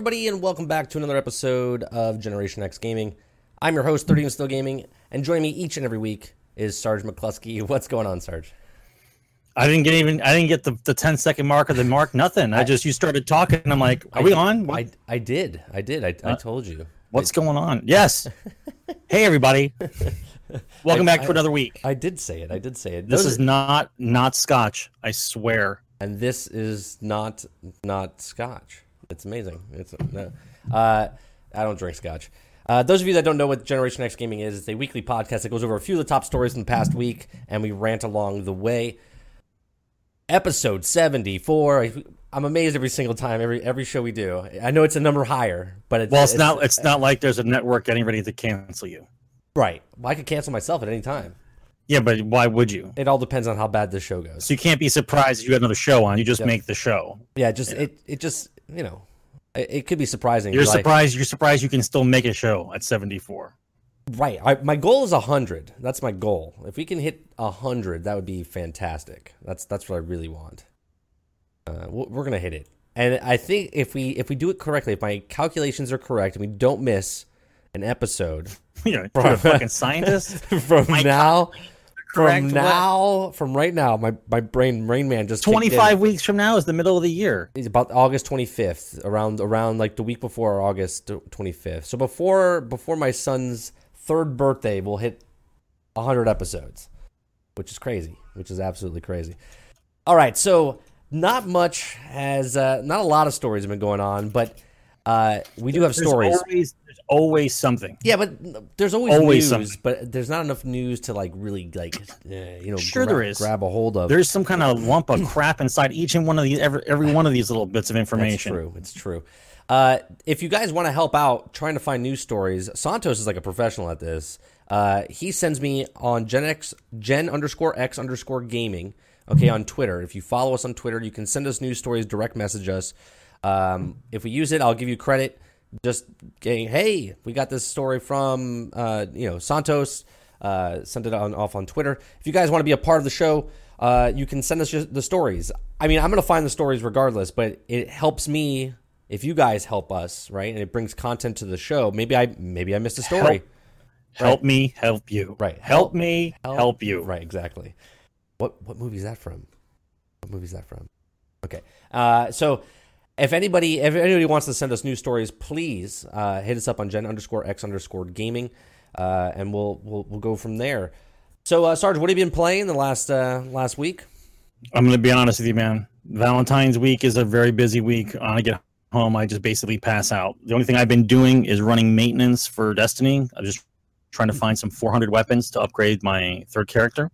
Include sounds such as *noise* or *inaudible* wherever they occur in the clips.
Everybody, and welcome back to another episode of Generation X Gaming. I'm your host, 30 and Still Gaming, and joining me each and every week is Sarge McCluskey. *laughs* What's going on, Sarge? I didn't get even. I didn't get the, the 10 second mark or the mark. Nothing. I just you started talking. and I'm like, are I, we on? What, I, I did. I did. I, I told you. what's going on? Yes. *laughs* hey everybody. *laughs* Welcome I- back to I- another week. I did say it. I did say it. This Those is are- not not Scotch. I swear. and this is not not Scotch. It's amazing. It's. Uh, I don't drink Scotch. Uh, those of you that don't know what Generation X Gaming is, it's a weekly podcast that goes over a few of the top stories in the past week, and we rant along the way. Episode seventy four. I'm amazed every single time, every every show we do. I know it's a number higher, but it's, Well, it's, not. It's not like there's a network getting ready to cancel you. right. Well, I could cancel myself at any time. Yeah, but why would you? It all depends on how bad the show goes. So you can't be surprised if you got another show on. You just Yep. make the show. Yeah, just it it just you know, it, it could be surprising. You're surprised. You're surprised you can still make a show at 74. Right. I, my goal is hundred. That's my goal. If we can hit hundred, that would be fantastic. That's that's what I really want. Uh, we're gonna hit it, and I think if we if we do it correctly, if my calculations are correct, and we don't miss an episode you know, you're a fucking scientist. *laughs* from My now, correct, from now, from right now, my my brain Rain Man just 25 weeks from now is the middle of the year. It's about August 25th, around around like the week before August 25th. So before before my son's third birthday, we'll hit 100 episodes, which is crazy, which is absolutely crazy. All right, so not much has uh, not a lot of stories have been going on, but uh, we do have There's stories. Always, always something. yeah, but there's always, Always news, something. but there's not enough news to like really like uh, you know Sure gra- there is. grab a hold of. There's some kind of lump of crap inside each and one of these, every, every one of these little bits of That's information. true. It's true. Uh, if you guys want to help out trying to find news stories, Santos is like a professional at this. Uh, he sends me on Gen X, Gen underscore X underscore gaming. Okay, on Twitter. If you follow us on Twitter, you can send us news stories, direct message us. Um, if we use it, I'll give you credit. Just getting, hey, we got this story from uh, you know Santos. Uh, send it on off on Twitter. If you guys want to be a part of the show, uh, you can send us the stories. I mean, I'm gonna find the stories regardless, but it helps me if you guys help us, right? And it brings content to the show. Maybe I maybe I missed a story. Help me, help you. Right. Help, Help- me, help, you. Right, exactly. What what movie is that from? What movie is that from? Okay. Uh, so if anybody if anybody wants to send us news stories, please uh, hit us up on Gen underscore X underscore gaming, uh, and we'll we'll we'll go from there. So uh, Sarge, what have you been playing the last uh, last week? I'm going to be honest with you, man. Valentine's week is a very busy week. When I get home, I just basically pass out. The only thing I've been doing is running maintenance for Destiny. I'm just trying to find some 400 weapons to upgrade my third character.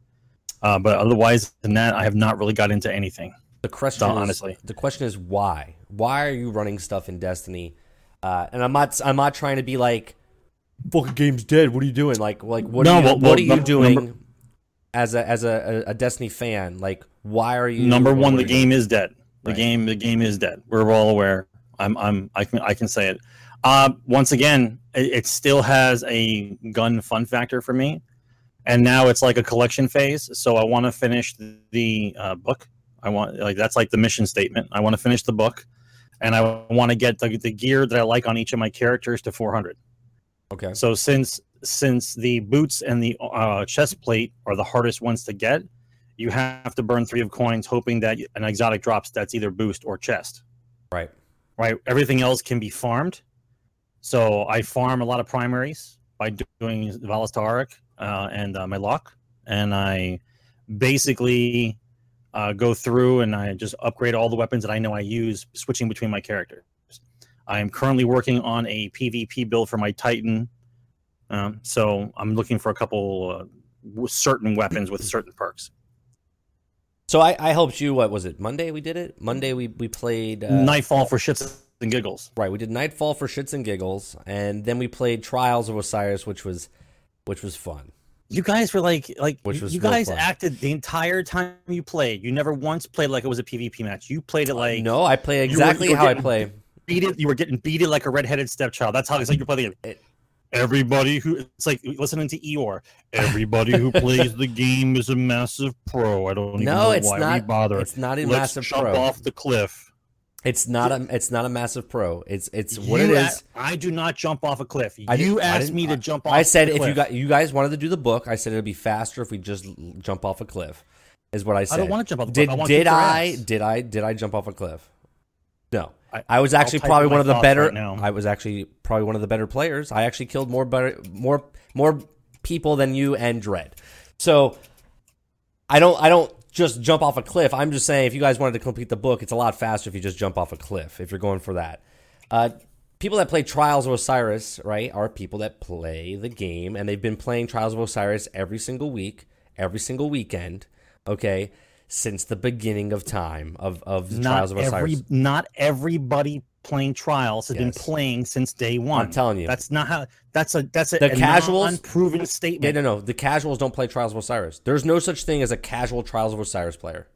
Uh, but otherwise than that, I have not really got into anything. The question is, honestly. the question is why? Why are you running stuff in Destiny? Uh, and I'm not I'm not trying to be like fucking game's dead. What are you doing? Like like what No, are you, well- what well, are you doing number- as a as a, a, Destiny fan? Like why are you Number one, the game is dead. The Right. game, the game is dead. We're all aware. I'm, I'm, I can, I can say it. Uh, once again, it, it still has a gun fun factor for me, and now it's like a collection phase. So I want to finish the uh, book. I want like that's like the mission statement. I want to finish the book, and I want to get the, the gear that I like on each of my characters to 400. Okay. So since since the boots and the uh, chest plate are the hardest ones to get, you have to burn three of coins, hoping that an exotic drops that's either boost or chest. Right. Right. Everything else can be farmed. So I farm a lot of primaries by doing Valistaric uh, and uh, my lock, and I basically uh, go through and I just upgrade all the weapons that I know I use, switching between my characters. I am currently working on a PvP build for my Titan, um, so I'm looking for a couple uh, certain weapons with certain perks. So I, I helped you. What was it? Monday we did it. Monday we we played uh, Nightfall for shits and giggles. Right, we did Nightfall for shits and giggles, and then we played Trials of Osiris, which was which was fun. You guys were like, like Which you- was you real guys fun. acted the entire time you played. You never once played like it was a PvP match. You played it uh, like no, I play were- exactly you were how I getting- play. beat it. You were getting beaten like a redheaded stepchild. That's how it's like you're playing It- it. Everybody who it's like listening to Eeyore. Everybody who *laughs* plays the game is a massive pro. I don't even No, know it's why we not. bother. It's not a Let's massive jump pro. off the cliff. It's not a. It's not a massive pro. It's it's what You it a- I do not jump off a cliff. I you asked me to jump off. I said if you got you guys wanted to do the book, I said it'd be faster if we just jump off a cliff. Is what I said. I don't want to jump off Did cliff. I did I did I did I jump off a cliff? No. I- I was actually probably one of the better. right. I was actually probably one of the better players. I actually killed more better more more people than you and Dread. So I don't I don't just jump off a cliff. I'm just saying if you guys wanted to complete the book, it's a lot faster if you just jump off a cliff. If you're going for that. Uh, people that play Trials of Osiris, right, are people that play the game and they've been playing Trials of Osiris every single week, every single weekend, okay, since the beginning of time of, of the not Trials of Osiris. every not everybody playing trials has been playing since day one. I'm telling you. that's not how. That's a that's a, The a casuals- unproven statement. no, no. No. The casuals don't play Trials of Osiris. There's no such thing as a casual Trials of Osiris player.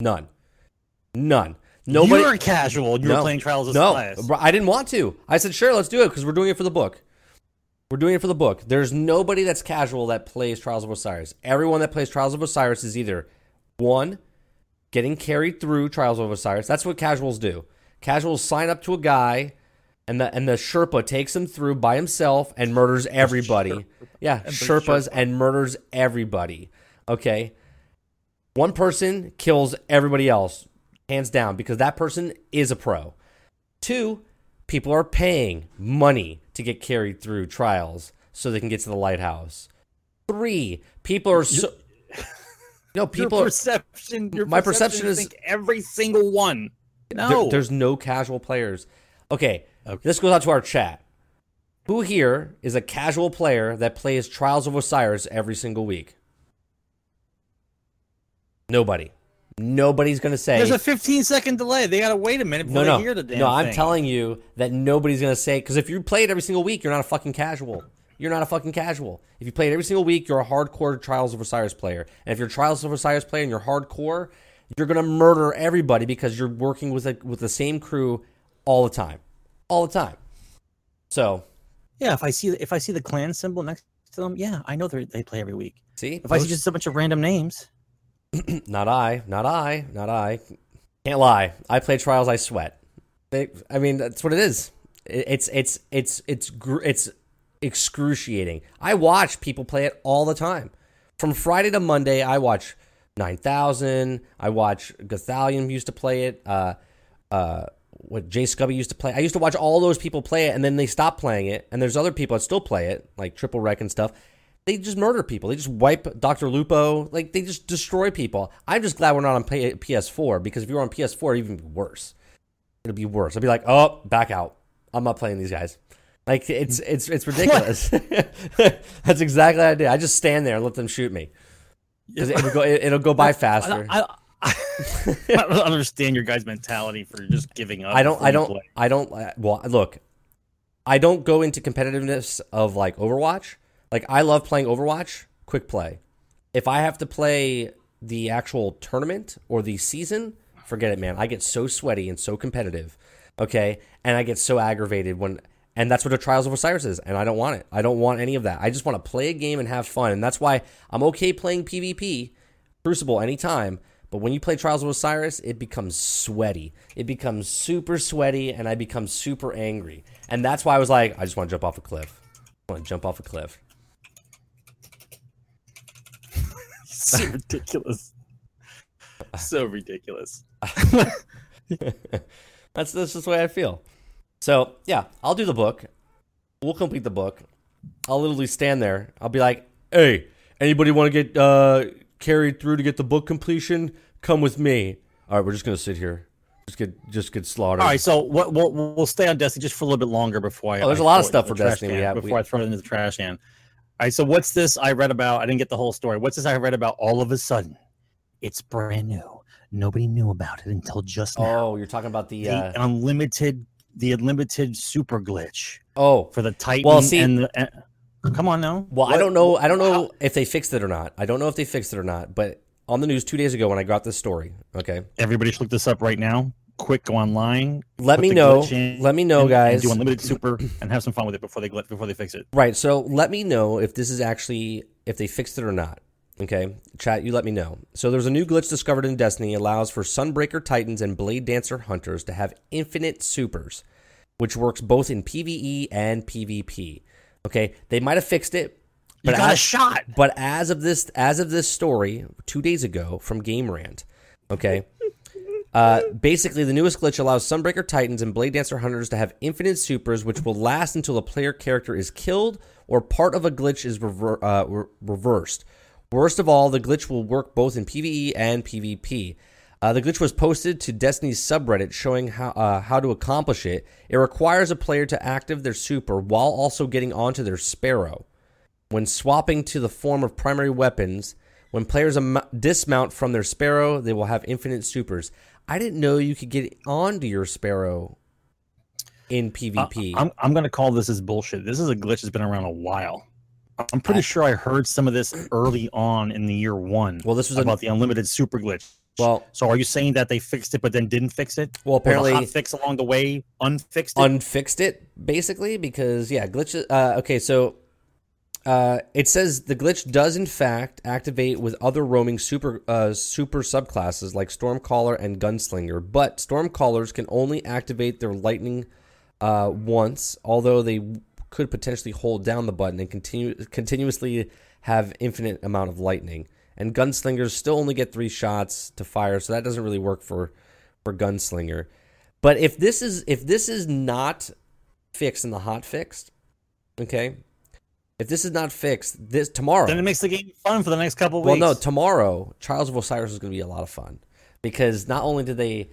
None. None. Nobody. You're a casual. You're No. playing trials of no, Osiris. bro, I didn't want to. I said, sure, let's do it because we're doing it for the book. We're doing it for the book. There's nobody that's casual that plays Trials of Osiris. Everyone that plays Trials of Osiris is either one, getting carried through Trials of Osiris. That's what casuals do. Casuals sign up to a guy, and the and the Sherpa takes him through by himself and murders *laughs* everybody. Yeah, Sherpas and murders everybody. Okay. One person kills everybody else, hands down, because that person is a pro. Two, people are paying money to get carried through trials so they can get to the lighthouse. Three, people are so. *laughs* No, people your perception. Your My perception is- think every single one. No, There- there's no casual players. Okay, this goes out to our chat. Who here is a casual player that plays Trials of Osiris every single week? Nobody. Nobody's gonna say. There's a 15 second delay. They gotta wait a minute no, before no, they hear the damn no. I'm thing. telling you that nobody's gonna say because if you play it every single week, you're not a fucking casual. You're not a fucking casual. If you play it every single week, you're a hardcore Trials of Osiris player. And if you're Trials of Osiris player and you're hardcore, you're gonna murder everybody because you're working with a, with the same crew all the time, all the time. So Yeah, if I see if I see the clan symbol next to them, yeah, I know they they play every week. see, If I see just a bunch of random names, *clears throat* not I, not I, not I. Can't lie. I play trials. I sweat. They, I mean, that's what it is. It's it's it's it's gr- it's excruciating. I watch people play it all the time. From Friday to Monday, I watch Nine Thousand. I watch Gothalion used to play it. Uh, uh, what Jay Scubby used to play. I used to watch all those people play it, and then they stopped playing it. And there's other people that still play it, like Triple Wreck and stuff. They just murder people. They just wipe Dr. Lupo. Like they just destroy people. I'm just glad we're not on P- PS4 because if you were on PS4, it'd even be worse. It'd be worse. I'd be like, oh, back out. I'm not playing these guys. Like it's it's it's ridiculous. *laughs* *laughs* That's exactly what I did. I just stand there and let them shoot me. 'Cause it'll go it, will go by *laughs* faster. I, I, *laughs* I don't understand your guys' mentality for just giving up. I don't. I don't. play. I don't. uh, Well, look, I don't go into competitiveness of like Overwatch. Like I love playing Overwatch, quick play. If I have to play the actual tournament or the season, forget it, man. I get so sweaty and so competitive. Okay, and I get so aggravated when. And that's what a Trials of Osiris is, and I don't want it. I don't want any of that. I just want to play a game and have fun, and that's why I'm okay playing PvP, Crucible anytime. But when you play Trials of Osiris, it becomes sweaty. It becomes super sweaty, and I become super angry. And that's why I was like, I just want to jump off a cliff. I want to jump off a cliff. *laughs* so ridiculous. So ridiculous. *laughs* *laughs* That's that's just the way I feel. So yeah, I'll do the book. We'll complete the book. I'll literally stand there. I'll be like, "Hey, anybody want to get uh, carried through to get the book completion? Come with me." All right, we're just gonna sit here. Just get just get slaughtered. All right, so what we'll, we'll stay on Destiny just for a little bit longer before I. Oh, there's a a lot of stuff for Destiny we have- before we- I throw it into the trash can. All right, so what's this I read about? I didn't get the whole story. What's this I read about? All of a sudden, it's brand new. Nobody knew about it until just now. Oh, you're talking about the the uh, unlimited the unlimited super glitch Oh, for the Titan. Well, see- and the, and- come on now. Well, I don't know. I don't know how- if they fixed it or not. I don't know if they fixed it or not. But on the news two days ago when I got this story, okay, Everybody should look this up right now. Quick, go online. let me know. in, Let me know, and guys. do unlimited super and have some fun with it before they before they fix it. Right. So let me know if this is actually if they fixed it or not. Okay, chat. You let me know. So there's a new glitch discovered in Destiny allows for Sunbreaker Titans and Blade Dancer Hunters to have infinite supers, which works both in PVE and PvP. Okay, they might have fixed it, You but got a shot. But as of this, as of this story, two days ago from Game Rant, okay. *laughs* Uh, basically, the newest glitch allows Sunbreaker Titans and Blade Dancer Hunters to have infinite supers, which will last until a player character is killed or part of a glitch is rever- uh, re- reversed. Worst of all, the glitch will work both in PvE and PvP. Uh, the glitch was posted to Destiny's subreddit showing how uh, how to accomplish it. It requires a player to active their super while also getting onto their Sparrow. When swapping to the form of primary weapons, when players am- dismount from their Sparrow, they will have infinite supers. I didn't know you could get onto your Sparrow in PvP. I'm I'm gonna call this as bullshit. This is a glitch that's been around a while. I'm pretty sure I heard some of this early on in the year one. Well, this was about the unlimited super glitch. well, So are you saying that they fixed it but then didn't fix it? well, apparently hot fix along the way unfixed it? unfixed it basically because yeah, glitches. Uh, okay, so uh, it says the glitch does in fact activate with other roaming super uh, super subclasses like Stormcaller and Gunslinger, but Stormcallers can only activate their lightning uh, once, although they could potentially hold down the button and continue continuously have infinite amount of lightning. And Gunslingers still only get three shots to fire, so that doesn't really work for for Gunslinger. But if this is if this is not fixed in the hot fixed, okay, if this is not fixed, this tomorrow. then it makes the game fun for the next couple of well, weeks. no, tomorrow Trials of Osiris is going to be a lot of fun because not only did they,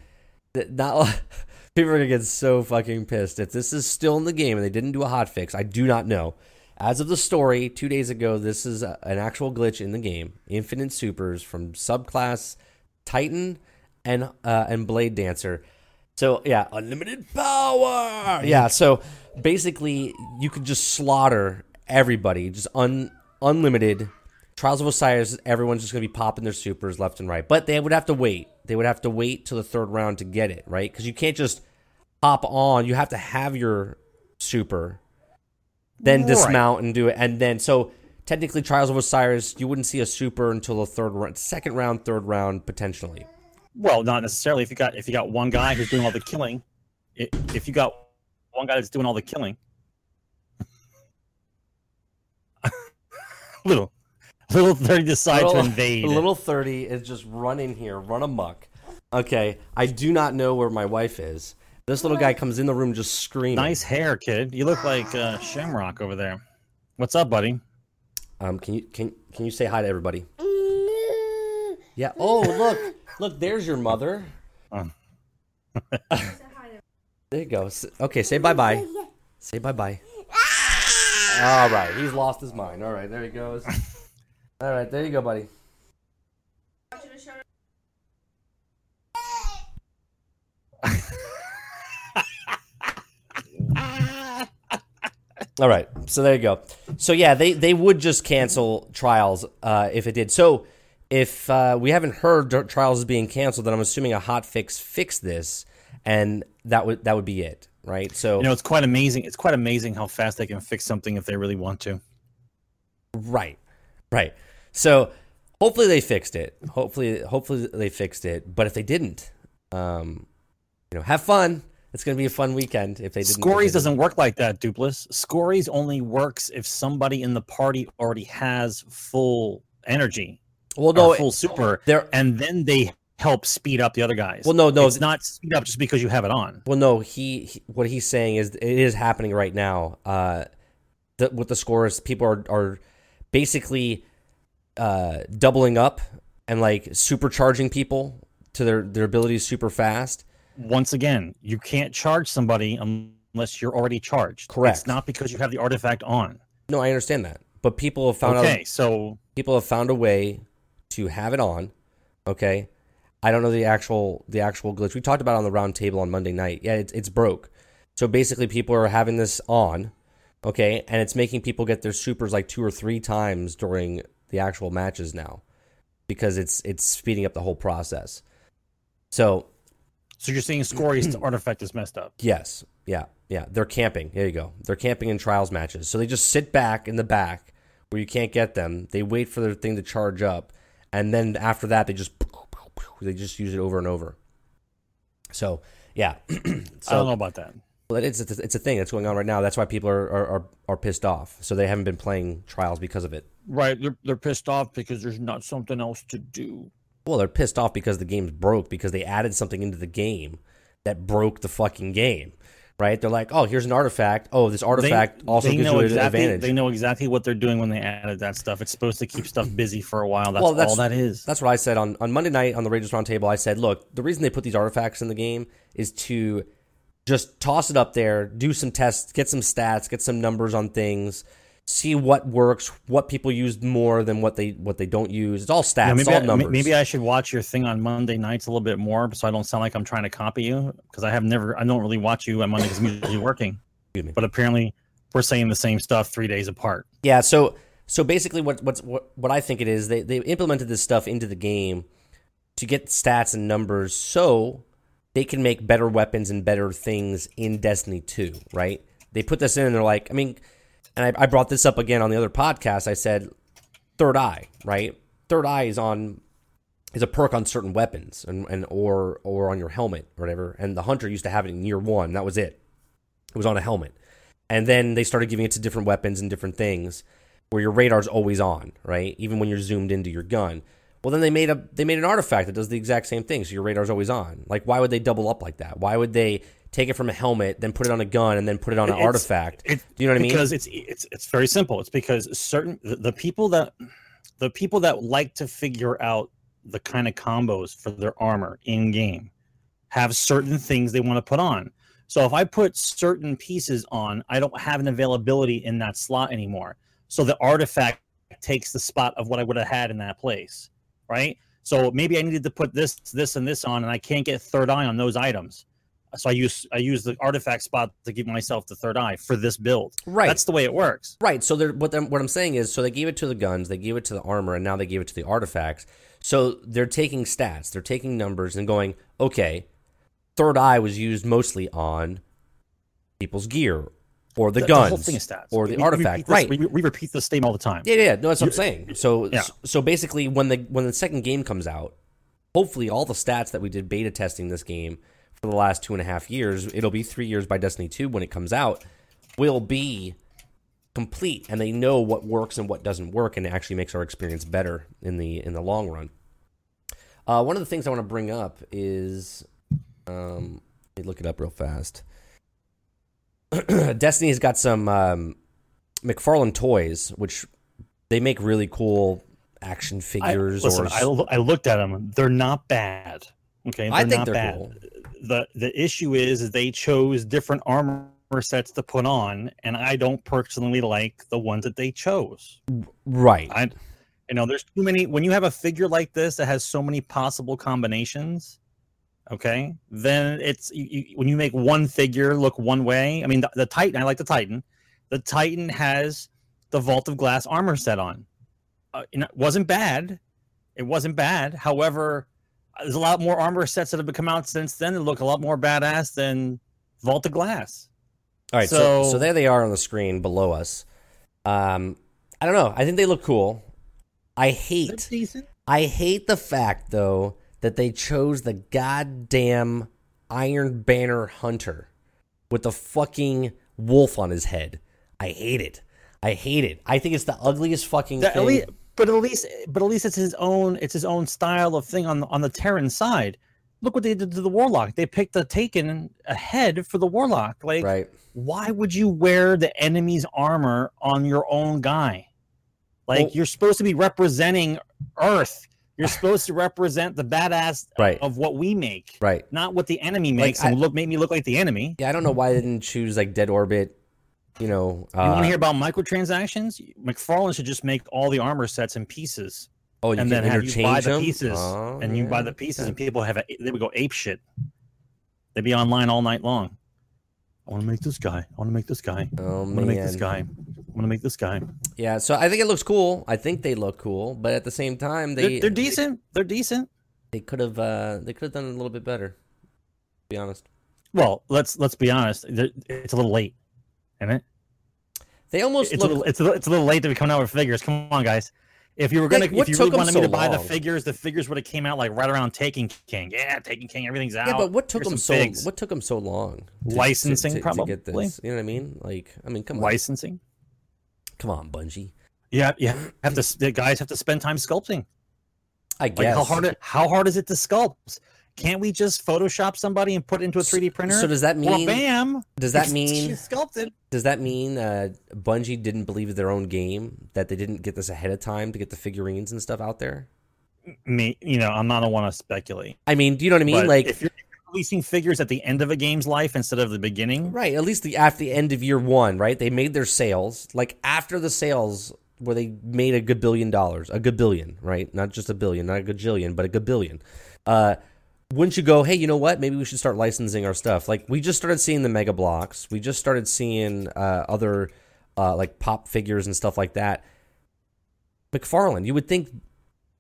th- not *laughs* people are to get so fucking pissed if this is still in the game and they didn't do a hot fix. I do not know. As of the story, two days ago, this is a, an actual glitch in the game. Infinite supers from subclass Titan and uh, and Blade Dancer. So yeah, unlimited power. Yeah. So basically, you could just slaughter everybody, just un unlimited. Trials of Osiris, everyone's just gonna be popping their supers left and right, but they would have to wait. They would have to wait till the third round to get it right because you can't just hop on. You have to have your super, then Right. dismount and do it, and then so technically Trials of Osiris, you wouldn't see a super until the third round, second round, third round potentially. Well, not necessarily. If you got if you got one guy who's doing all the killing, if you got one guy that's doing all the killing, *laughs* little little thirty decide to invade. Little thirty is just run in here, run amok. Okay, I do not know where my wife is. This little guy comes in the room just screaming. nice hair, kid. You look like uh, Shamrock over there. What's up, buddy? Um, can you can can you say hi to everybody? Yeah. Oh, look, look. There's your mother. Oh. *laughs* there you go. Okay, say bye bye. Say bye bye. All right, he's lost his mind. All right, there he goes. *laughs* All right, there you go, buddy. All right, so there you go. So yeah, they they would just cancel trials uh, if it did. So if uh, we haven't heard trials being canceled, then I'm assuming a hot fix fixed this, and that would that would be it, right? So You know, it's quite amazing. It's quite amazing how fast they can fix something if they really want to. Right. Right. So hopefully they fixed it. Hopefully hopefully they fixed it. But if they didn't, um, you know, have fun. It's gonna be a fun weekend if they didn't. Skorri's doesn't work like that, Dupless. Skorri's only works if somebody in the party already has full energy, Well, no, full super, there. and then they help speed up the other guys. Well, no, no, it's not speed up just because you have it on. Well, no. He, he what he's saying is it is happening right now. Uh, the, with the scores, people are are basically uh doubling up and like supercharging people to their their abilities super fast. Once again, you can't charge somebody unless you're already charged. Correct. It's not because you have the artifact on. No, I understand that, but people have found out Okay, so people have found a way to have it on. Okay, I don't know the actual the actual glitch. We talked about it on the round table on Monday night. Yeah, it's it's broke. So basically, people are having this on, okay, and it's making people get their supers like two or three times during the actual matches now, because it's it's speeding up the whole process. So So you're saying Skorri's *clears throat* artifact is messed up. Yes. Yeah. Yeah. They're camping. There you go. They're camping in trials matches. So they just sit back in the back where you can't get them. They wait for their thing to charge up, and then after that, they just they just use it over and over. So yeah. *clears throat* I don't know about that. well, it's it's a, it's a thing that's going on right now. That's why people are, are are are pissed off. So they haven't been playing trials because of it. Right, they're they're pissed off because there's not something else to do. Well, they're pissed off because the game's broke because they added something into the game that broke the fucking game. Right? They're like, oh, here's an artifact. Oh, this artifact also they gives know you exactly, an advantage. They know exactly what they're doing when they added that stuff. It's supposed to keep stuff busy for a while. That's, Well, that's- all that is. That's what I said on, on Monday night on the Raiders Roundtable. I said, look, the reason they put these artifacts in the game is to just toss it up there, do some tests, get some stats, get some numbers on things, see what works, what people use more than what they what they don't use. It's all stats, Yeah, it's maybe, all I, numbers. maybe I should watch your thing on Monday nights a little bit more, so I don't sound like I'm trying to copy you. Because I have never, I don't really watch you on Monday because I'm usually working. Excuse me. But apparently, we're saying the same stuff three days apart. Yeah, so so basically what what's what, what I think it is, they they implemented this stuff into the game to get stats and numbers so they can make better weapons and better things in Destiny 2, right? They put this in and they're like, I mean, and I, I brought this up again on the other podcast. I said third eye, right? Third eye is on is a perk on certain weapons and, and or or on your helmet or whatever. And the hunter used to have it in year one. That was it. It was on a helmet. And then they started giving it to different weapons and different things where your radar's always on, right? Even when you're zoomed into your gun. Well, then they made a they made an artifact that does the exact same thing, so your radar's always on. Like, why would they double up like that? Why would they take it from a helmet, then put it on a gun, and then put it on an It's- artifact? It, Do you know what I mean? Because it's it's it's very simple. It's because certain the, the people that the people that like to figure out the kind of combos for their armor in game have certain things they want to put on. So if I put certain pieces on, I don't have an availability in that slot anymore. So the artifact takes the spot of what I would have had in that place, right? So maybe I needed to put this, this, and this on, and I can't get third eye on those items. So I use I use the artifact spot to give myself the third eye for this build. Right. That's the way it works. Right. So they're, what, I'm, what I'm saying is, so they gave it to the guns, they gave it to the armor, and now they gave it to the artifacts. So they're taking stats, they're taking numbers, and going, okay, third eye was used mostly on people's gear or the, The- guns the whole thing is stats. or the we artifact. this- right. We, we repeat the statement all the time. Yeah, yeah, no, that's what I'm saying. So, Yeah. so basically, when the when the second game comes out, hopefully, all the stats that we did beta testing this game for the last two and a half years, it'll be three years by Destiny Two when it comes out, will be complete, and they know what works and what doesn't work, and it actually makes our experience better in the in the long run. Uh, one of the things I want to bring up is, um, let me look it up real fast. *clears throat* Destiny's got some um, McFarlane toys, which they make really cool action I, figures. listen, or I, I looked at them. They're not bad. Okay, they're I think not they're bad. cool. The The issue is, they chose different armor sets to put on, and I don't personally like the ones that they chose. right? I, you know, there's too many. When you have a figure like this that has so many possible combinations, okay, then it's you, you, when you make one figure look one way. I mean, the, the Titan. I like the Titan. The Titan has the Vault of Glass armor set on. Uh, it wasn't bad. It wasn't bad. However, there's a lot more armor sets that have come out since then that look a lot more badass than Vault of Glass. All right, so, So- so there they are on the screen below us. Um, I don't know. I think they look cool. I hate. I hate the fact though that they chose the goddamn Iron Banner Hunter with the fucking wolf on his head. I hate it. I hate it. I think it's the ugliest fucking That- at thing. least, but at least, but at least it's his own. It's his own style of thing on the, on the Terran side. Look what they did to the Warlock. They picked the Taken ahead for the Warlock. Like, right. why would you wear the enemy's armor on your own guy? Like, Well- you're supposed to be representing Earth. You're supposed to represent the badass Right. of what we make, Right. not what the enemy makes I- and look make me look like the enemy. Yeah, I don't know why they didn't choose like Dead Orbit. You know, uh, you want to hear about microtransactions? McFarlane should just make all the armor sets in pieces. oh, you and can then have you buy interchange the them? pieces, Oh, and you buy the pieces, and people have a, they would go ape shit. They'd be online all night long. I want to make this guy. I want to make this guy. Oh I want to make this guy. I want to make this guy. Yeah, so I think it looks cool. I think they look cool, but at the same time, they They're, they're decent. They're decent. They could have uh, they could have done it a little bit better. To be honest, Well, let's let's be honest. It's a little late, isn't it? They almost It's a look. little, it's a little, it's a little late to be coming out with figures. Come on, guys. If you were gonna, Like, if you really wanted me so to buy the figures, the figures would have came out like right around Taken King. Yeah, Taken King. Everything's out. yeah, but what took Here's them so figs. what took them so long? to- Licensing, to, to, get probably. this. You know what I mean? Like, I mean, come on, licensing? come on, Bungie. Yeah, yeah. *clears throat* Have to the guys have to spend time sculpting. I Like guess. how hard it, how hard is it to sculpt? Can't we just Photoshop somebody and put it into a 3D printer? So does that well, mean? bam. Does that *laughs* mean? sculpted? Does that mean uh, Bungie didn't believe their own game that they didn't get this ahead of time to get the figurines and stuff out there? Me, you know, I'm not a one to speculate. I mean, do you know what I mean? but like, if you're releasing figures at the end of a game's life instead of the beginning, Right, at least the after the end of year one, right? They made their sales. Like after the sales where they made a good billion dollars, a good billion, right? Not just a billion, not a gajillion, but a good billion. Uh wouldn't you go, hey, you know what? Maybe we should start licensing our stuff. Like we just started seeing the Mega Bloks. We just started seeing uh, other uh, like pop figures and stuff like that. McFarlane, you would think,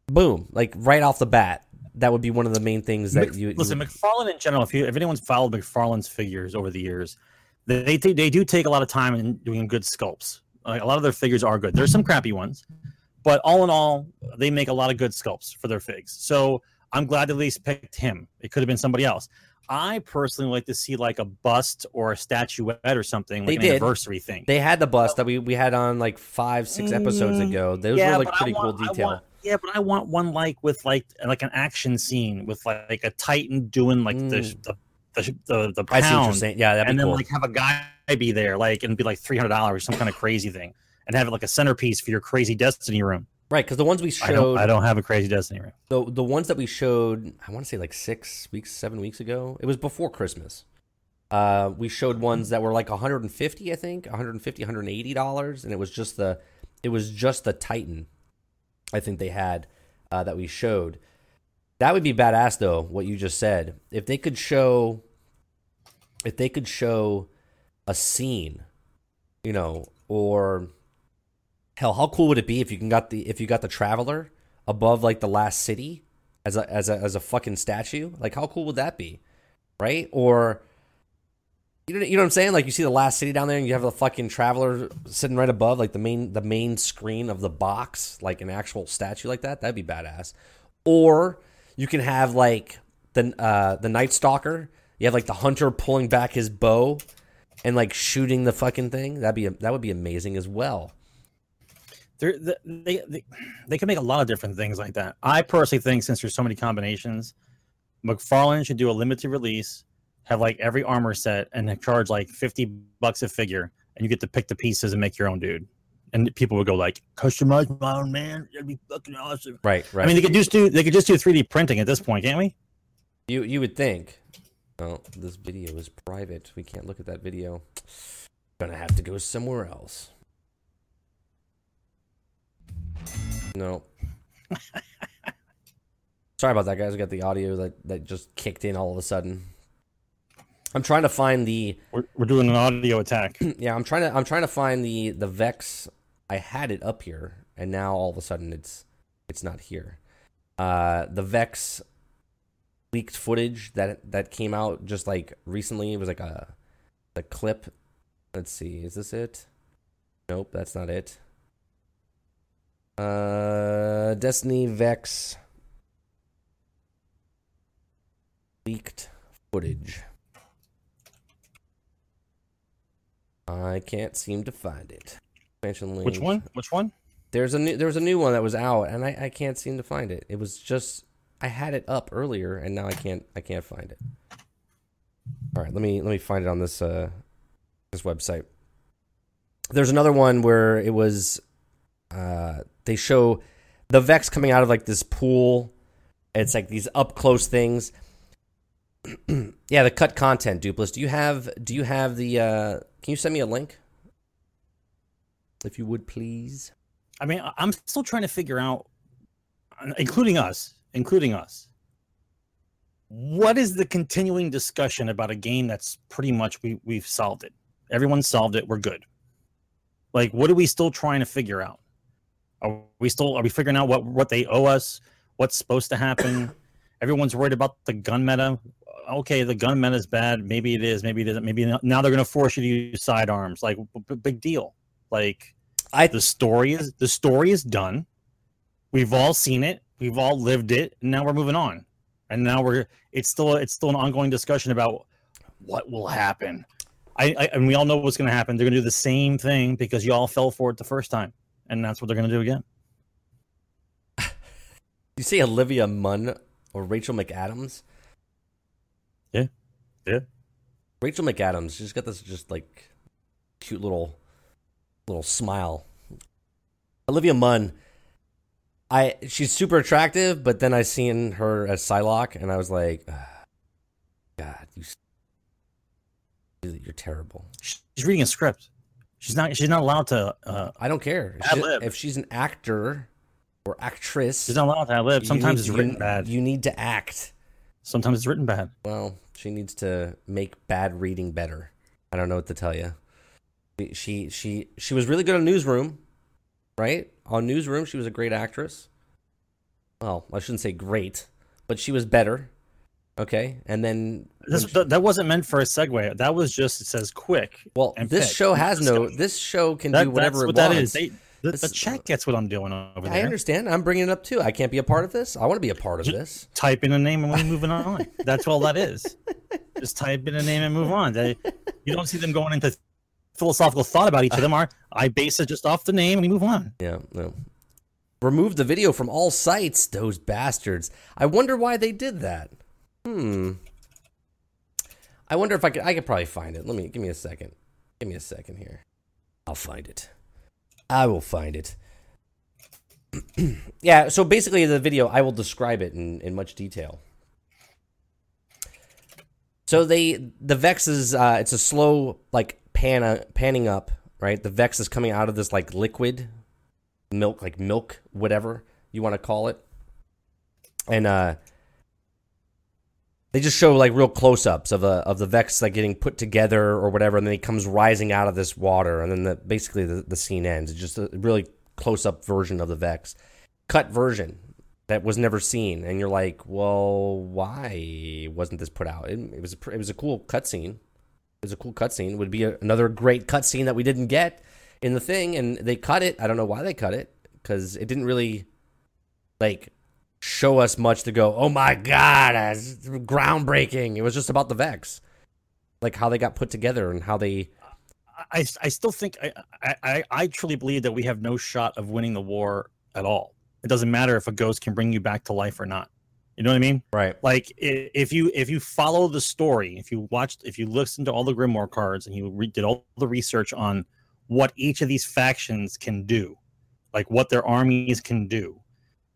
boom, like right off the bat, that would be one of the main things that Mc- you, you listen, would- McFarlane in general. If you if anyone's followed McFarlane's figures over the years, they they, they do take a lot of time in doing good sculpts. Like, a lot of their figures are good. There's some crappy ones, but all in all, they make a lot of good sculpts for their figs. So I'm glad they at least picked him. It could have been somebody else. I personally like to see like a bust or a statuette or something, They like an did. anniversary thing. They had the bust that we, we had on like five, six episodes Mm, ago. Those Yeah, were like pretty want- cool detail. want- yeah, but I want one like with like like an action scene with like, like a Titan doing like the, Mm. the the the the I see what you're pound. Yeah, that'd be and then cool. like have a guy be there, like and be like three hundred dollars, some kind of crazy thing, and have it like a centerpiece for your crazy Destiny room. Right, because the ones we I don't, showed, I don't have a crazy Destiny room. the the ones that we showed, I want to say like six weeks, seven weeks ago. It was before Christmas. Uh, we showed ones that were like 150, I think, 150, 180 dollars, and it was just the, it was just the Titan. I think they had uh, that we showed. That would be badass, though. What you just said, if they could show, if they could show a scene, you know, or hell, how cool would it be if you can got the if you got the traveler above like the last city as a as a as a fucking statue? Like how cool would that be? Right? Or you know, you know what I'm saying? Like you see the last city down there and you have the fucking traveler sitting right above like the main the main screen of the box, like an actual statue like that. That'd be badass. Or you can have like the uh the night stalker. You have like the hunter pulling back his bow and like shooting the fucking thing. That'd be that would be amazing as well. They they they can make a lot of different things like that. I personally think since there's so many combinations, McFarlane should do a limited release, have like every armor set, and charge like fifty bucks a figure, and you get to pick the pieces and make your own dude. And people would go like, "Customize my own man, that'd be fucking awesome." Right, right. I mean, they could just do they could just do 3D printing at this point, can't we? You you would think. Well, this video is private. We can't look at that video. Gonna have to go somewhere else. No. Sorry about that, guys. We got the audio that, that just kicked in all of a sudden. I'm trying to find the We're, we're doing an audio attack. *clears throat* yeah. I'm trying to I'm trying to find the the Vex. I had it up here, and now all of a sudden it's it's not here. Uh, the Vex leaked footage that that came out just like recently. It was like a a clip. Let's see, is this it? Nope, that's not it. Uh, Destiny Vex leaked footage. I can't seem to find it. Which one? Which one? There's a new there was a new one that was out and I, I can't seem to find it. It was just I had it up earlier and now I can't I can't find it. All right, let me let me find it on this uh this website. There's another one where it was uh they show the Vex coming out of like this pool. It's like these up close things. *clears throat* yeah, the cut content, Dupless. Do you have do you have the uh can you send me a link? If you would please. I mean, I'm still trying to figure out, including us, including us. what is the continuing discussion about a game that's pretty much we we've solved it? Everyone solved it. We're good. Like, what are we still trying to figure out? Are we still are we figuring out what what they owe us? What's supposed to happen? *coughs* Everyone's worried about the gun meta. Okay, the gun meta is bad. Maybe it is. Maybe it isn't. Maybe not. now they're going to force you to use sidearms. Like, b- big deal. Like, I the story is the story is done. We've all seen it. We've all lived it. And now we're moving on. And now we're it's still it's still an ongoing discussion about what will happen. I, I and we all know what's going to happen. They're going to do the same thing because you all fell for it the first time, and that's what they're going to do again. *laughs* you see Olivia Munn or Rachel McAdams? Yeah, yeah. Rachel McAdams. She's got this just like cute little little smile. Olivia Munn. I she's super attractive, but then I seen her as Psylocke, and I was like, "Ah, God, you, you're terrible. She's reading a script. She's not. She's not allowed to. Uh, I don't care if, Ad she- lib. if she's an actor or actress. she's not allowed to live. you Sometimes need- it's you- written bad. You need to act. Sometimes it's written bad. Well, she needs to make bad reading better. I don't know what to tell you. She she she was really good on Newsroom, right? On Newsroom, she was a great actress. Well, I shouldn't say great, but she was better. Okay, and then This, when she- th- that wasn't meant for a segue. That was just it says quick. well, this pick. show has no. This show can That, do whatever that's it what that wants. is. They, the, the chat gets what I'm doing over I there. I understand. I'm bringing it up too. I can't be a part of this. I want to be a part of Ju- this. Type in a name and we're moving on. *laughs* That's all that is. Just type in a name and move on. They, you don't see them going into philosophical thought about each of them. Are I base it just off the name and we move on? Yeah, no. Remove the video from all sites, those bastards. I wonder why they did that. Hmm. I wonder if I could I could probably find it. Let me give me a second. Give me a second here. I'll find it. I will find it. *clears throat* yeah, so basically the video I will describe it in, in much detail. So they the Vex is uh it's a slow like pan panning up, right? The Vex is coming out of this like liquid milk like milk whatever you want to call it. And uh they just show like real close-ups of a of the Vex like getting put together or whatever and then he comes rising out of this water and then the basically the, the scene ends. It's just a really close-up version of the Vex. Cut version that was never seen and you're like, "Well, why wasn't this put out?" It, it was a, it was a cool cutscene. It was a cool cutscene. Would be a, another great cutscene that we didn't get in the thing, and they cut it. I don't know why they cut it because it didn't really like show us much to go. Oh my god, uh, that's groundbreaking! It was just about the Vex, like how they got put together and how they. I, I still think I, I- I I truly believe that we have no shot of winning the war at all. It doesn't matter if a ghost can bring you back to life or not. You know what I mean? Right. Like if you if you follow the story, if you watched, if you listened to all the Grimoire cards and you re- did all the research on what each of these factions can do, like what their armies can do,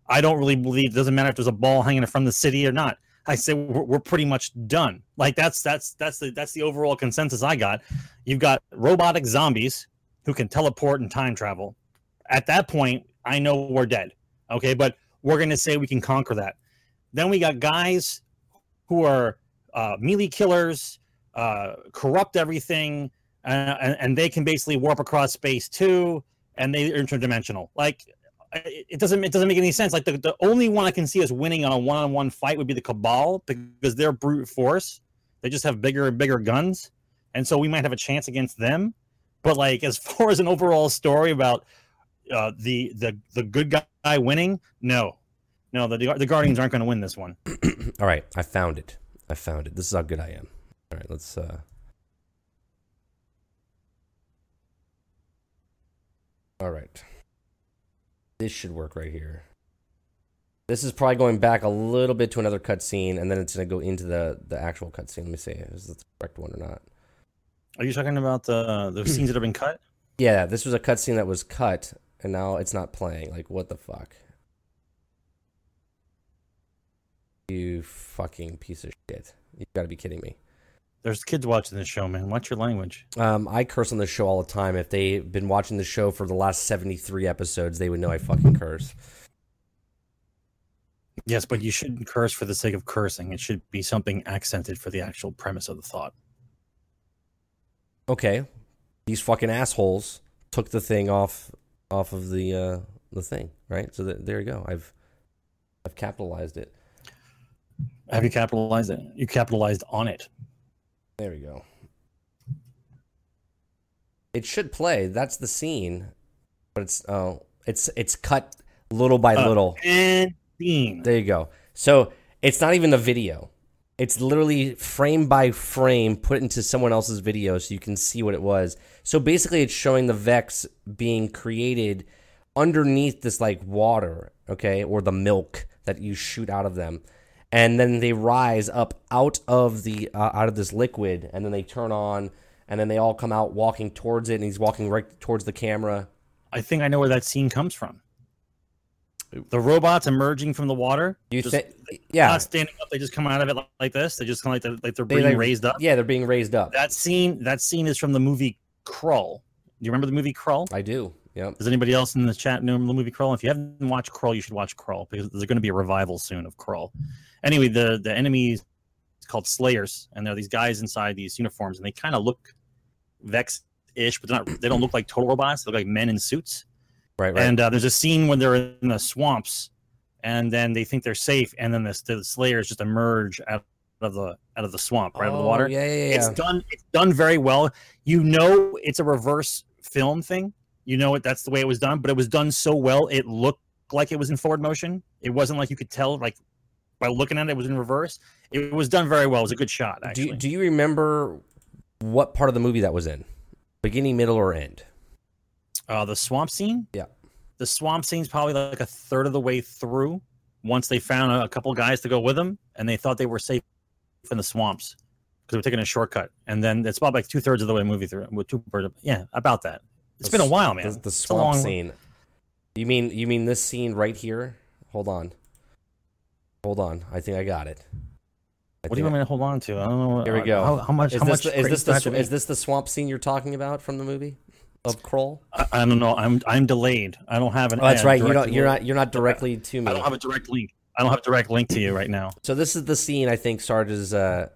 I don't really believe. It doesn't matter if there's a ball hanging from the city or not. I say we're, we're pretty much done. Like that's that's that's the that's the overall consensus I got. You've got robotic zombies who can teleport and time travel. At that point, I know we're dead. Okay, but we're gonna say we can conquer that. Then we got guys who are uh, melee killers, uh, corrupt everything, uh, and, and they can basically warp across space too, and they're interdimensional. Like it doesn't it doesn't make any sense. Like the, the only one I can see us winning on a one on one fight would be the Cabal because they're brute force. They just have bigger and bigger guns, and so we might have a chance against them. But like as *laughs* far as an overall story about uh, the the the good guy winning, no, no, the the Guardians aren't going to win this one. *clears throat* All right, I found it. I found it. This is how good I am. All right, let's. uh All right, this should work right here. This is probably going back a little bit to another cutscene, and then it's going to go into the the actual cutscene. Let me see, is this the correct one or not? Are you talking about the the *clears throat* scenes that have been cut? Yeah, this was a cutscene that was cut, and now it's not playing. Like, what the fuck? You fucking piece of shit! You got to be kidding me. There's kids watching this show, man. Watch your language. Um, I curse on this show all the time. If they've been watching the show for the last 73 episodes, they would know I fucking curse. Yes, but you shouldn't curse for the sake of cursing. It should be something accented for the actual premise of the thought. Okay, these fucking assholes took the thing off off of the uh, the thing, right? So that, there you go. I've I've capitalized it. Have you capitalized it? You capitalized on it. There we go. It should play. That's the scene, but it's oh, it's it's cut little by Uh, little. And scene. There you go. So it's not even a video. It's literally frame by frame put into someone else's video so you can see what it was. So basically, it's showing the Vex being created underneath this like water, okay, or the milk that you shoot out of them, and then they rise up out of the uh, out of this liquid, and then they turn on, and then they all come out walking towards it, and he's walking right towards the camera. I think I know where that scene comes from. The robots emerging from the water. You just think? Yeah, not standing up. They just come out of it like, like this. They just kind of like, they're, like they're They, being like- raised up. Yeah, they're being raised up. That scene. That scene is from the movie Krull. Do you remember the movie Krull? I do. Yep. Does anybody else in the chat know the movie Krull? If you haven't watched Krull, you should watch Krull because there's going to be a revival soon of Krull. Anyway, the the enemy is called Slayers, and there are these guys inside these uniforms, and they kind of look Vex-ish, but they're not. They don't look like total robots. They look like men in suits. Right. Right. And uh, there's a scene when they're in the swamps, and then they think they're safe, and then the, the Slayers just emerge out of the out of the swamp, right out of the Oh, water. Yeah, yeah, yeah. It's done. It's done very well. You know, it's a reverse film thing. You know it. That's the way it was done. But it was done so well. It looked like it was in forward motion. It wasn't like you could tell like by looking at it, it was in reverse. It was done very well. It was a good shot. do, you, do you remember what part of the movie that was in? Beginning, middle, or end? uh, the swamp scene. Yeah. the swamp scene's probably like a third of the way through. Once they found a, a couple guys to go with them, and they thought they were safe in the swamps because they were taking a shortcut. And then it's about like two thirds of the way movie through. With two yeah, about that. It's The been a while, man. The, the swamp long- scene. You mean you mean this scene right here? Hold on. Hold on. I think I got it. I What do you want me to hold on to? I don't know. Here we go. How, how much? Is how this much? the, is this the I have to sw- is this the swamp scene you're talking about from the movie of Krull? I, I don't know. I'm I'm delayed. I don't have an. Oh, that's right. You don't, you're not. You're not directly to me. I don't have a direct link. I don't have a direct link to you right now. So this is the scene I think Sarge's. Uh,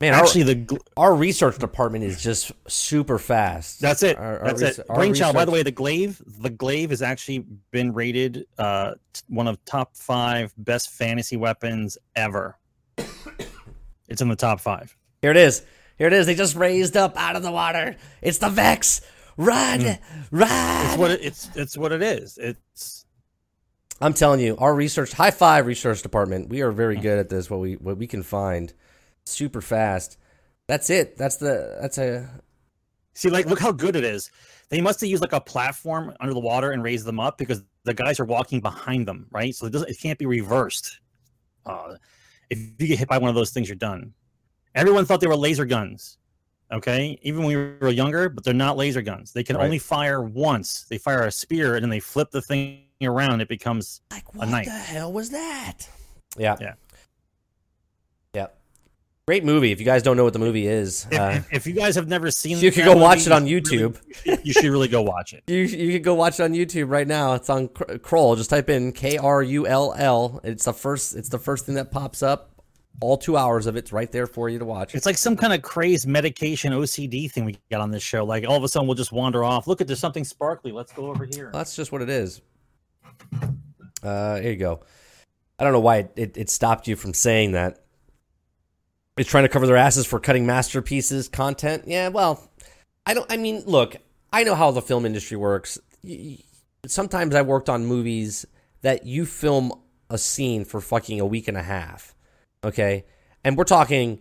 man, Actually, the our, our research department is just super fast. That's it. Our- our That's res- it. our Brainchild. By the way, the Glaive, the Glaive has actually been rated uh, one of top five best fantasy weapons ever. *coughs* it's in the top five. Here it is. Here it is. They just raised up out of the water. It's the Vex. Run, run. Hmm. It's what it, it's. It's what it is. It's. I'm telling you, our research, high five research department. We are very good at this. What we what we can find, super fast. That's it. That's the that's a See, like, look how good it is. They must have used like a platform under the water and raised them up because the guys are walking behind them, right? So it doesn't. It can't be reversed. Uh, if you get hit by one of those things, you're done. Everyone thought they were laser guns. Okay, even when we were younger, but they're not laser guns. They can Right. only fire once. They fire a spear and then they flip the thing around. It becomes like what knife. the hell was that? Yeah, Yeah. yeah. Great movie. If you guys don't know what the movie is, If, uh, if, if you guys have never seen, you could go watch it on you should really- YouTube. *laughs* you should really go watch it. You you could go watch it on YouTube right now. It's on Kr- Krull. Just type in K R U L L. It's the first. It's the first thing that pops up. All two hours of it's right there for you to watch. It's like some kind of crazed medication OCD thing we got on this show. Like all of a sudden we'll just wander off. Look at there's something sparkly. Let's go over here. That's just what it is. Uh, here you go. I don't know why it, it, it stopped you from saying that. It's trying to cover their asses for cutting masterpieces content. Yeah, well, I don't. I mean, look, I know how the film industry works. Sometimes I worked on movies that you film a scene for fucking a week and a half. Okay, and we're talking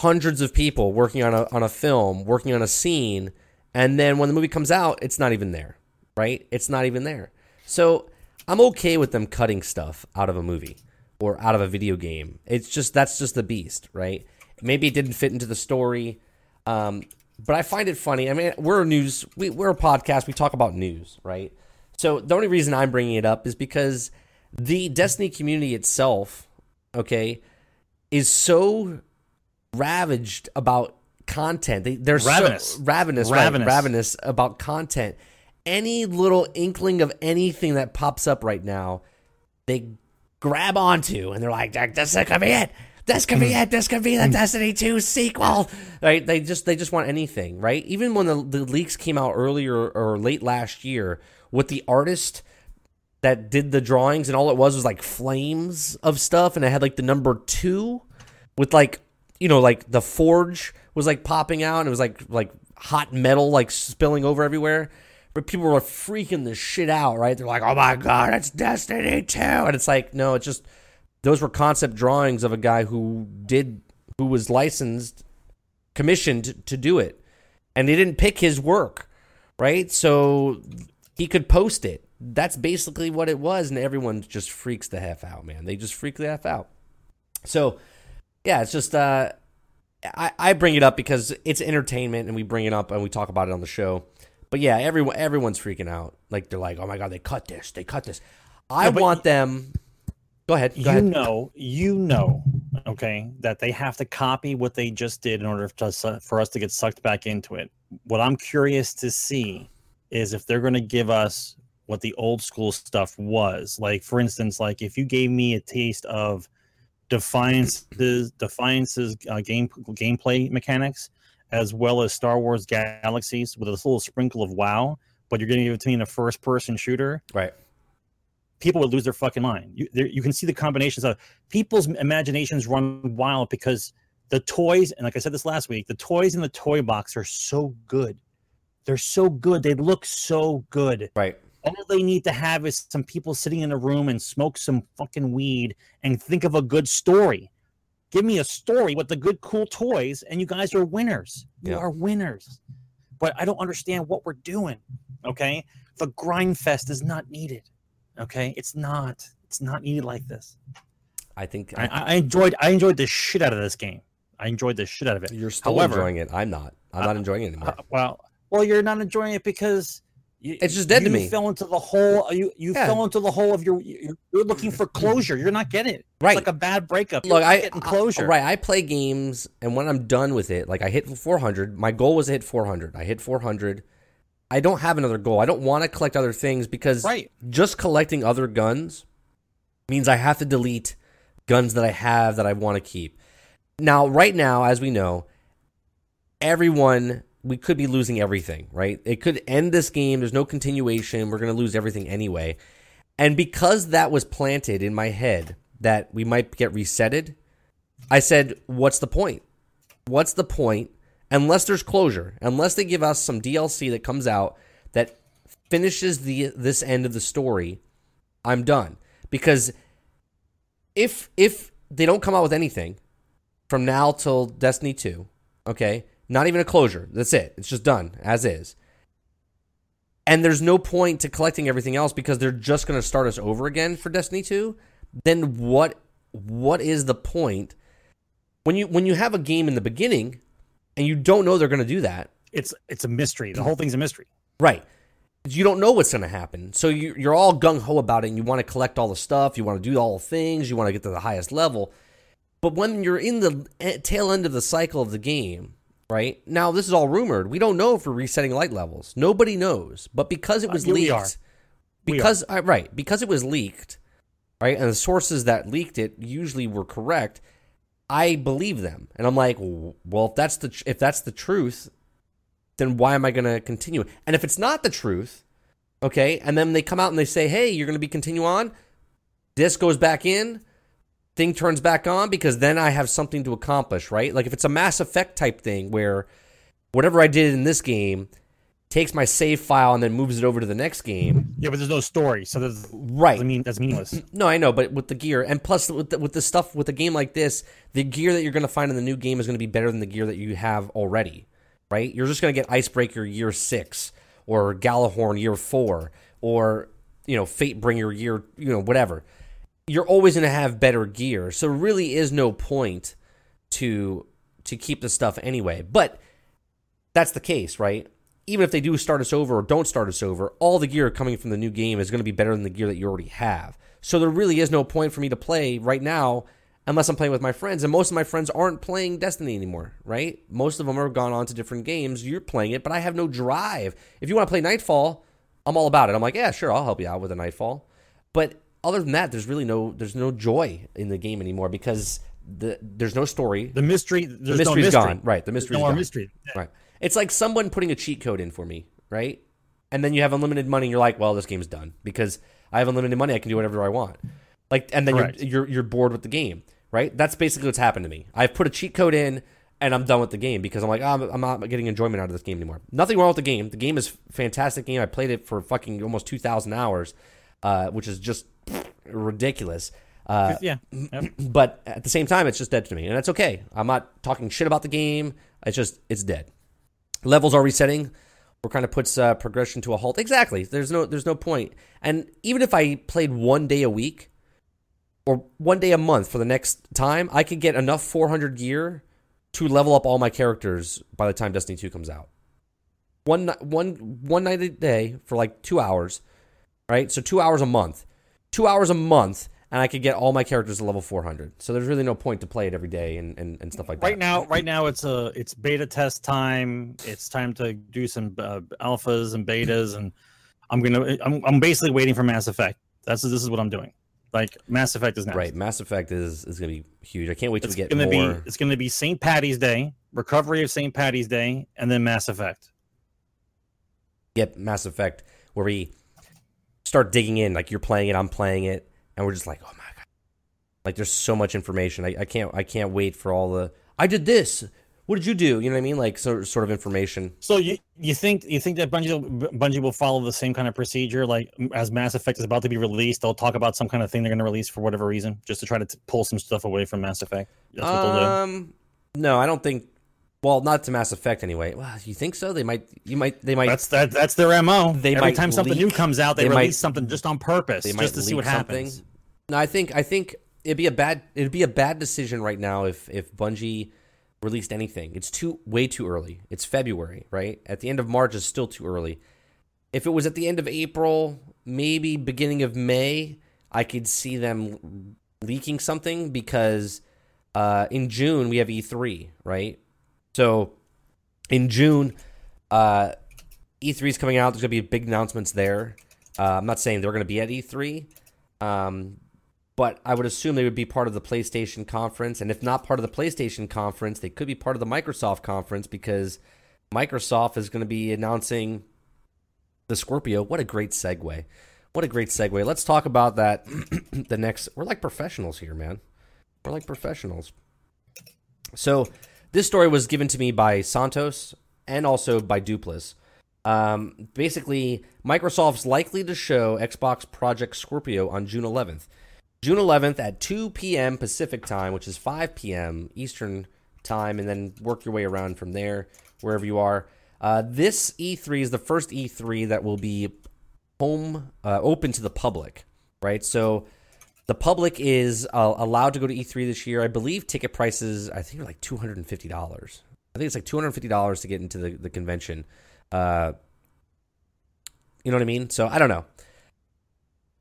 hundreds of people working on a on a film, working on a scene, and then when the movie comes out, it's not even there, right? It's not even there. So I'm okay with them cutting stuff out of a movie or out of a video game. It's just that's just the beast, right? Maybe it didn't fit into the story, um, but I find it funny. I mean, we're a news, we, we're a podcast. We talk about news, right? So the only reason I'm bringing it up is because the Destiny community itself, okay, is so ravaged about content. They, they're Ravenous. so ravenous, Ravenous. right? Ravenous about content. Any little inkling of anything that pops up right now, they grab onto, and they're like, "This could be it. This could be mm. it. This could be the mm. Destiny 2 sequel." Right? They just they just want anything, right? Even when the, the leaks came out earlier or late last year with the artist that did the drawings, and all it was was like flames of stuff, and it had like the number two with like you know like the forge was like popping out, and it was like like hot metal like spilling over everywhere. But people were freaking the shit out, right? They're like, "Oh my god, it's Destiny 2. and it's like, no, it's just those were concept drawings of a guy who did who was licensed, commissioned to do it, and they didn't pick his work, right? So he could post it. That's basically what it was, and everyone just freaks the half out, man. They just freak the half out. So, yeah, it's just uh, I, I bring it up because it's entertainment, and we bring it up and we talk about it on the show. But yeah, everyone everyone's freaking out. Like they're like, "Oh my god, they cut this. They cut this." I Yeah, want them. Go ahead. Go you ahead. know, you know, okay, that they have to copy what they just did in order to, for us to get sucked back into it. What I'm curious to see is if they're going to give us what the old school stuff was. Like, for instance, like if you gave me a taste of Defiance's Defiance's uh, game gameplay mechanics, as well as Star Wars Galaxies with a little sprinkle of WoW, but you're getting to give it to a first person shooter Right. people would lose their fucking mind. You there, you can see the combinations of people's imaginations run wild because the toys, and like I said this last week, the toys in the toy box are so good. They're so good. They look so good. Right. All they need to have is some people sitting in a room and smoke some fucking weed and think of a good story. Give me a story with the good, cool toys, and you guys are winners. You Yeah. are winners. But I don't understand what we're doing. Okay. The grind fest is not needed. Okay. It's not. It's not needed like this. I think I, I enjoyed I enjoyed the shit out of this game. I enjoyed the shit out of it. you're still However- enjoying it. I'm not. I'm not enjoying it anymore. Uh, well, well, you're not enjoying it because you, It's just dead to me. you. Fell into the hole. You you Yeah. fell into the hole of your. You're, you're looking for closure. You're not getting it. Right. It's like a bad breakup. Look, You're I not getting closure. I- right. I play games, and when I'm done with it, like I hit 400. My goal was to hit 400. I hit 400. I don't have another goal. I don't want to collect other things because Right. just collecting other guns means I have to delete guns that I have that I want to keep. Now, right now, as we know, everyone we could be losing everything, right? It could end this game. There's no continuation. We're going to lose everything anyway. And because that was planted in my head that we might get resetted, I said, what's the point? What's the point? Unless there's closure, unless they give us some DLC that comes out that finishes the this end of the story, I'm done. Because if if they don't come out with anything from now till Destiny 2, okay? Not even a closure. That's it. It's just done as is. And there's no point to collecting everything else because they're just going to start us over again for Destiny 2. Then what what is the point when you when you have a game in the beginning and you don't know they're going to do that? It's it's a mystery. The whole thing's a mystery. Right. You don't know what's going to happen. So you, you're all gung ho about it and you want to collect all the stuff. You want to do all the things. You want to get to the highest level. But when you're in the e- tail end of the cycle of the game, right? Now, this is all rumored. We don't know if we're resetting light levels. Nobody knows. But because it was Uh, we leaked. We are. because, uh, right, because it was leaked, right? And the sources that leaked it usually were correct. I believe them. And I'm like, well, if that's the, tr- if that's the truth, then why am I going to continue? And if it's not the truth, okay, and then they come out and they say, hey, you're going to be continue on, this goes back in, thing turns back on because then I have something to accomplish, right? Like if it's a Mass Effect type thing where whatever I did in this game takes my save file and then moves it over to the next game. Yeah, but there's no story, so there's Right. I mean that's meaningless. No, I know, but with the gear and plus with the, with the stuff with a game like this, the gear that you're going to find in the new game is going to be better than the gear that you have already, right? You're just going to get Icebreaker year six or Gjallarhorn year four or you know Fatebringer year you know whatever. You're always going to have better gear, so really is no point to to keep the stuff anyway. But that's the case, right? Even if they do start us over or don't start us over, all the gear coming from the new game is going to be better than the gear that you already have. So there really is no point for me to play right now unless I'm playing with my friends. And most of my friends aren't playing Destiny anymore, right? Most of them are gone on to different games. You're playing it, but I have no drive. If you want to play Nightfall, I'm all about it. I'm like, yeah, sure, I'll help you out with a Nightfall. But other than that, there's really no there's no joy in the game anymore because the there's no story. The mystery, The no mystery's mystery. gone. Right, the mystery's no more gone. mystery. Right. It's like someone putting a cheat code in for me, right? And then you have unlimited money and you're like, well, this game's done because I have unlimited money, I can do whatever I want. Like and then you're, you're you're bored with the game, right? That's basically what's happened to me. I've put a cheat code in and I'm done with the game because I'm like, oh, I'm, I'm not getting enjoyment out of this game anymore. Nothing wrong with the game. The game is a fantastic game. I played it for fucking almost 2,000 hours, uh, which is just ridiculous. Uh, Yeah. Yep. *clears throat* but at the same time, it's just dead to me, and that's okay. I'm not talking shit about the game. It's just it's dead. Levels are resetting, or kind of puts uh, progression to a halt. Exactly. There's no there's no point. And even if I played one day a week or one day a month for the next time, I could get enough 400 gear to level up all my characters by the time Destiny 2 comes out. One one one night a day for like two hours, right? So two hours a month, two hours a month, and I could get all my characters to level 400. So there's really no point to play it every day and, and, and stuff like that. Right now, right now it's a it's beta test time. It's time to do some uh, alphas and betas, and I'm gonna I'm, I'm basically waiting for Mass Effect. That's this is what I'm doing. Like Mass Effect is next. Right, Mass Effect is is gonna be huge. I can't wait to get gonna more. be it's gonna be St. Patty's Day, recovery of St. Patty's Day, and then Mass Effect. get Mass Effect where we start digging in. Like you're playing it, I'm playing it, and we're just like, oh my god! Like there's so much information. I, I can't I can't wait for all the. I did this. What did you do? You know what I mean? Like sort sort of information. So you you think you think that Bungie will- Bungie will follow the same kind of procedure? Like as Mass Effect is about to be released, they'll talk about some kind of thing they're going to release for whatever reason, just to try to t- pull some stuff away from Mass Effect. That's what they'll do. Um, no, I don't think. Well, not to Mass Effect anyway. Well, you think so? They might. You might. They might. That's that. That's their mo. They Every might time something leak- new comes out, they, they might- release something just on purpose, they might just to see what happens. something. No, I think I think it'd be a bad it'd be a bad decision right now if if Bungie released anything. It's too way too early. It's February, right? At the end of March is still too early. If it was at the end of April, maybe beginning of May, I could see them leaking something because uh, in June we have E3, right? So in June, uh, E3 is coming out. There's gonna be big announcements there. Uh, I'm not saying they're gonna be at E3, um, but I would assume they would be part of the PlayStation conference. And if not part of the PlayStation conference, they could be part of the Microsoft conference because Microsoft is going to be announcing the Scorpio. What a great segue! What a great segue. Let's talk about that. *clears throat* the next, we're like professionals here, man. We're like professionals. So, this story was given to me by Santos and also by Duplis. Um, basically, Microsoft's likely to show Xbox Project Scorpio on June 11th. June 11th at 2 p.m. Pacific time, which is 5 p.m. Eastern time, and then work your way around from there, wherever you are. Uh, this E3 is the first E3 that will be home uh, open to the public, right? So the public is uh, allowed to go to E3 this year. I believe ticket prices, I think, are like $250. I think it's like $250 to get into the, the convention. Uh, you know what I mean? So I don't know.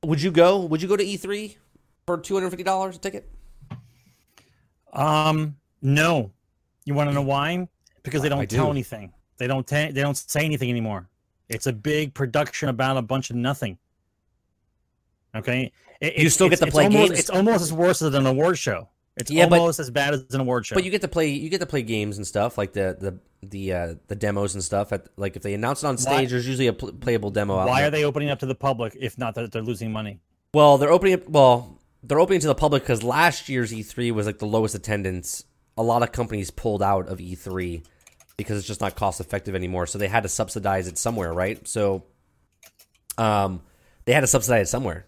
Would you go? Would you go to E3 for $250 a ticket? Um, no. You want to know why? Because they don't tell do. anything. They don't. ta- they don't say anything anymore. It's a big production about a bunch of nothing. Okay. It- You it's- still get it's- to it's play almost, games? It's almost as worse as an award show. It's Yeah, but- almost as bad as an award show. But you get to play. You get to play games and stuff like the the the uh, the demos and stuff. At like if they announce it on stage, Why- there's usually a pl- playable demo. out Why are they opening up to the public if not that they're losing money? Well, they're opening up. Well, they're opening to the public because last year's E3 was like the lowest attendance. A lot of companies pulled out of E3 because it's just not cost effective anymore. So they had to subsidize it somewhere, right? So, um, they had to subsidize it somewhere.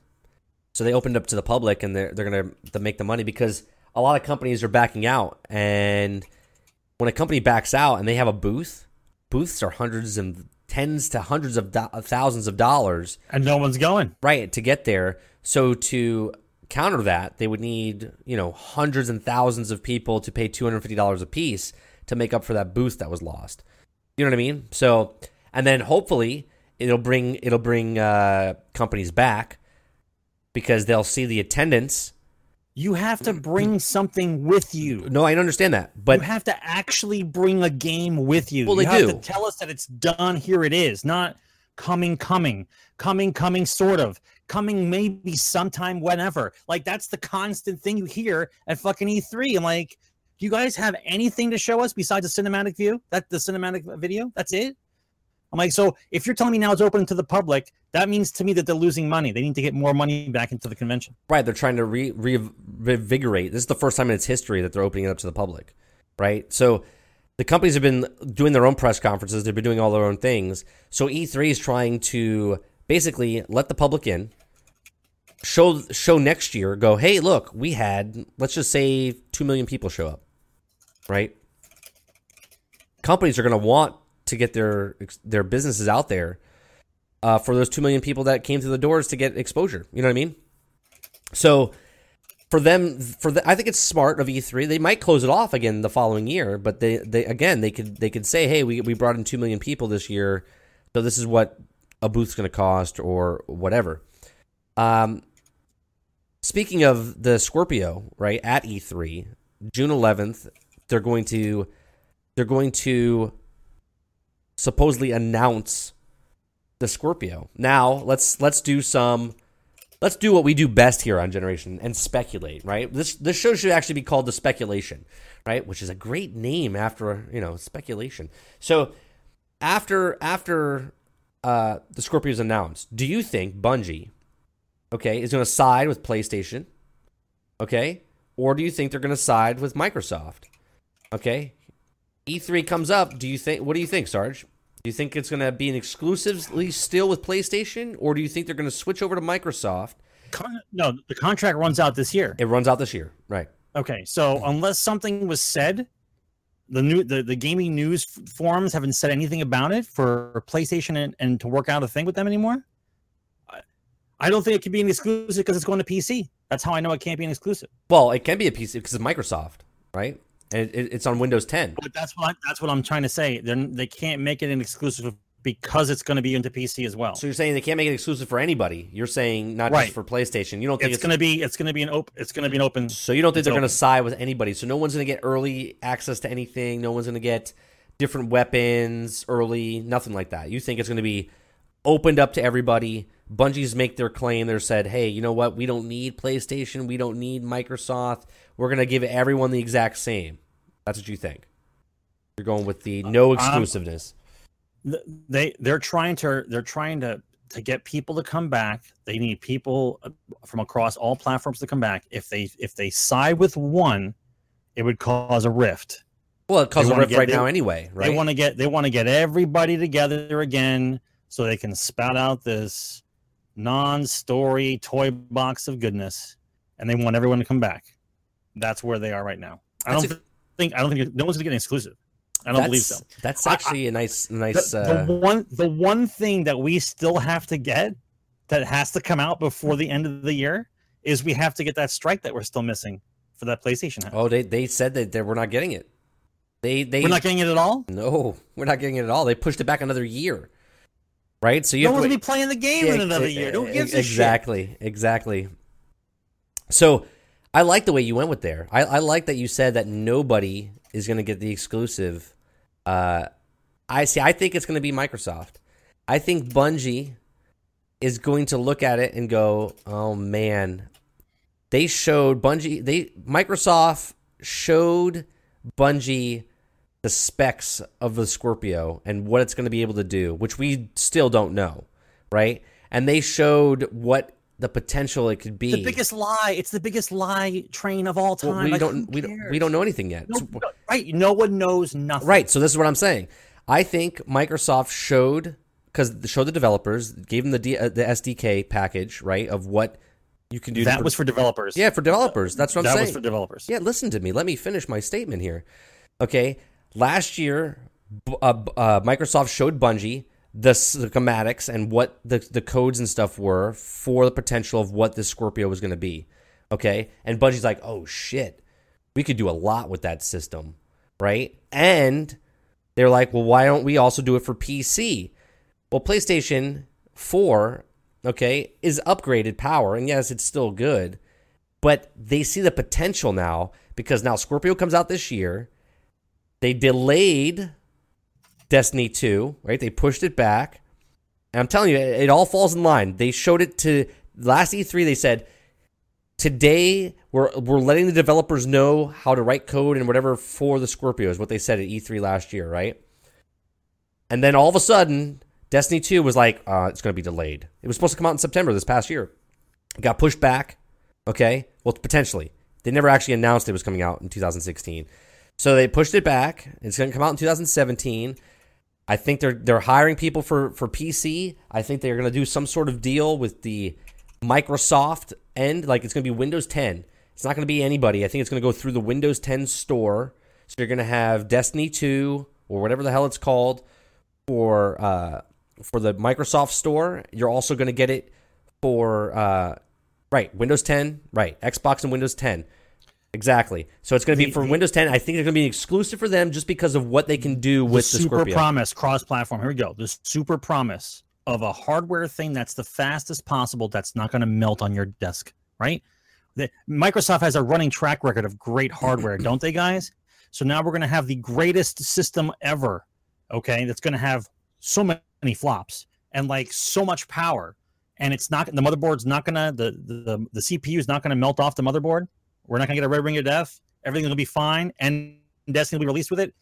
So they opened up to the public, and they're they're gonna to make the money because a lot of companies are backing out. And when a company backs out and they have a booth, booths are hundreds and tens to hundreds of do- thousands of dollars. And no one's going. right to get there. So to counter that they would need you know hundreds and thousands of people to pay $250 a piece to make up for that booth that was lost. You know what i mean? So and then hopefully it'll bring it'll bring uh, companies back because they'll see the attendance You have to bring something with you. no i don't understand that but you have to actually bring a game with you. Well, you they have do. to tell us that it's done. Here it is. Not coming, coming, coming, coming. Sort of coming maybe sometime whenever. Like that's the constant thing you hear at fucking E3. I'm like, do you guys have anything to show us besides a cinematic view? That the cinematic video? That's it? I'm like, so if you're telling me now it's open to the public, that means to me that they're losing money. They need to get more money back into the convention. Right. They're trying to re- re- revigorate. This is the first time in its history that they're opening it up to the public. Right. So the companies have been doing their own press conferences. They've been doing all their own things. So E3 is trying to basically let the public in, show show next year, go, hey, look, we had let's just say two million people show up. Right. Companies are going to want to get their their businesses out there uh, for those two million people that came through the doors to get exposure. You know what I mean? So for them, for the, I think it's smart of E3. They might close it off again the following year, but they, they again they could they could say, hey, we we brought in two million people this year, so this is what a booth's going to cost or whatever. Um, speaking of the Scorpio, right at E3, June 11th, they're going to they're going to supposedly announce the Scorpio. Now let's let's do some let's do what we do best here on Generation and speculate. Right. This this show should actually be called the Speculation, right? Which is a great name after you know speculation. So after after uh, the Scorpio is announced, do you think Bungie, okay, is going to side with PlayStation, okay, or do you think they're going to side with Microsoft? Okay, E3 comes up. Do you think? What do you think, Sarge? Do you think it's going to be an exclusively still with PlayStation, or do you think they're going to switch over to Microsoft? Con- no, the contract runs out this year. It runs out this year, right? Okay, so unless something was said, the new the, the gaming news forums haven't said anything about it for PlayStation and, and to work out a thing with them anymore. I, I don't think it could be an exclusive because it's going to PC. That's how I know it can't be an exclusive. Well, it can be a PC because it's Microsoft, right? And it, it's on Windows 10. But that's what that's what I'm trying to say. They they can't make it an exclusive because it's going to be into PC as well. So you're saying they can't make it exclusive for anybody? You're saying not Right. just for PlayStation. You don't think it's, it's, going to be it's going to be an open it's going to be an open. so you don't think they're going to side with anybody? So no one's going to get early access to anything. No one's going to get different weapons early. Nothing like that. You think it's going to be opened up to everybody? Bungie's make their claim. They're said, hey, you know what? We don't need PlayStation. We don't need Microsoft. We're going to give everyone the exact same. That's what you think. You're going with the no Um, exclusiveness. th- they they're trying to they're trying to to get people to come back. They need people uh, from across all platforms to come back. If they if they side with one, it would cause a rift. well, it causes a rift get- right they- now anyway, right? They want to get they want to get everybody together again so they can spout out this non-story toy box of goodness, and they want everyone to come back. That's where they are right now. I That's don't think I don't think no one's gonna get an exclusive. I don't believe so. That's actually a nice, The, nice. the uh, one the one thing that we still have to get that has to come out before the end of the year is we have to get that strike that we're still missing for that PlayStation. oh, they they said that they, we're not getting it. They they we're not getting it at all. no, we're not getting it at all. They pushed it back another year, right? So you No one's to be playing the game Yeah, in another year. E- a shit? exactly, exactly. So I like the way you went with there. I, I like that you said that nobody is going to get the exclusive. Uh, I see. I think it's going to be Microsoft. I think Bungie is going to look at it and go, "Oh man, they showed Bungie. They Microsoft showed Bungie the specs of the Scorpio and what it's going to be able to do, which we still don't know, right? And they showed what the potential it could be. The biggest lie. It's the biggest lie train of all time. Well, we Like, don't we don't, we don't know anything yet. No, right. No one knows nothing. Right. So this is what I'm saying. I think Microsoft showed because showed the developers gave them the D, uh, the SDK package right of what you can do. That was for developers. yeah for developers. That's what I'm that saying. was for developers. Yeah, listen to me. Let me finish my statement here. Okay, last year, uh, uh, Microsoft showed Bungie the schematics and what the the codes and stuff were for the potential of what this Scorpio was going to be. Okay, and Bungie's like, oh shit, we could do a lot with that system, right? And they're like, well, why don't we also do it for PC? Well, PlayStation 4, okay, is upgraded power, and yes, it's still good, but they see the potential now because now Scorpio comes out this year. They delayed Destiny 2, right? They pushed it back. And I'm telling you, it, it all falls in line. They showed it to last E3 they said today we're we're letting the developers know how to write code and whatever for the Scorpio is what they said at E3 last year, right? And then all of a sudden, Destiny 2 was like, uh, it's going to be delayed. It was supposed to come out in September this past year. It got pushed back. Okay, well potentially they never actually announced it was coming out in 2016, so they pushed it back. It's going to come out in 2017. I think they're they're hiring people for for PC. I think they're going to do some sort of deal with the Microsoft end. Like it's going to be Windows 10. It's not going to be anybody. I think it's going to go through the Windows 10 store. So you're going to have Destiny 2 or whatever the hell it's called for uh, for the Microsoft store. You're also going to get it for uh, right Windows 10, right Xbox and Windows 10. Exactly. So it's going to be for Windows 10. I think it's going to be exclusive for them just because of what they can do with the, the super Scorpio. promise cross-platform. Here we go. The super promise of a hardware thing that's the fastest possible. That's not going to melt on your desk, right? The, Microsoft has a running track record of great hardware, don't they, guys? So now we're going to have the greatest system ever. Okay, that's going to have so many flops and like so much power, and it's not the motherboard's not going to the the the CPU is not going to melt off the motherboard. We're not going to get a red ring of death. Everything's going to be fine, and Destiny will be released with it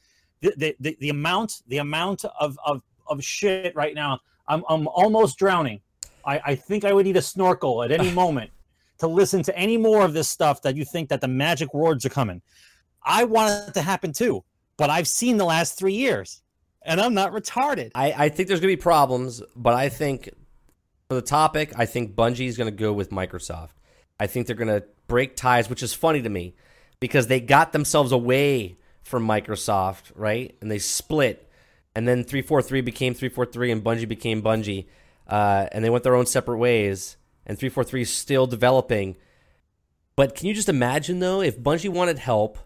the, the, the, the amount the amount of, of of shit right now i'm, I'm almost drowning I, I think i would need a snorkel at any *laughs* moment to listen to any more of this stuff that you think that the magic words are coming i want it to happen too but i've seen the last three years and i'm not retarded I, I think there's going to be problems, but I think for the topic, I think Bungie is going to go with Microsoft. I think they're going to break ties, which is funny to me because they got themselves away from Microsoft, right? And they split. And then 343 became 343 and Bungie became Bungie. Uh, and they went their own separate ways. And 343 is still developing. But can you just imagine, though, if Bungie wanted help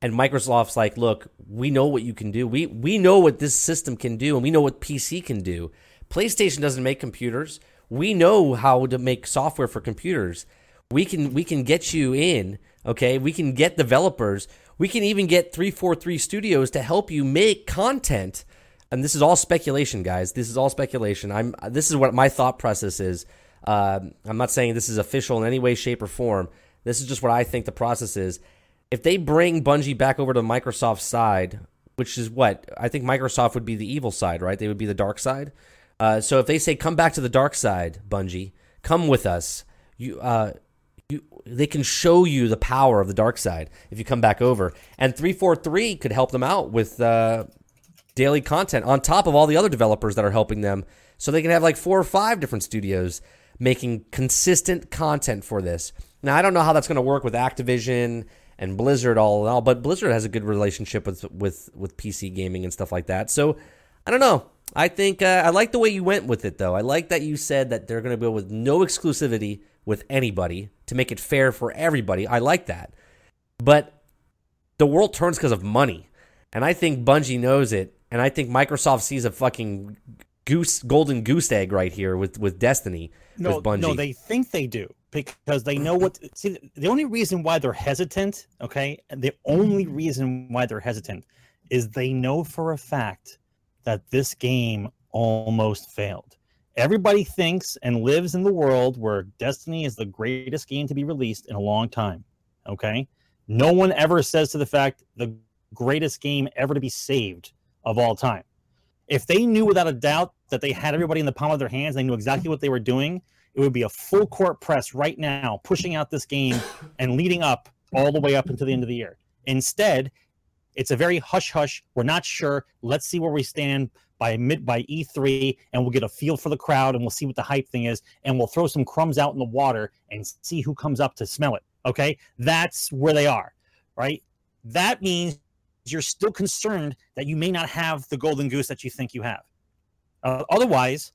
and Microsoft's like, look, we know what you can do. We we know what this system can do, and we know what PC can do. PlayStation doesn't make computers. We know how to make software for computers. We can we can get you in, okay? We can get developers. We can even get 343 Studios to help you make content. And this is all speculation, guys. This is all speculation. I'm this is what my thought process is. Um, I'm not saying this is official in any way, shape, or form. This is just what I think the process is if they bring Bungie back over to Microsoft's side, which is what I think Microsoft would be the evil side, right? They would be the dark side. Uh, so if they say, "Come back to the dark side, Bungie, come with us," you, uh, they can show you the power of the dark side if you come back over. And three four three could help them out with uh, daily content on top of all the other developers that are helping them, so they can have like four or five different studios making consistent content for this. Now I don't know how that's going to work with Activision and Blizzard all in all, but Blizzard has a good relationship with with with PC gaming and stuff like that. So I don't know. I think uh, I like the way you went with it, though. I like that you said that they're going to go with no exclusivity with anybody to make it fair for everybody. I like that, but the world turns because of money, and I think Bungie knows it, and I think Microsoft sees a fucking goose golden goose egg right here with with Destiny no, with Bungie. no, they think they do because they know what. *laughs* See, the only reason why they're hesitant, okay, the only mm-hmm. reason why they're hesitant is they know for a fact that this game almost failed. Everybody thinks and lives in the world where Destiny is the greatest game to be released in a long time. Okay, no one ever says to the fact the greatest game ever to be saved of all time. If they knew without a doubt that they had everybody in the palm of their hands, they knew exactly what they were doing, it would be a full court press right now, pushing out this game *laughs* and leading up all the way up until the end of the year. Instead, it's a very hush hush. We're not sure. Let's see where we stand by mid by E3, and we'll get a feel for the crowd, and we'll see what the hype thing is, and we'll throw some crumbs out in the water and see who comes up to smell it. Okay, that's where they are, right? That means you're still concerned that you may not have the golden goose that you think you have. Uh, otherwise,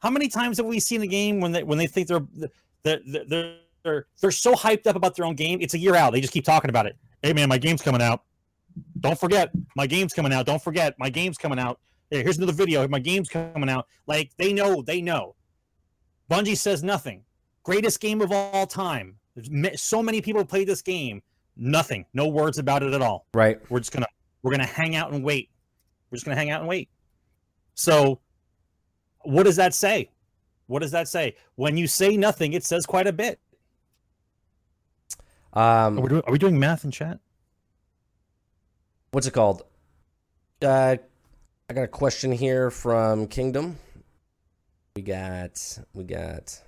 how many times have we seen a game when they when they think they're they're they're they're, they're so hyped up about their own game? It's a year out. They just keep talking about it. Hey man, my game's coming out. Don't forget, my game's coming out. Don't forget, my game's coming out. Here, here's another video. My game's coming out. Like they know, they know. Bungie says nothing. Greatest game of all time. There's so many people played this game. Nothing. No words about it at all right? we're just gonna we're gonna hang out and wait we're just gonna hang out and wait so what does that say What does that say? When you say nothing, it says quite a bit. Um, Are we doing, are we doing math in chat? what's it called? Uh, I got a question here from Kingdom. We got, we got.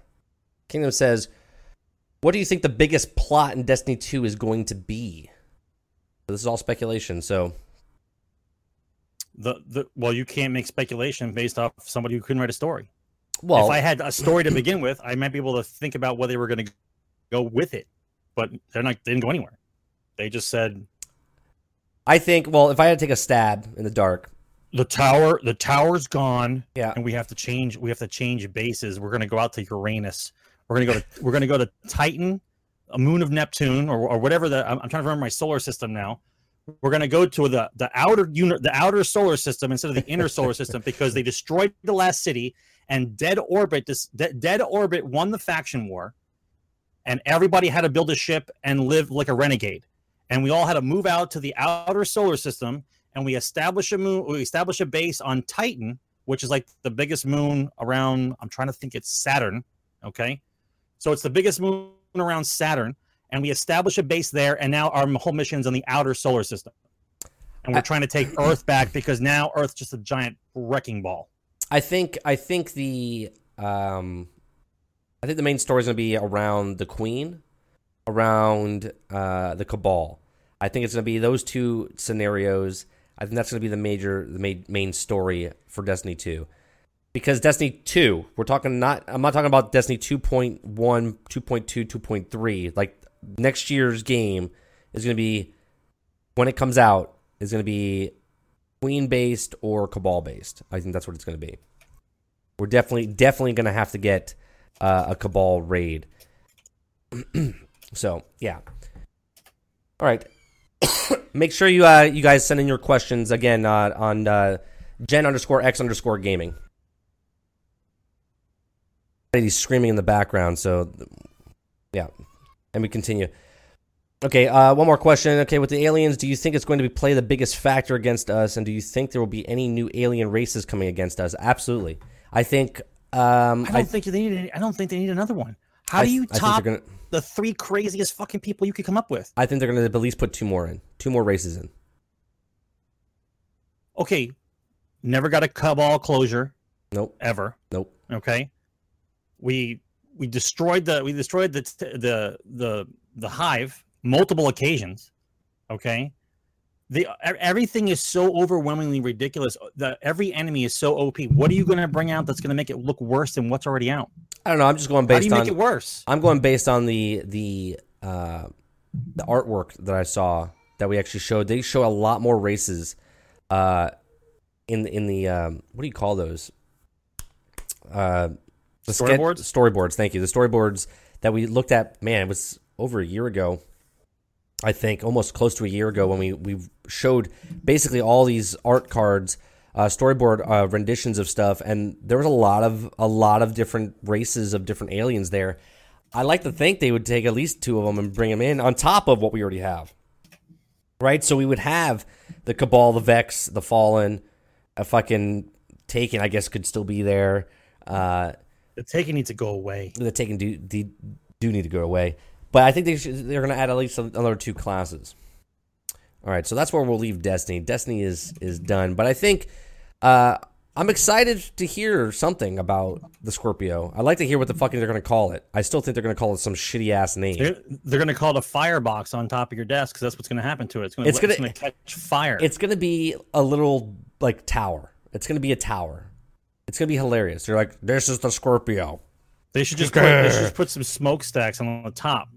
Kingdom says, "What do you think the biggest plot in Destiny Two is going to be?" This is all speculation, so The the well, you can't make speculation based off somebody who couldn't write a story. well, if I had a story to begin with, I might be able to think about where they were going to go with it. But they're not. They didn't go anywhere. They just said I think. Well, if I had to take a stab in the dark, the tower. The tower's gone. yeah, and we have to change we have to change bases we're going to go out to uranus we're going to go to we're going to go to titan a moon of neptune or, or whatever the I'm, I'm trying to remember my solar system now we're going to go to the the outer unit the outer solar system instead of the inner solar *laughs* system because they destroyed the last city and dead orbit this De- dead orbit won the faction war and everybody had to build a ship and live like a renegade and we all had to move out to the outer solar system and we establish a moon we establish a base on titan which is like the biggest moon around i'm trying to think it's saturn okay so it's the biggest moon around saturn and we establish a base there and now our whole mission is on the outer solar system and we're I- trying to take *clears throat* earth back because now earth's just a giant wrecking ball I think I think the um, I think the main story is going to be around the Queen, around uh, the Cabal. I think it's going to be those two scenarios. I think that's going to be the major the main story for Destiny Two, because Destiny Two, we're talking not I'm not talking about Destiny 2.1, 2.2, 2.3. Like next year's game is going to be when it comes out is going to be Queen based or Cabal based. I think that's what it's going to be. We're definitely definitely going to have to get uh, a Cabal raid. *clears throat* so yeah. All right. *coughs* Make sure you uh, you guys send in your questions again uh, on uh, Gen underscore X underscore gaming. He's screaming in the background, so yeah. And we continue. Okay, uh, one more question. Okay, with the aliens, do you think it's going to be play the biggest factor against us, and do you think there will be any new alien races coming against us? Absolutely. I think. Um, i don't think they need any, i don't think they need another one how I- do you I think top gonna. The three craziest fucking people you could come up with. I think they're going to at least put two more in, two more races in. okay never got a cabal closure. Nope, ever. Nope. okay. We we destroyed the we destroyed the the the the hive multiple occasions. Okay. The everything is so overwhelmingly ridiculous The every enemy is so op what are you going to bring out that's going to make it look worse than what's already out I don't know. I'm just going based. how do you make on. it worse I'm going based on the the uh, the artwork that I saw that we actually showed. They show a lot more races uh, in the in the um, what do you call those? Uh, the Storyboards? storyboards. Thank you. The storyboards that we looked at. Man, it was over a year ago. I think almost close to a year ago when we we showed basically all these art cards, uh, storyboard uh, renditions of stuff, and there was a lot of a lot of different races of different aliens there. I like to think they would take at least two of them and bring them in on top of what we already have, right? So we would have the Cabal, the Vex, the Fallen, a fucking Taken. I guess could still be there. Uh, the taking needs to go away the Taken do do, do need to go away, but I think they should, they're going to add at least another two classes. All right, so that's where we'll leave Destiny. Destiny is is done, but I think uh, I'm excited to hear something about the Scorpio. I'd like to hear what the fucking they're going to call it. I still think they're going to call it some shitty ass name. they're, they're going to call it a firebox on top of your desk because that's what's going to happen to it it's going It's to gonna- catch fire It's going to be a little like tower. It's going to be a tower. It's going to be hilarious. They're like, this is the Scorpio. They should just put, they should just put some smokestacks on the top,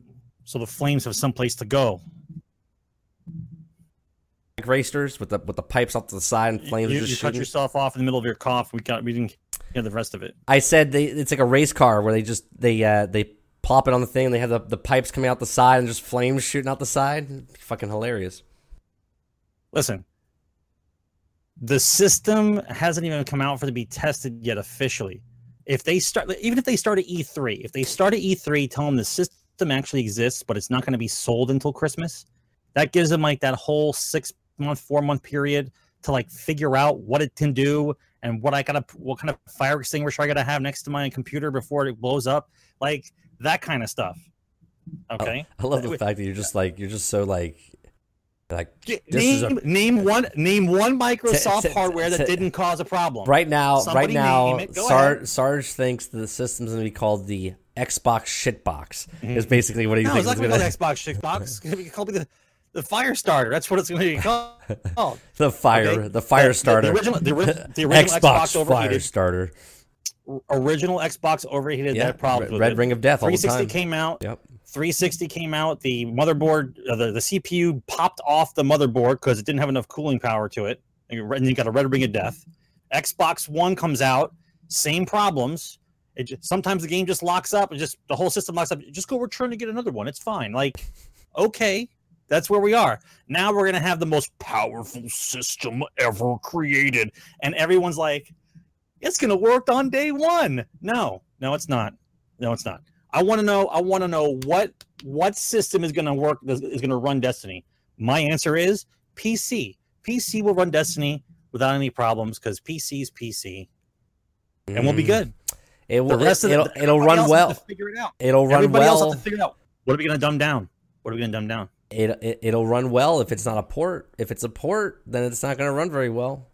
so the flames have someplace to go. Racers with the with the pipes off to the side and flames you you just cut yourself off in the middle of your cough. We got we didn't hear the rest of it. I said they it's like a race car where they just they uh they plop it on the thing and they have the, the pipes coming out the side and just flames shooting out the side. Fucking hilarious. Listen, the system hasn't even come out for to be tested yet officially. If they start, even if they start at E3, if they start at E3, tell them the system actually exists, but it's not going to be sold until Christmas. That gives them like that whole six month, four month period to like figure out what it can do and what I gotta, what kind of fire extinguisher I gotta have next to my computer before it blows up, like that kind of stuff. Okay, I love the fact that you're just like you're just so like like this name is a- name one name one Microsoft T- t- hardware that t- didn't cause a problem. right now. Somebody right now, Sarge, Sarge thinks the system's going to be called the Xbox shitbox. Is basically what he Mm-hmm. No, thinks it's it's not going gonna be called Xbox *laughs* Shitbox. It's gonna be called the the Fire Starter. That's what it's gonna be *laughs* called. The fire okay? the fire The- the- starter The, original, the, *laughs* the original Xbox, Xbox, fire starter. Original Xbox overheated. Yeah, that problems Red, Red. Ring of Death all the 360 time. came out. Yep. 360 came out. The motherboard, uh, the, the CPU popped off the motherboard because it didn't have enough cooling power to it. And you- and you got a red ring of death. Xbox One comes out, same problems. It just, sometimes the game just locks up and just the whole system locks up. Just go return to get another one. It's fine. Like, okay, that's where we are. Now we're gonna have the most powerful system ever created, and everyone's like, it's gonna work on day one. No, no, it's not. No, it's not. I want to know. I want to know what what system is going to work is going to run Destiny. My answer is PC. PC will run Destiny without any problems because PC is PC, and we'll be Mm. good. It will. The rest of it'll, it'll run well. to figure it out. It'll run Everybody else well. has to figure it out. What are we going to dumb down? What are we going to dumb down? It, it it'll run well if it's not a port. If it's a port, then it's not going to run very well.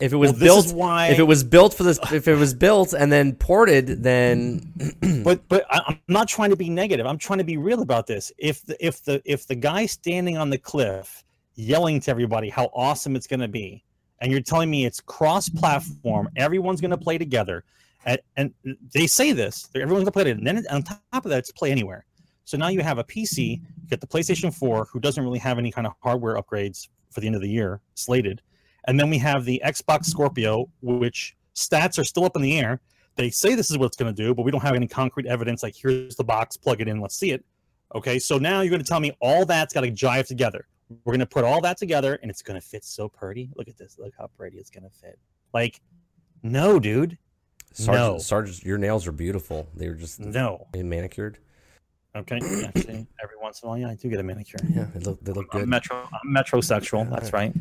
If it was Well, built, why- if it was built for this, if it was built and then ported, then *clears throat* but but I'm not trying to be negative. I'm trying to be real about this. If the if the if the guy standing on the cliff yelling to everybody how awesome it's going to be, and you're telling me it's cross-platform, everyone's going to play together, and, and they say this, everyone's going to play it, and then on top of that, it's play anywhere. So now you have a PC, you get the PlayStation 4, who doesn't really have any kind of hardware upgrades for the end of the year slated, and then we have the Xbox Scorpio, which stats are still up in the air they say this is what it's going to do, but we don't have any concrete evidence. Like, here's the box, plug it in, let's see it. Okay, so now you're going to tell me all that's got to jive together. We're going to put all that together, and it's going to fit so pretty. Look at this. Look how pretty it's going to fit. Like, no, dude, Sarge, No. Sarge, your nails are beautiful. They were just no. manicured. Okay, *coughs* actually, every once in a while, yeah, I do get a manicure. Yeah, they look they look I'm good. metro, I'm metrosexual. That's right.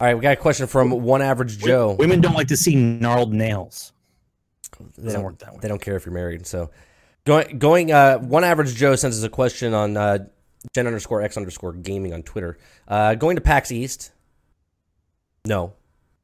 All right, we got a question from one average Joe. Women don't like to see gnarled nails. they don't work that way. They don't care if you're married. So going going uh one average Joe sends us a question on uh Gen underscore X underscore gaming on Twitter. Uh going to PAX East. No,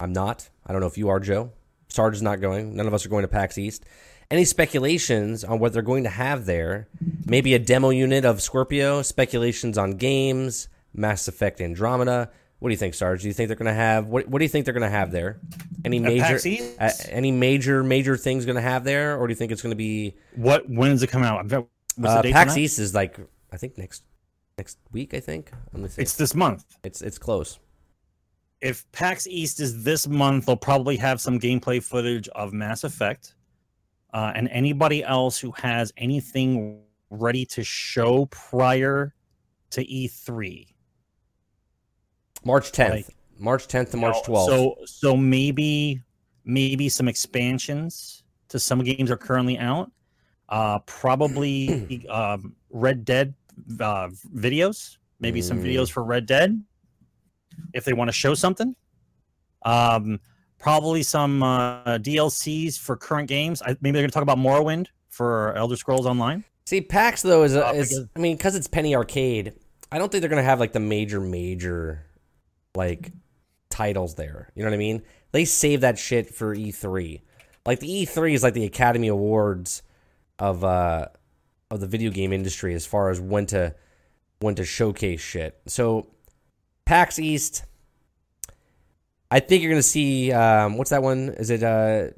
I'm not. I don't know if you are, Joe. Sarge is not going. None of us are going to PAX East. Any speculations on what they're going to have there? Maybe a demo unit of Scorpio, speculations on games, Mass Effect Andromeda. What do you think, Sarge? Do you think they're going to have what what do you think they're going to have there? Any major uh, any major major things going to have there or do you think it's going to be What? When is it coming out? What's uh, PAX? East is like I think next next week, I think. Let me see. It's this month. it's it's close. if PAX East is this month, they'll probably have some gameplay footage of Mass Effect. Uh, and anybody else who has anything ready to show prior to E E3. March 10th. Like- March 10th to March Now, 12th. So so maybe maybe some expansions to some games are currently out. Uh, probably *clears throat* um, Red Dead uh, videos. Maybe some Mm. videos for Red Dead if they want to show something. Um, probably some uh, DLCs for current games. I, maybe they're going to talk about Morrowind for Elder Scrolls Online. See, PAX though is, a, Uh, is I mean, because it's Penny Arcade, I don't think they're gonna have like the major major like titles there. You know what I mean? They save that shit for E3. Like the E3 is like the Academy Awards of uh of the video game industry as far as when to when to showcase shit. So PAX East, I think you're gonna see um, what's that one? Is it uh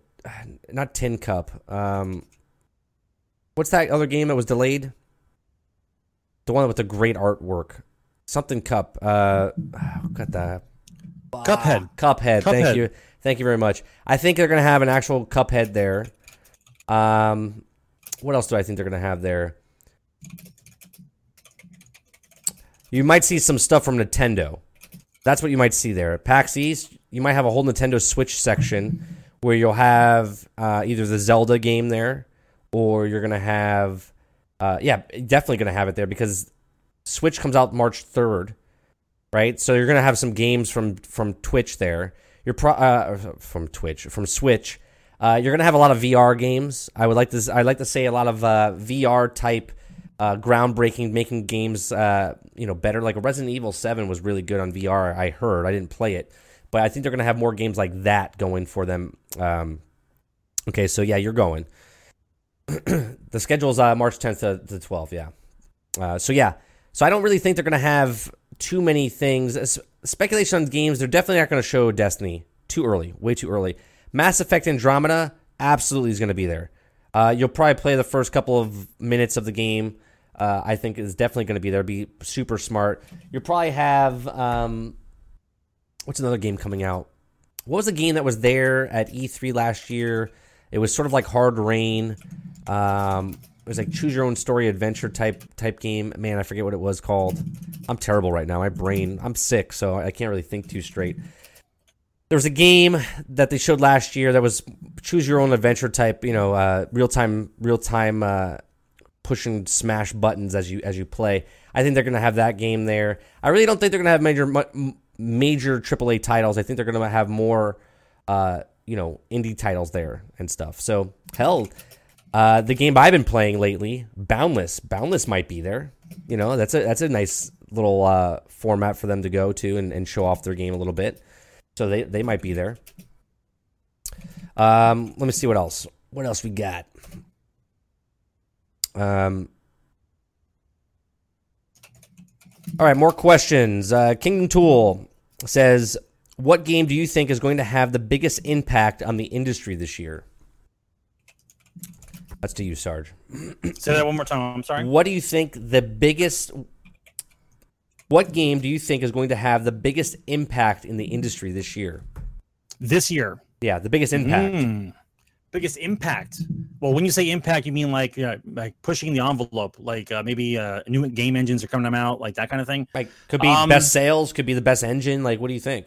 not Tin Cup? Um, what's that other game that was delayed? The one with the great artwork, something Cup. Uh, *sighs* got that. Cuphead. Cuphead. Thank you. Thank you very much. I think they're gonna have an actual Cuphead there. Um, what else do I think they're gonna have there? You might see some stuff from Nintendo. That's what you might see there. PAX East, you might have a whole Nintendo Switch section where you'll have uh, either the Zelda game there, or you're gonna have, uh, yeah, definitely gonna have it there because Switch comes out March third, right? So you're gonna have some games from from Twitch there. You're pro- uh, from Twitch, from Switch. Uh, you're gonna have a lot of VR games. I would like to. I like to say a lot of uh, VR type, uh, groundbreaking, making games, uh, you know, better. Like Resident Evil Seven was really good on VR. I heard. I didn't play it, but I think they're gonna have more games like that going for them. Um, okay, so yeah, you're going. *clears throat* the schedule is uh, March 10th to the 12th. Yeah. Uh, so yeah, so I don't really think they're gonna have too many things. S- Speculation on games. They're definitely not gonna show Destiny too early, way too early. Mass Effect Andromeda absolutely is gonna be there. Uh, you'll probably play the first couple of minutes of the game. Uh, I think is definitely going to be there. Be super smart. You'll probably have um, what's another game coming out? What was the game that was there at E3 last year? It was sort of like Hard Rain. Um, it was like choose your own story adventure type type game. Man, I forget what it was called. I'm terrible right now. My brain, I'm sick, so I can't really think too straight. There was a game that they showed last year that was choose your own adventure type. You know, uh, real time, real time uh, pushing smash buttons as you as you play. I think they're going to have that game there. I really don't think they're going to have major major AAA titles. I think they're going to have more, uh, you know, indie titles there and stuff. So hell, uh, the game I've been playing lately, Boundless. Boundless might be there. You know, that's a that's a nice little uh, format for them to go to and, and show off their game a little bit. So they they might be there. Um, let me see what else. What else we got? Um. All right, more questions. Uh, Kingdom Tool says, "What game do you think is going to have the biggest impact on the industry this year?" That's to you, Sarge. *clears throat* Say that one more time. I'm sorry. What do you think the biggest? What game do you think is going to have the biggest impact in the industry this year? This year, Yeah, the biggest impact. Hmm. Biggest impact. Well, when you say impact, you mean like uh, like pushing the envelope, like uh, maybe uh, new game engines are coming out, like that kind of thing. Like could be Um, best sales, could be the best engine. Like, what do you think?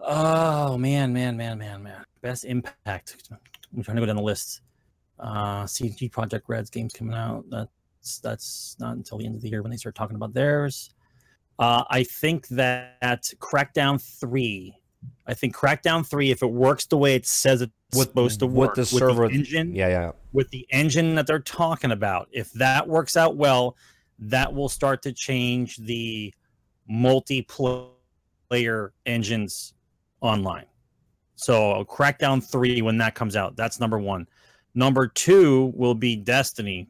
Oh man, man, man, man, man. Best impact. I'm trying to go down the list. Uh CD Projekt Red's games coming out. That's that's not until the end of the year when they start talking about theirs. Uh I think that Crackdown 3. I think Crackdown 3, if it works the way it says it's With- supposed to with work the server- engine, Yeah, yeah. with the engine that they're talking about, if that works out well, that will start to change the multiplayer engines online. So Crackdown 3 when that comes out, that's number 1. Number 2 will be Destiny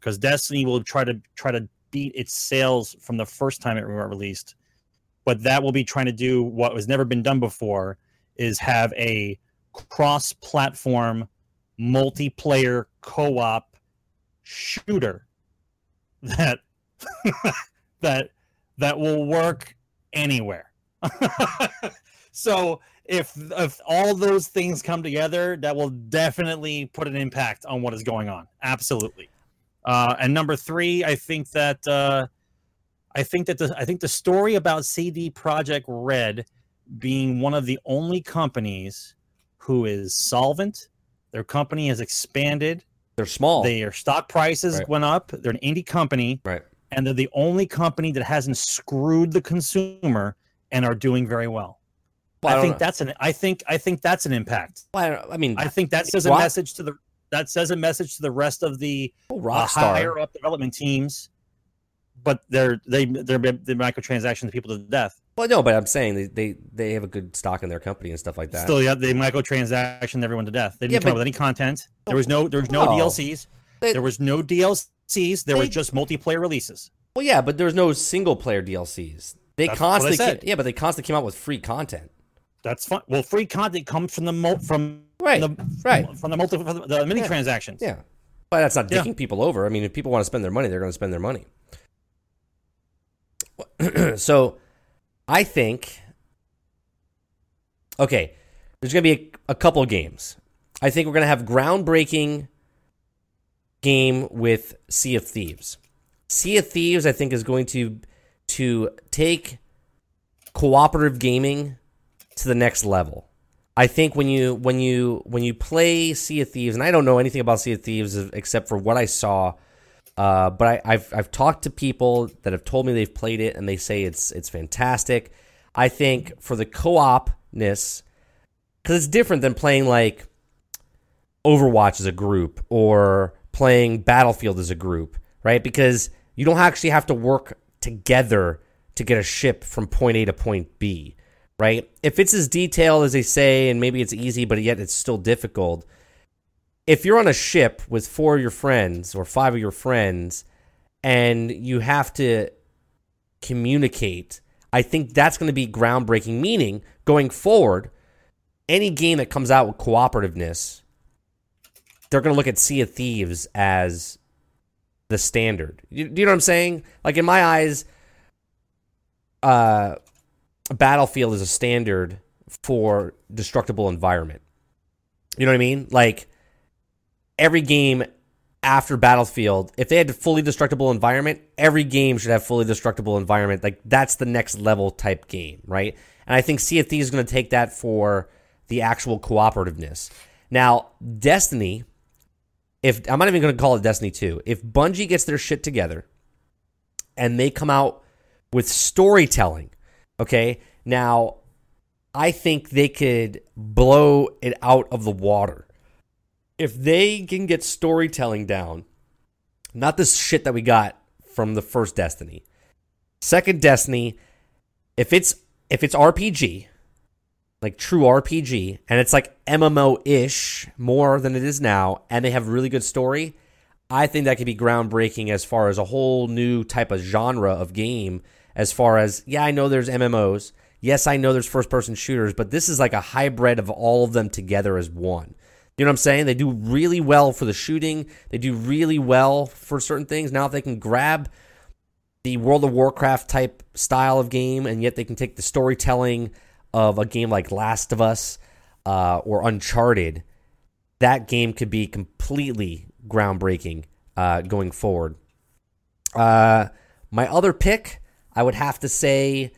cuz Destiny will try to try to beat its sales from the first time it released. But that will be trying to do what has never been done before is have a cross-platform multiplayer co-op shooter that *laughs* that that will work anywhere. *laughs* so if if all those things come together, that will definitely put an impact on what is going on. Absolutely. Uh, and number three, I think that uh, I think that the I think the story about CD Projekt Red being one of the only companies who is solvent, their company has expanded, They're small. their stock prices Right. went up, they're an indie company, right. and they're the only company that hasn't screwed the consumer and are doing very well. Well, I, don't think know. that's an I think I think that's an impact. Well, I, I mean, I think that says a Rock- message to the that says a message to the rest of the uh, Rockstar. higher up development teams, but they're they they're the microtransactions people to death. well, no, but I'm saying they, they they have a good stock in their company and stuff like that. Still, yeah, they microtransaction everyone to death. They didn't Yeah, come but- up with any content. There was no there was no No. DLCs. They- there was no DLCs. There was just multiplayer releases. well, yeah, but there's no single player DLCs. They That's constantly, said. ca- yeah, but they constantly came out with free content. That's fine. Well, free content comes from the mo- from Right, the, right. from the multi from the, the mini Yeah. transactions. Yeah, but that's not Yeah. people over. I mean, if people want to spend their money, they're going to spend their money. *clears throat* so, I think okay, there's going to be a, a couple games. I think we're going to have groundbreaking game with Sea of Thieves. Sea of Thieves, I think, is going to to take cooperative gaming to the next level. I think when you when you when you play Sea of Thieves, and I don't know anything about Sea of Thieves except for what I saw, uh, but I, I've I've talked to people that have told me they've played it and they say it's it's fantastic. I think for the co-op cooperatedness because it's different than playing like Overwatch as a group or playing Battlefield as a group, right? Because you don't actually have to work together to get a ship from point A to point B, right? If it's as detailed as they say, and maybe it's easy, but yet it's still difficult. If you're on a ship with four of your friends or five of your friends and you have to communicate, I think that's going to be groundbreaking. Meaning, going forward, any game that comes out with cooperativeness, they're going to look at Sea of Thieves as the standard. You, you know what I'm saying? Like in my eyes, uh, Battlefield is a standard for destructible environment. You know what I mean? Like every game after Battlefield, if they had a fully destructible environment, every game should have fully destructible environment. Like that's the next level type game, right? And I think Sea of Thieves is going to take that for the actual cooperativeness. Now, Destiny, if I'm not even going to call it Destiny 2, if Bungie gets their shit together and they come out with storytelling, okay? Now, I think they could blow it out of the water if they can get storytelling down, not this shit that we got from the first Destiny. Second Destiny, if it's if it's RPG, like true RPG, and it's like MMO ish more than it is now, and they have really good story, I think that could be groundbreaking as far as a whole new type of genre of game. As far as yeah, I know there's MMOs. Yes, I know there's first person shooters, but this is like a hybrid of all of them together as one. You know what I'm saying? They do really well for the shooting. They do really well for certain things. Now, if they can grab the World of Warcraft type style of game, and yet they can take the storytelling of a game like Last of Us uh, or Uncharted, that game could be completely groundbreaking uh, going forward. Uh, my other pick, I would have to say,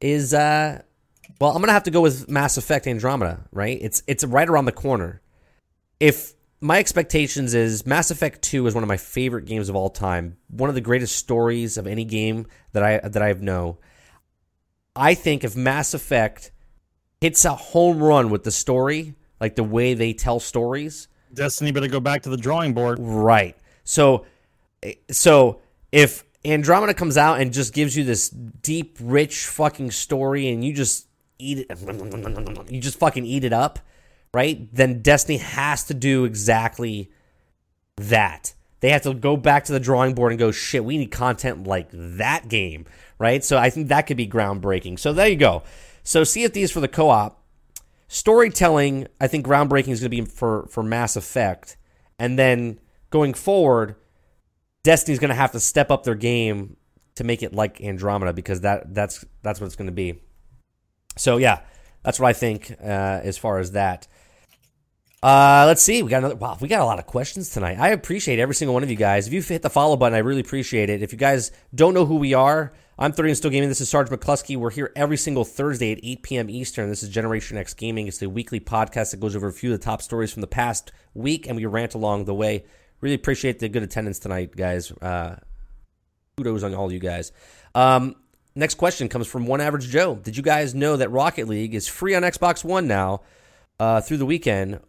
is uh, well, I'm gonna have to go with Mass Effect Andromeda. Right? It's it's right around the corner if my expectations is Mass Effect 2 is one of my favorite games of all time, one of the greatest stories of any game that I that I've know. I think if Mass Effect hits a home run with the story, like the way they tell stories, Destiny better go back to the drawing board. Right. So eh, so if Andromeda comes out and just gives you this deep, rich fucking story and you just eat it *laughs* you just fucking eat it up right? Then Destiny has to do exactly that. They have to go back to the drawing board and go, shit, we need content like that game, right? So I think that could be groundbreaking. So there you go. So Thieves for the co op. Storytelling, I think groundbreaking is going to be for, for Mass Effect. And then going forward, Destiny's going to have to step up their game to make it like Andromeda because that that's that's what it's going to be. So yeah, that's what I think uh, as far as that. Uh, let's see. We got another. Wow, we got a lot of questions tonight. I appreciate every single one of you guys. If you hit the follow button, I really appreciate it. If you guys don't know who we are, I'm 30 and still gaming. This is Sarge McCluskey. We're here every single Thursday at 8 p.m. Eastern. This is Generation X Gaming. It's the weekly podcast that goes over a few of the top stories from the past week, and we rant along the way. Really appreciate the good attendance tonight, guys. Uh, kudos on all you guys. Um, next question comes from One Average Joe. Did you guys know that Rocket League is free on Xbox One now uh, through the weekend?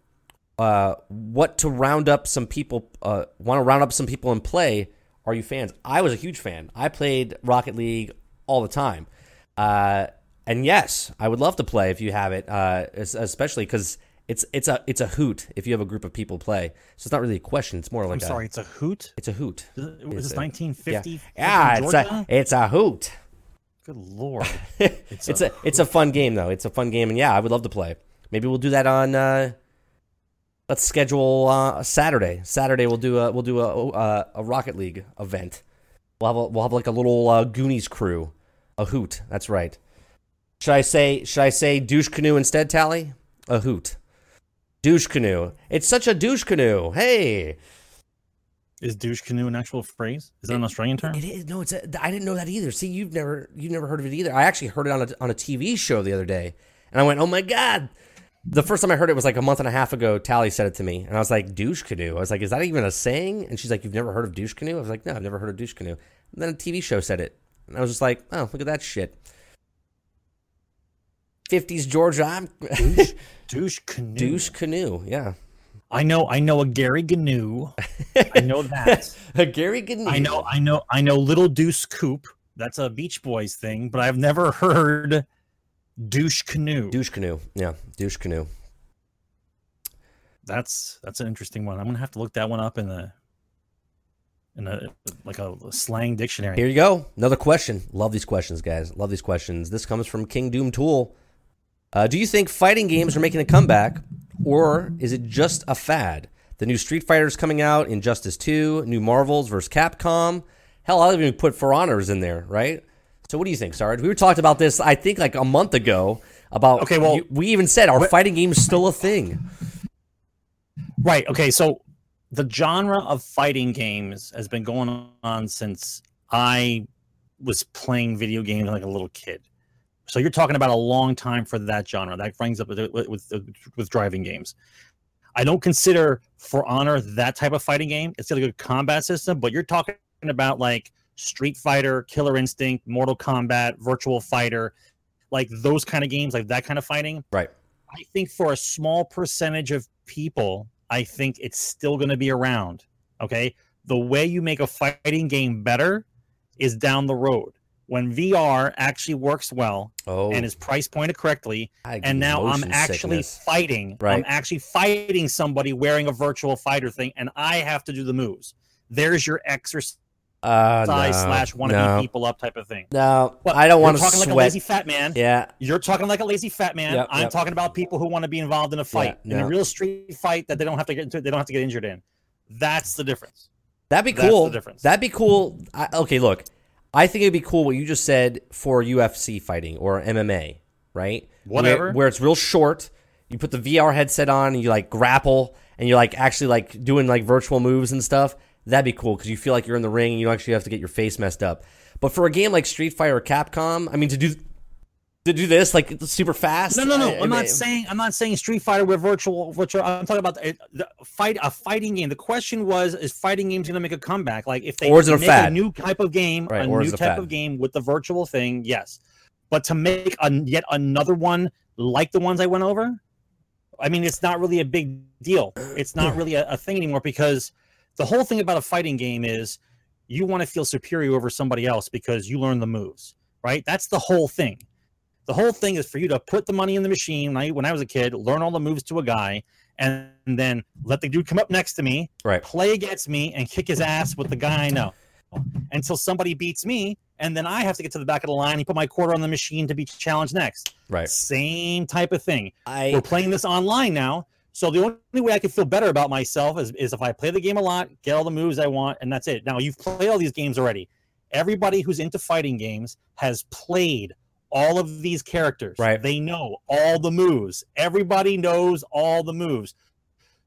Uh, what to round up some people uh, want to round up some people and play are you fans? I was a huge fan. I played rocket league all the time. Uh, and yes i would love to play if you have it uh, especially because it's it's a it's a hoot if you have a group of people play. So it's not really a question. It's more like I'm sorry a, it's a hoot? It's a hoot. Is this 1950 yeah, yeah it's a it's a hoot. Good lord. It's, *laughs* it's a, a it's a fun game though. It's a fun game and yeah i would love to play. Maybe we'll do that on uh, let's schedule uh, a Saturday. Saturday we'll do a we'll do a a, a Rocket League event. We'll have a, we'll have like a little uh, Goonies crew, a hoot. That's right. Should I say should I say douche canoe instead? Tally a hoot. Douche canoe. It's such a douche canoe. Hey. Is douche canoe an actual phrase? Is that an Australian term? It is. No, it's. A, I didn't know that either. See, you've never you've never heard of it either. I actually heard it on a on a TV show the other day, and I went, "Oh my god, the first time I heard it was like a month and a half ago. Tally said it to me, and I was like, "Douche canoe." I was like, "Is that even a saying?" And she's like, "You've never heard of douche canoe?" I was like, "No, I've never heard of douche canoe." And then a TV show said it, and I was just like, "Oh, look at that shit." 50s Georgia. I'm douche, *laughs* douche canoe. douche canoe. Yeah. I know. I know a Gary Gnu. I know that. *laughs* A Gary Gnu. I know. I know. I know. Little Deuce Coop. That's a Beach Boys thing, but I've never heard douche canoe. Douche canoe. Yeah. Douche canoe. That's that's an interesting one. I'm gonna have to look that one up in the in a like a slang dictionary. Here you go. Another question. Love these questions, guys. Love these questions. This comes from King Doom Tool. Uh, do you think fighting games are making a comeback, or is it just a fad? The new Street Fighters coming out, Injustice 2, new Marvels versus Capcom. Hell, I'll even put For Honors in there, right? So, what do you think, Sarge? We were talking about this, I think, like a month ago. About Okay, well- we even said our fighting is still a thing? Right. Okay. So the genre of fighting games has been going on since I was playing video games like a little kid. So you're talking about a long time for that genre. That brings up with with, with, with driving games. I don't consider For Honor that type of fighting game. It's got a good combat system, but you're talking about like Street Fighter, Killer Instinct, Mortal Kombat, Virtual Fighter, like those kind of games, like that kind of fighting. Right. I think for a small percentage of people, I think it's still going to be around. Okay. The way you make a fighting game better is down the road. When VR actually works well Oh, and is price pointed correctly, and now I'm actually sickness. fighting. Right. I'm actually fighting somebody wearing a virtual fighter thing, and I have to do the moves. There's your exercise uh, no, slash want to no, beat people up type of thing. No, What, I don't want to talking sweat. like a lazy fat man. yeah, You're talking like a lazy fat man. Yep, I'm yep. talking about people who want to be involved in a fight, in no. a real street fight that they don't have to get into, they don't have to get injured in. That's the difference. That'd be That's cool. the difference. That'd be cool. I, okay, look, I think it'd be cool what you just said for UFC fighting or MMA, right? Whatever. Where, where it's real short. You put the VR headset on and you like grapple and you're like actually like doing like virtual moves and stuff. That'd be cool because you feel like you're in the ring and you don't actually have to get your face messed up. But for a game like Street Fighter or Capcom, I mean to do to do this like super fast. No, no, no. I- I I'm mean- not saying I'm not saying Street Fighter with virtual. virtual I'm talking about the, the fight a fighting game. The question was: Is fighting games going to make a comeback? Like if they Or is it a fad? new type of game, Right, a new type fad? of game with the virtual thing, yes. But to make a, yet another one like the ones I went over, I mean, it's not really a big deal. It's not *sighs* really a, a thing anymore because the whole thing about a fighting game is you want to feel superior over somebody else because you learn the moves, right? That's the whole thing. The whole thing is for you to put the money in the machine. When I, when I was a kid, learn all the moves to a guy, and then let the dude come up next to me, Right. play against me, and kick his ass with the guy I know until somebody beats me, and then I have to get to the back of the line and put my quarter on the machine to be challenged next. Right. Same type of thing. I We're playing this online now. So the only way I can feel better about myself is, is if I play the game a lot, get all the moves I want, and that's it. Now you've played all these games already. Everybody who's into fighting games has played all of these characters. Right. They know all the moves. Everybody knows all the moves.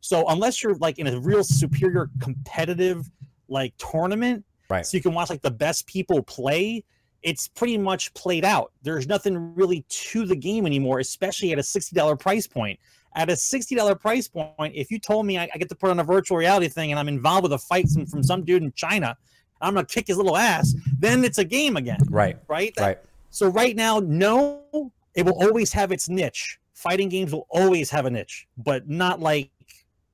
So unless you're like in a real superior competitive like tournament, Right. so you can watch like the best people play, it's pretty much played out. There's nothing really to the game anymore, especially at a $60 price point. At a $60 price point, if you told me I, I get to put on a virtual reality thing and I'm involved with a fight some, from some dude in China, I'm gonna kick his little ass, then it's a game again, right. right? That- Right. So right now, no, it will always have its niche. Fighting games will always have a niche, but not like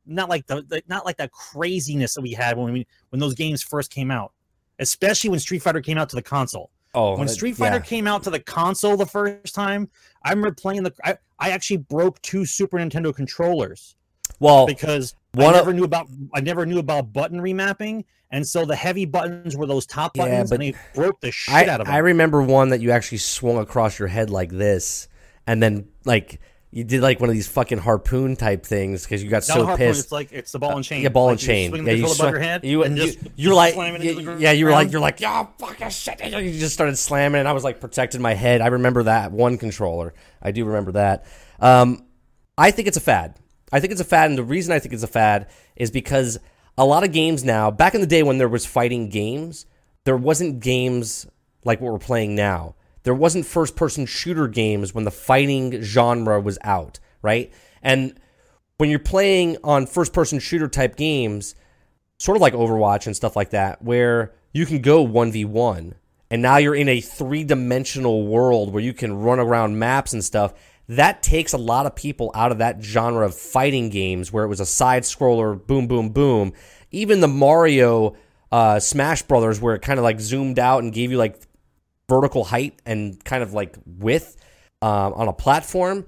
not like the, the not like that craziness that we had when we when those games first came out. Especially when Street Fighter came out to the console. Oh, When Street Fighter yeah. came out to the console the first time, I remember playing the I, I actually broke two Super Nintendo controllers Well, because one I of- never knew about I never knew about button remapping, and so the heavy buttons were those top Yeah, buttons, but and they broke the shit I, out of them. I remember one that you actually swung across your head like this, and then like you did like one of these fucking harpoon type things because you got Not so harpoon, pissed. It's like it's the ball and chain. yeah, ball Like and you chain. swing Yeah, the you controller above swung- your head. You, and you, just, you're like, slam it yeah, yeah, you were like, you're like, yeah, fucking shit. You just started slamming, and I was like protecting my head. I remember that one controller. I do remember that. Um, I think it's a fad. I think it's a fad, and the reason I think it's a fad is because a lot of games now. Back in the day when there was fighting games, there wasn't games like what we're playing now. There wasn't first person shooter games when the fighting genre was out, right? And when you're playing on first person shooter type games, sort of like Overwatch and stuff like that, where you can go 1v1 and now you're in a three dimensional world where you can run around maps and stuff. that takes a lot of people out of that genre of fighting games where it was a side scroller, boom, boom, boom. Even the Mario uh, Smash Brothers, where it kind of like zoomed out and gave you like vertical height and kind of like width um, on a platform,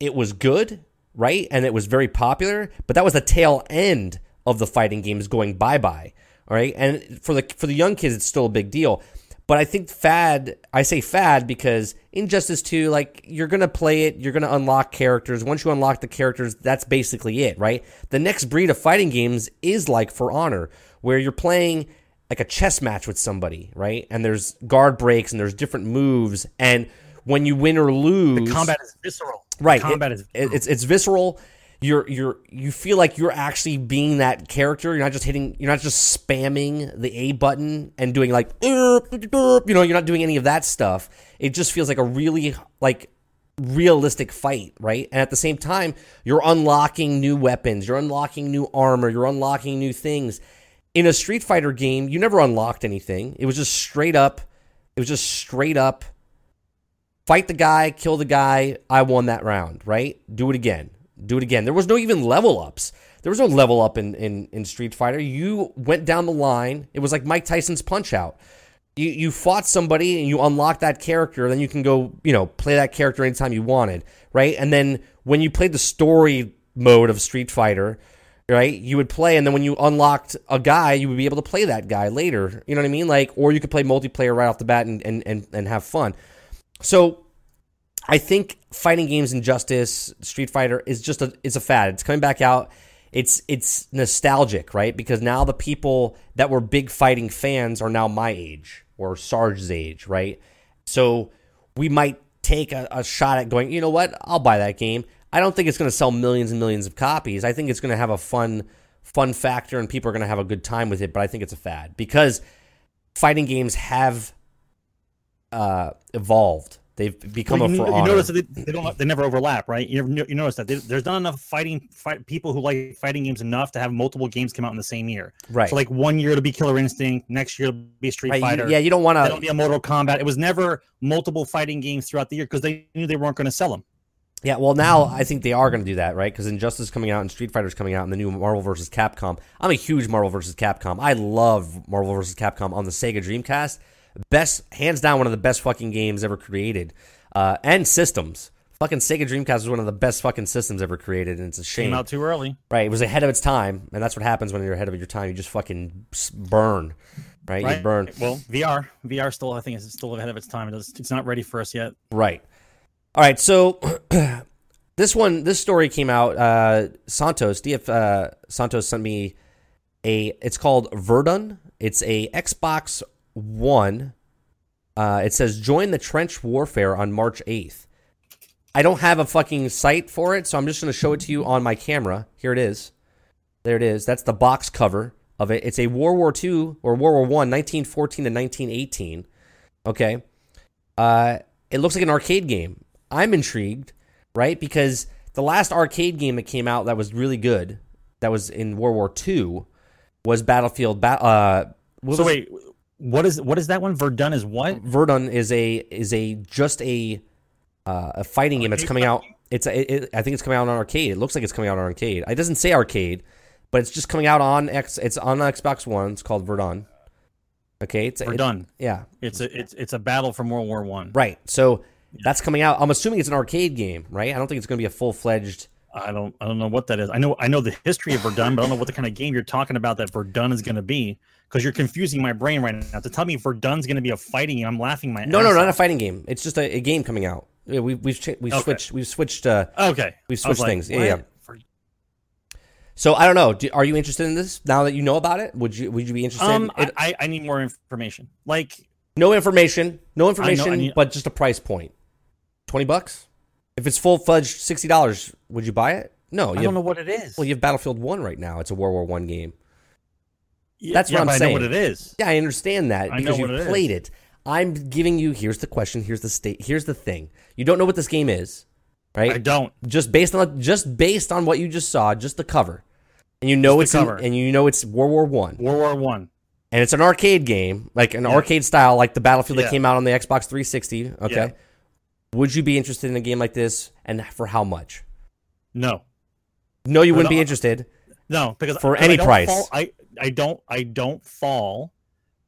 it was good, right? And it was very popular, but that was the tail end of the fighting games going bye bye. All right, and for the for the young kids, it's still a big deal. But I think fad, I say fad because Injustice 2, like, you're to play it, you're to unlock characters. Once you unlock the characters, that's basically it, right? The next breed of fighting games is like For Honor, where you're playing like a chess match with somebody, right? And there's guard breaks and there's different moves. And when you win or lose, The combat is visceral. The right? combat it- is it- it's it's visceral. You're you're you feel like you're actually being that character. You're not just hitting. You're not just spamming the A button and doing like you know. You're not doing any of that stuff. It just feels like a really like realistic fight, right? And at the same time, you're unlocking new weapons. You're unlocking new armor. You're unlocking new things. In a Street Fighter game, you never unlocked anything. It was just straight up. It was just straight up fight the guy, kill the guy. I won that round, right? Do it again. Do it again. There was no even level ups. There was no level up in, in, in Street Fighter. You went down the line. It was like Mike Tyson's Punch Out. You you fought somebody and you unlocked that character. Then you can go you know play that character anytime you wanted, right? And then when you played the story mode of Street Fighter, right? You would play, and then when you unlocked a guy, you would be able to play that guy later. You know what I mean? Like, or you could play multiplayer right off the bat and and and, and have fun. So I think fighting games Injustice, Street Fighter is just a it's a fad. It's coming back out. It's it's nostalgic, right? Because now the people that were big fighting fans are now my age or Sarge's age, right? So we might take a, a shot at going, you know what? I'll buy that game. I don't think it's going to sell millions and millions of copies. I think it's going to have a fun fun factor and people are going to have a good time with it, but I think it's a fad because fighting games have uh, evolved. They've become Well, a you, for you honor. notice that they, they don't they never overlap, right? You, never- you notice that they, there's not enough fighting fight, people who like fighting games enough to have multiple games come out in the same year. right? So like one year it'll be Killer Instinct, next year it'll be Street Right, you- Fighter. yeah, you don't want then it'll to. be a Mortal Kombat. It was never multiple fighting games throughout the year because they knew they weren't going to sell them. Yeah, well, now I think they are going to do that, right? Because Injustice is coming out and Street Fighter is coming out, and the new Marvel vs. Capcom. I'm a huge Marvel vs. Capcom. I love Marvel vs. Capcom on the Sega Dreamcast. Best, hands down, one of the best fucking games ever created, uh, and systems. Fucking Sega Dreamcast was one of the best fucking systems ever created, and it's a shame. Came out too early. Right, it was ahead of its time, and that's what happens when you're ahead of your time. You just fucking burn, right? Right? You burn. Well, VR, VR still I think is still ahead of its time. It's not ready for us yet. Right. All right. So *clears throat* this one, this story came out. Uh, Santos, DF uh, Santos sent me a. It's called Verdun. It's a Xbox One. Uh, it says join the trench warfare on March eighth. I don't have a fucking site for it, so I'm just going to show it to you on my camera. Here it is. There it is. That's the box cover of it. It's a World War II or World War One, 1914 to 1918. Okay. Uh, it looks like an arcade game. I'm intrigued, right? Because the last arcade game that came out that was really good, that was in World War II, was Battlefield. Ba- uh, what so was- wait, what is what is that one? Verdun is what? Verdun is a is a just a uh, a fighting game that's Arcade coming out. It's a, it, I think it's coming out on arcade. It looks like it's coming out on arcade. It doesn't say arcade, but it's just coming out on X. It's on Xbox One. It's called Verdun. Okay, it's it- Verdun. yeah, It's a it's it's a battle from World War One. right. So that's coming out. I'm assuming it's an arcade game, right? I don't think it's going to be a full fledged. I don't I don't know what that is. I know I know the history of Verdun, but I don't know what the kind of game you're talking about that Verdun is going to be because you're confusing my brain right now. To tell me Verdun's going to be a fighting game, I'm laughing my No, ass no, no, not a fighting game. It's just a, a game coming out. Yeah, we, we've cha- we've Okay. switched we've switched. Uh, Okay, We've switched like, things. Yeah, what? yeah. For- so I don't know. Do, are you interested in this now that you know about it? Would you would you be interested? Um, It- I, I need more information. Like No information. No information, I need- but just a price point. Twenty bucks. If it's full fledged sixty dollars, would you buy it? No. You I don't know what it is. Well, you have Battlefield One right now. It's a World War One game. Yeah, that's what yeah, I'm but I saying. know what it is. Yeah, I understand that I because you what played it. I'm giving you. Here's the question. Here's the state. Here's the thing. You don't know what this game is, right? I don't. just based on just based on what you just saw, just the cover, and you know Just it's in- and you know it's World War One, World War One. and it's an arcade game, like an Yeah. arcade style, like the Battlefield that came out on the Xbox 360. Okay, Yeah. Would you be interested in a game like this, and for how much? No, No, you wouldn't be interested. no, because For any don't price. fall- I I don't I don't fall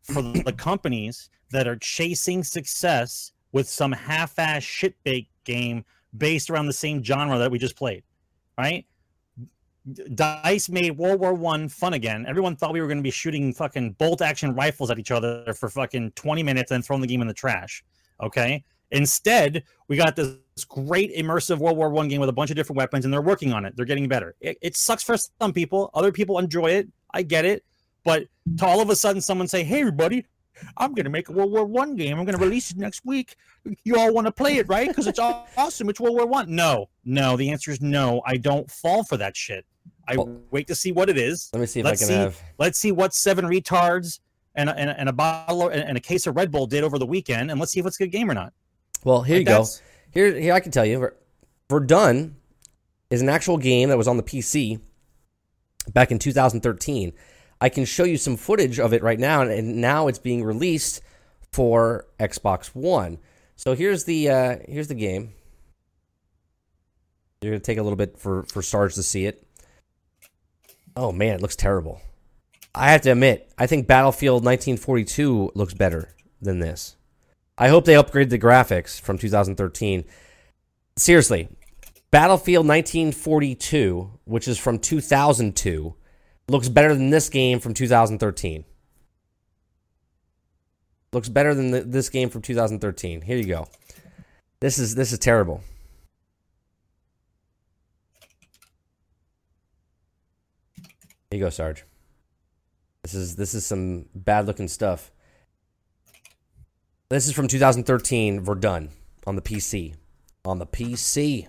for the, *coughs* companies that are chasing success with some half-ass shit baked game based around the same genre that we just played, right? Dice made World War One fun again. Everyone thought we were going to be shooting fucking bolt action rifles at each other for fucking 20 minutes and throwing the game in the trash. Okay. Instead, we got this great immersive World War One game with a bunch of different weapons, and they're working on it. They're getting better. It, it sucks for some people. Other people enjoy it. I get it. But to all of a sudden someone say, "Hey, everybody, I'm going to make a World War One game. I'm going to release it next week. You all want to play it, right? Because it's aw- *laughs* awesome. It's World War One." No, no. The answer is no. I don't fall for that shit. I Well- wait to see what it is. Let me see if Let's I can see. have. Let's see what seven retards and a, and a, and a bottle and a case of Red Bull did over the weekend, and let's see if it's a good game or not. Well, here Like, you go. Here, here I can tell you. Ver- Verdun is an actual game that was on the PC back in 2013. I can show you some footage of it right now, and- and now it's being released for Xbox One. So here's the uh, here's the game. You're gonna take a little bit for for Sarge to see it. Oh man, it looks terrible. I have to admit, I think Battlefield 1942 looks better than this. I hope they upgrade the graphics from 2013. Seriously, Battlefield 1942, which is from 2002, looks better than this game from 2013. Looks better than the, this game from 2013. Here you go. This is this is terrible. Here you go, Sarge. This is this is some bad looking stuff. This is from 2013, Verdun on the PC. On the PC.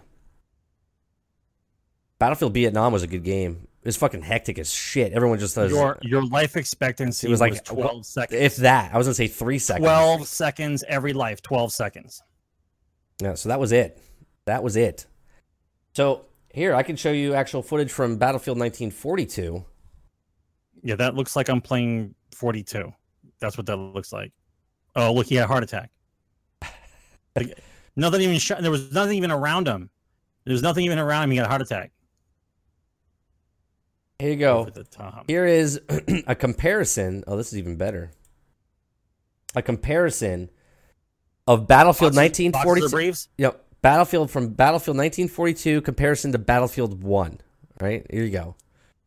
Battlefield Vietnam was a good game. It was fucking hectic as shit. Everyone just does. Your your life expectancy It was was like- like twelve seconds. if that, I was gonna say three seconds. Twelve seconds every life. Twelve seconds. Yeah, so that was it. That was it. So here I can show you actual footage from Battlefield 1942. Yeah, that looks like I'm playing 42. That's what that looks like. Oh, look, he had a heart attack. Like, nothing even shot. There was nothing even around him. There was nothing even around him. He got a heart attack. Here you go. The top. Here is *clears throat* a comparison. Oh, this is even better. A comparison of Battlefield Boxes- boxes 1942. of Braves. Yep. Battlefield from Battlefield 1942 comparison to Battlefield 1. Right? Here you go.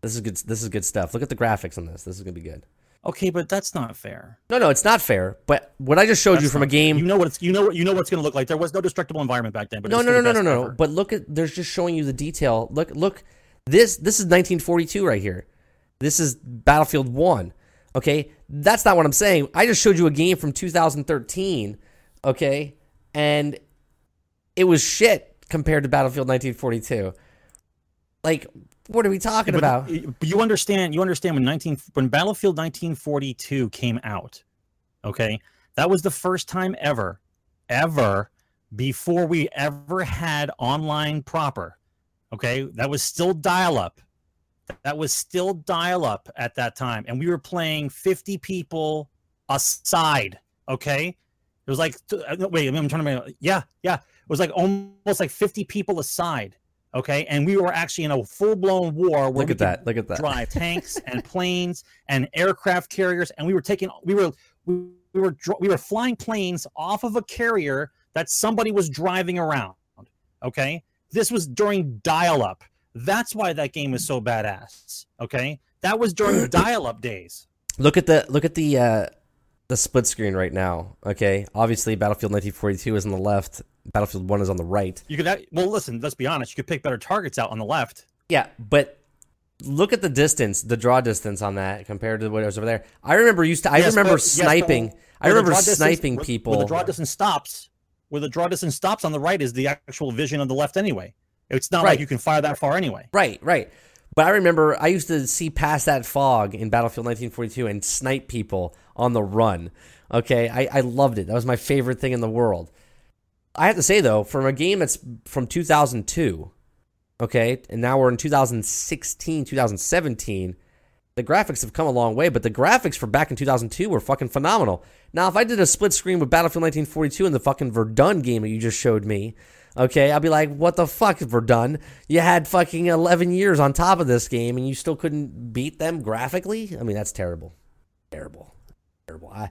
This is good this is good stuff. Look at the graphics on this. This is going to be good. Okay, but that's not fair. No, no, it's not fair. But what I just showed you from a not fair. game You know what it's you know what you know what's going to look like. There was no destructible environment back then. But No, no, no, no, the no, no. But look at there's just showing you the detail. Look, look. This this is 1942 right here. This is Battlefield 1. Okay? That's not what I'm saying. I just showed you a game from 2013, okay? And it was shit compared to Battlefield 1942. Like what are we talking but, about? but you understand you understand when 19 when battlefield 1942 came out okay? That was the first time ever ever before we ever had online proper okay? That was still dial up that was still dial up at that time and we were playing 50 people aside okay? It was like uh, wait i'm trying to remember. yeah yeah. It was like almost like 50 people aside okay and we were actually in a full-blown war where Look at that. Look at that. drive *laughs* tanks and planes and aircraft carriers and we were taking we were we, we were we were flying planes off of a carrier that somebody was driving around okay this was during dial up that's why that game is so badass okay that was during *clears throat* dial up days Look at the look at the uh the split screen right now. Okay? Obviously Battlefield 1942 is on the left, Battlefield 1 is on the right. you could well listen let's be honest you could pick better targets out on the left Yeah, but look at the distance, the draw distance on that compared to what it was over there. I remember used to. I Yes, remember but- yes, sniping. I where the remember distance- sniping where- people. Where the draw distance stops, where the draw distance stops on the right is the actual vision on the left anyway. It's not Right. like you can fire that far anyway. right, right. But I remember I used to see past that fog in Battlefield 1942 and snipe people on the run. Okay, I, I loved it. That was my favorite thing in the world. I have to say though, from a game that's from 2002, okay, and now we're in 2016, 2017, the graphics have come a long way, but the graphics for back in 2002 were fucking phenomenal. Now, if I did a split screen with Battlefield 1942 and the fucking Verdun game that you just showed me, okay, I'll be like, what the fuck, Verdun? You had fucking 11 years on top of this game and you still couldn't beat them graphically? I mean, that's terrible. Terrible. Terrible. I,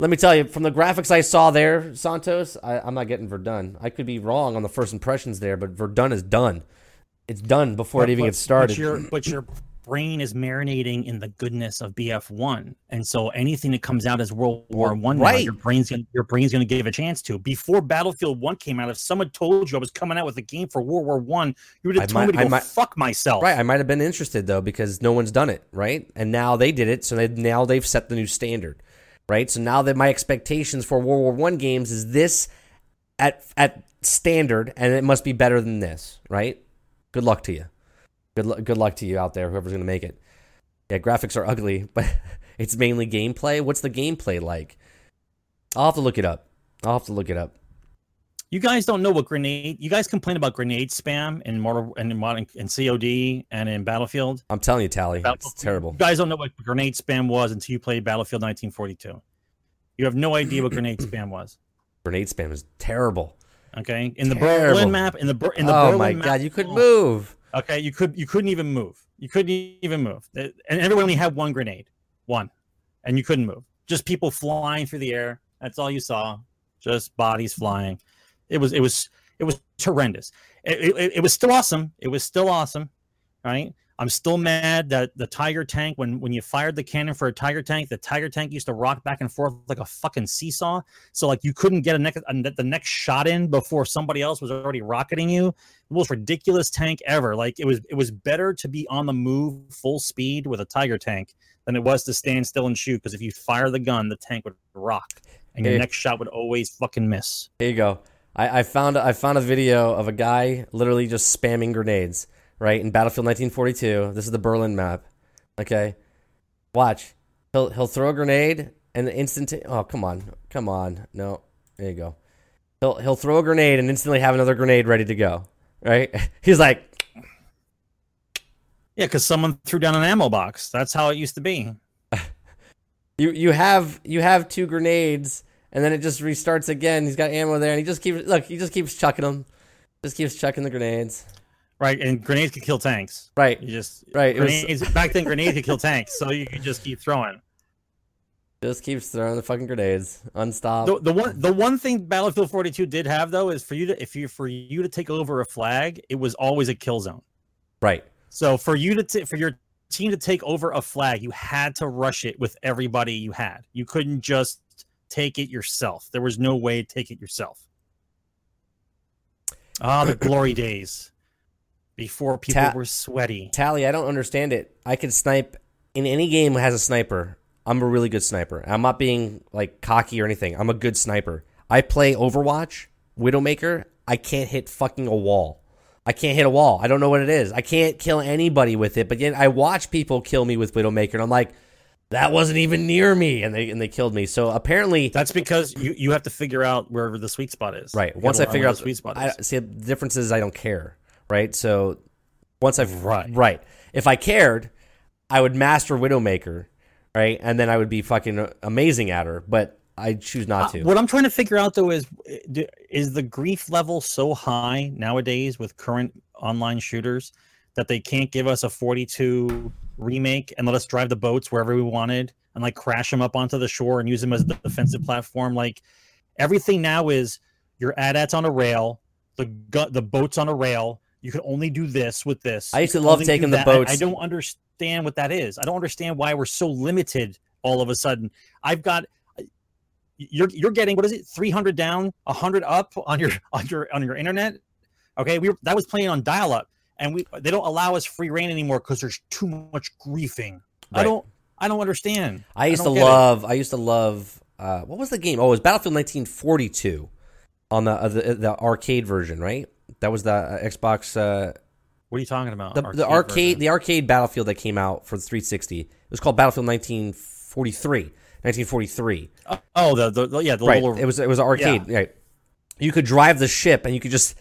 let me tell you, from the graphics I saw there, Santos, I, I'm not getting Verdun. I could be wrong on the first impressions there, but Verdun is done. It's done before it even gets started. But your, but your brain is marinating in the goodness of BF1, and so anything that comes out as World War One, now, Right. your brain's gonna, your brain's going to give a chance to. Before Battlefield One came out, if someone told you I was coming out with a game for World War One, you would have told might- me to I go might- fuck myself. Right, I might have been interested though because no one's done it, right? And now they did it, so they, now they've set the new standard, right? So now that my expectations for World War One games is this at at standard, and it must be better than this, right? Good luck to you. Good good luck to you out there, whoever's gonna make it. Yeah, graphics are ugly, *laughs* but it's mainly gameplay. What's the gameplay like? I'll have to look it up. I'll have to look it up. You guys don't know what grenade. You guys complain about grenade spam in Mortal and in modern in COD and in Battlefield. I'm telling you, Tally, it's terrible. You guys don't know what grenade spam was until you played Battlefield 1942. You have no idea what grenade spam was. *clears throat* Grenade spam is terrible. Okay, in the Terrible. Berlin map, in the in the oh Berlin my map, god, you could move. Okay, you could you couldn't even move. You couldn't even move. And everyone only had one grenade, one, and you couldn't move. Just people flying through the air. That's all you saw. Just bodies flying. It was it was it was horrendous. It, it, it was still awesome. It was still awesome, right? I'm still mad that the Tiger tank, when when you fired the cannon for a Tiger tank, the Tiger tank used to rock back and forth like a fucking seesaw. So like you couldn't get a next a, the next shot in before somebody else was already rocketing you the most ridiculous tank ever. Like it was it was better to be on the move full speed with a tiger tank than it was to stand still and shoot because if you fire the gun, the tank would rock and your Hey. next shot would always fucking miss. There you go. I, I found I found a video of a guy literally just spamming grenades, right? In Battlefield 1942. This is the Berlin map. Okay. Watch. He'll he'll throw a grenade and instant Oh, come on. Come on. No. There you go. He'll he'll throw a grenade and instantly have another grenade ready to go. Right? *laughs* He's like, Yeah, because someone threw down an ammo box. That's how it used to be. *laughs* you you have you have two grenades and then it just restarts again. He's got ammo there and he just keeps look, he just keeps chucking them. Just keeps chucking the grenades. Right, and grenades could kill tanks. Right. You just Right, it was- back then, grenades could kill tanks, so you could just keep throwing. Just keeps throwing the fucking grenades. Unstop. The, the one the one thing Battlefield 42 did have though is for you to if you for you to take over a flag, it was always a kill zone. Right. So for you to t- for your team to take over a flag, you had to rush it with everybody you had. You couldn't just take it yourself. There was no way to take it yourself. Ah, the glory *clears throat* days before people Ta- were sweaty. Tally, I don't understand it. I can snipe in any game that has a sniper. I'm a really good sniper. I'm not being like cocky or anything. I'm a good sniper. I play Overwatch, Widowmaker. I can't hit fucking a wall. I can't hit a wall. I don't know what it is. I can't kill anybody with it. But yet I watch people kill me with Widowmaker, and I'm like, that wasn't even near me, and they and they killed me. So apparently, That's because you, you have to figure out wherever the sweet spot is. right. You Once I figure out the sweet spot I, see the difference is I don't care. Right. So once I've Right. right. If I cared, I would master Widowmaker, right, and then I would be fucking amazing at her. But I choose not to. Uh, what I'm trying to figure out though is uh, is the grief level so high nowadays with current online shooters that they can't give us a 42 remake and let us drive the boats wherever we wanted and like crash them up onto the shore and use them as the defensive platform. Like everything now is your AT-AT's on a rail the gu- the boats on a rail you can only do this with this. I used to love taking the that. I- boats. I don't understand what that is. I don't understand why we're so limited all of a sudden. I've got you're you're getting what is it 300 down 100 up on your *laughs* on your on your internet? Okay we were, that was playing on dial up and we they don't allow us free reign anymore because there's too much griefing i don't i don't understand I used to don't it. love. I used to love. Uh, what was the game? Oh, it was Battlefield 1942 on the uh, the, the arcade version, right? That was the uh, Xbox. Uh, what are you talking about the, the arcade the arcade battlefield that came out for the 360 it was called battlefield 1943 1943 version? oh the, the, the- yeah the right little it was it was an arcade right you could drive the ship and you could just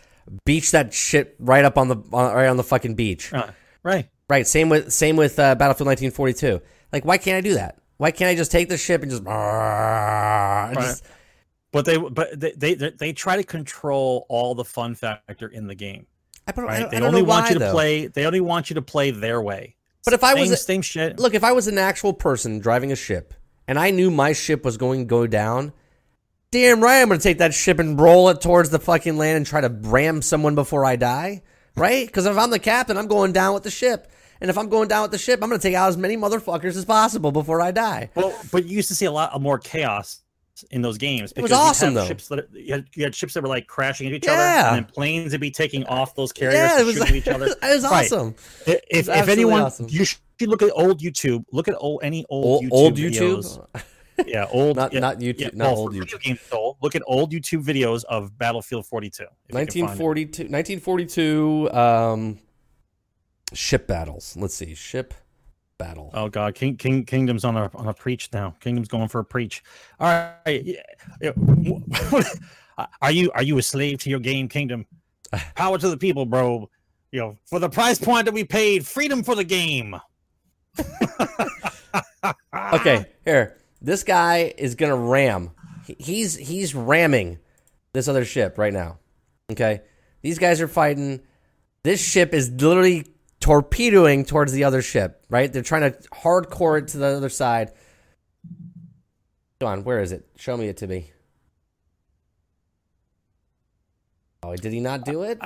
beach that shit right up on the on, right on the fucking beach uh, right Right. Same with same with uh, Battlefield 1942. Like, why can't I do that? Why can't I just take the ship and just? and just- But they but they, they they try to control all the fun factor in the game. I don't, I Right? don't, They I don't only want why, you to though. play. They only want you to play their way. But if I was a- same shit. Look, if I was an actual person driving a ship and I knew my ship was going to go down, damn right I'm to take that ship and roll it towards the fucking land and try to ram someone before I die, right? Because if I'm the captain, I'm going down with the ship. And if I'm going down with the ship, I'm going to take out as many motherfuckers as possible before I die. Well, but you used to see a lot more chaos in those games. It was because awesome, though. Ships that you had, you had ships that were like crashing into each Yeah. other, and then planes would be taking off those carriers Yeah, it was, shoot at each *laughs* other. it was Right. awesome. If, if, if anyone, awesome. you should look at old YouTube. Look at old any old Old, YouTube old videos. Yeah, old. Not- yeah, not YouTube- yeah, not old YouTube. Video games, though, look at old YouTube videos of Battlefield 42. if you can find it. 1942, 1942 um, ship battles. Let's see. Ship battle. Oh God, King, King Kingdom's on a on a preach now. Kingdom's going for a preach. All right, yeah. *laughs* are you are you a slave to your game, Kingdom? *laughs* Power to the people, bro. You know, for the price point that we paid, freedom for the game. *laughs* Okay, here. This guy is gonna ram. He's he's ramming this other ship right now. Okay, these guys are fighting. This ship is literally torpedoing towards the other ship. Right? They're trying to hardcore it to the other side. Go on. Where is it? Show me it to me. Oh, did he not do it?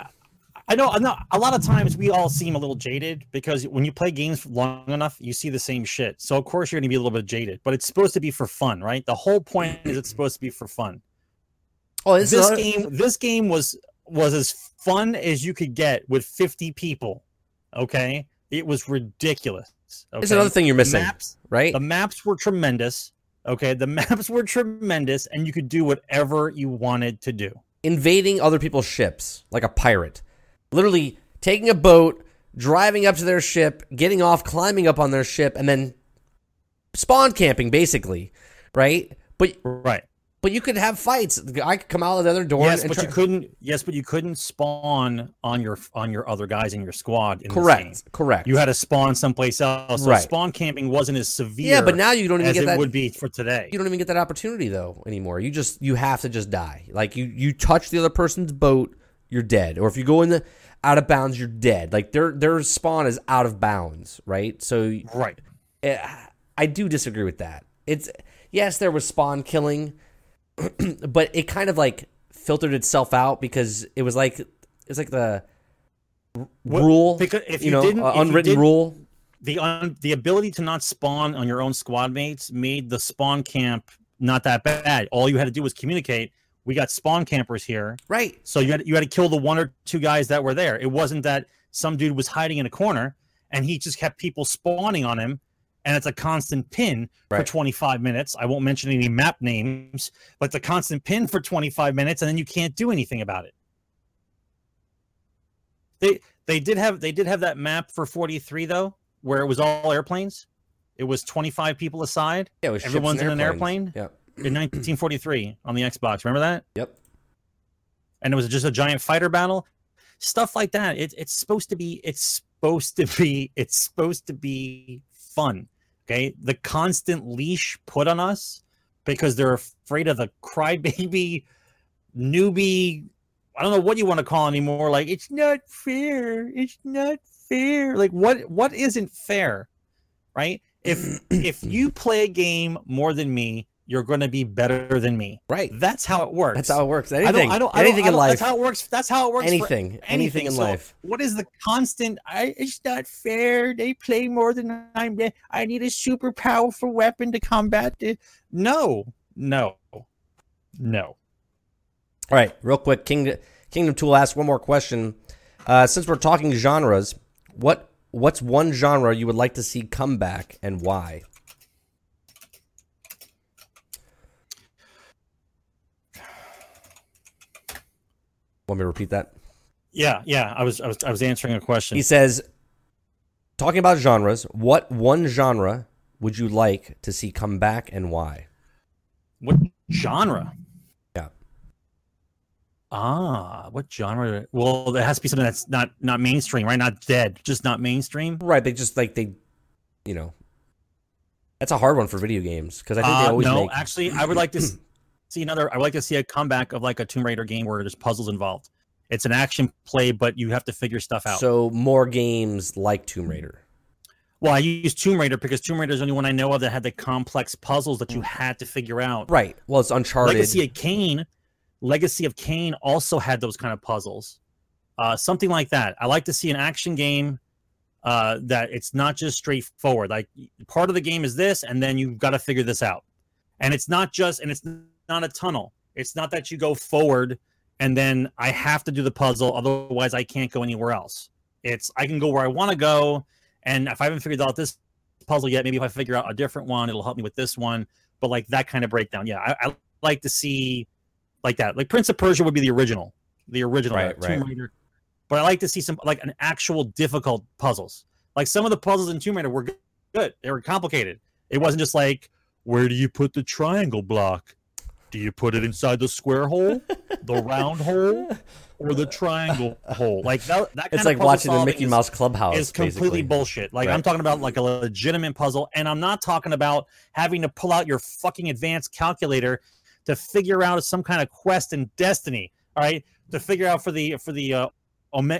I know, I know. A lot of times we all seem a little jaded because when you play games long enough, you see the same shit. So of course you're going to be a little bit jaded, but it's supposed to be for fun, right? The whole point is it's supposed to be for fun. Oh, this, this is game this game was was as fun as you could get with 50 people okay it was ridiculous okay? It's another thing you're missing, maps, right? the maps were tremendous okay the *laughs* maps were tremendous and you could do whatever you wanted to do invading other people's ships like a pirate. Literally taking a boat, driving up to their ship, getting off, climbing up on their ship, and then spawn camping, basically, right? But right but you could have fights. I could come out of the other door. yes and but try- you couldn't yes but you couldn't spawn on your on your other guys in your squad in correct, correct. you had to spawn someplace else so Right. spawn camping wasn't as severe yeah, but now you don't even get that. would be for today you don't even get that opportunity though anymore. You just you have to just die. Like you you touch the other person's boat, you're dead. Or if you go in the out of bounds, you're dead. Like their their spawn is out of bounds, right? So right eh, I do disagree with that. It's yes, there was spawn killing, *clears throat* but it kind of like filtered itself out because it was like it's like the What- rule, because if you, you know, didn't- uh, if you unwritten rule. the un, the ability to not spawn on your own squad mates made the spawn camp not that bad. All you had to do was communicate. We got spawn campers here, Right. so you had you had to kill the one or two guys that were there. It wasn't that some dude was hiding in a corner and he just kept people spawning on him, and it's a constant pin for 25 minutes. I won't mention any map names, but it's a constant pin for 25 minutes, and then you can't do anything about it. They they did have they did have that map for 43 though, where it was all airplanes. It was 25 people aside Yeah, it was Everyone's in an airplane? Yep. In 1943 on the Xbox. Remember that? Yep. And it was just a giant fighter battle. Stuff like that. It, it's supposed to be. It's supposed to be. It's supposed to be fun. Okay. The constant leash put on us because they're afraid of the crybaby newbie. I don't know what you want to call anymore. Like it's not fair. It's not fair. Like what? What isn't fair? Right? If if you play a game more than me, you're going to be better than me. Right. That's how it works. That's how it works. Anything. I don't, I don't, anything I in don't- life. That's how it works. That's how it works. for anything. Anything in So life. What is the constant? I, it's not fair. They play more than I'm. I need a super powerful weapon to combat it. No, no, no. All right, real quick, King, Kingdom Tool asks one more question. Uh, since we're talking genres, what what's one genre you would like to see come back and why? Want me to repeat that? Yeah, yeah. I was, I was, I was answering a question. He says, talking about genres, what one genre would you like to see come back and why? What genre? Yeah. Ah, what genre? Well, there has to be something that's not not mainstream, right? Not dead, just not mainstream. Right, they just like they, you know, that's a hard one for video games because I think they Uh, always no, make. actually, I would like to *clears throat* see another. I would like to see a comeback of like a Tomb Raider game where there's puzzles involved. It's an action play, but you have to figure stuff out. So more games like Tomb Raider. well, I use Tomb Raider because Tomb Raider is the only one I know of that had the complex puzzles that you had to figure out. Right. Well, it's Uncharted. Legacy of Kain, Legacy of Kain also had those kind of puzzles. Uh, something like that. I like to see an action game uh, that it's not just straightforward. Like part of the game is this, and then you've got to figure this out. And it's not just, and it's not a tunnel. It's not that you go forward and then I have to do the puzzle, otherwise I can't go anywhere else. It's I can go where I want to go, and if I haven't figured out this puzzle yet, maybe if I figure out a different one, it'll help me with this one. But like that kind of breakdown, yeah, I, I like to see like that. Like Prince of Persia would be the original, the original Right, Tomb right. Raider. But I like to see some like an actual difficult puzzles. Like some of the puzzles in Tomb Raider were good. good. They were complicated. It wasn't just like where do you put the triangle block? Do you put it inside the square hole, the *laughs* round hole, or the triangle hole? Like that. that kind It's of like watching the Mickey is- Mouse Clubhouse. is completely basically. bullshit. Like I'm talking about like a legitimate puzzle, and I'm not talking about having to pull out your fucking advanced calculator to figure out some kind of quest in Destiny. All right, to figure out for the for the uh,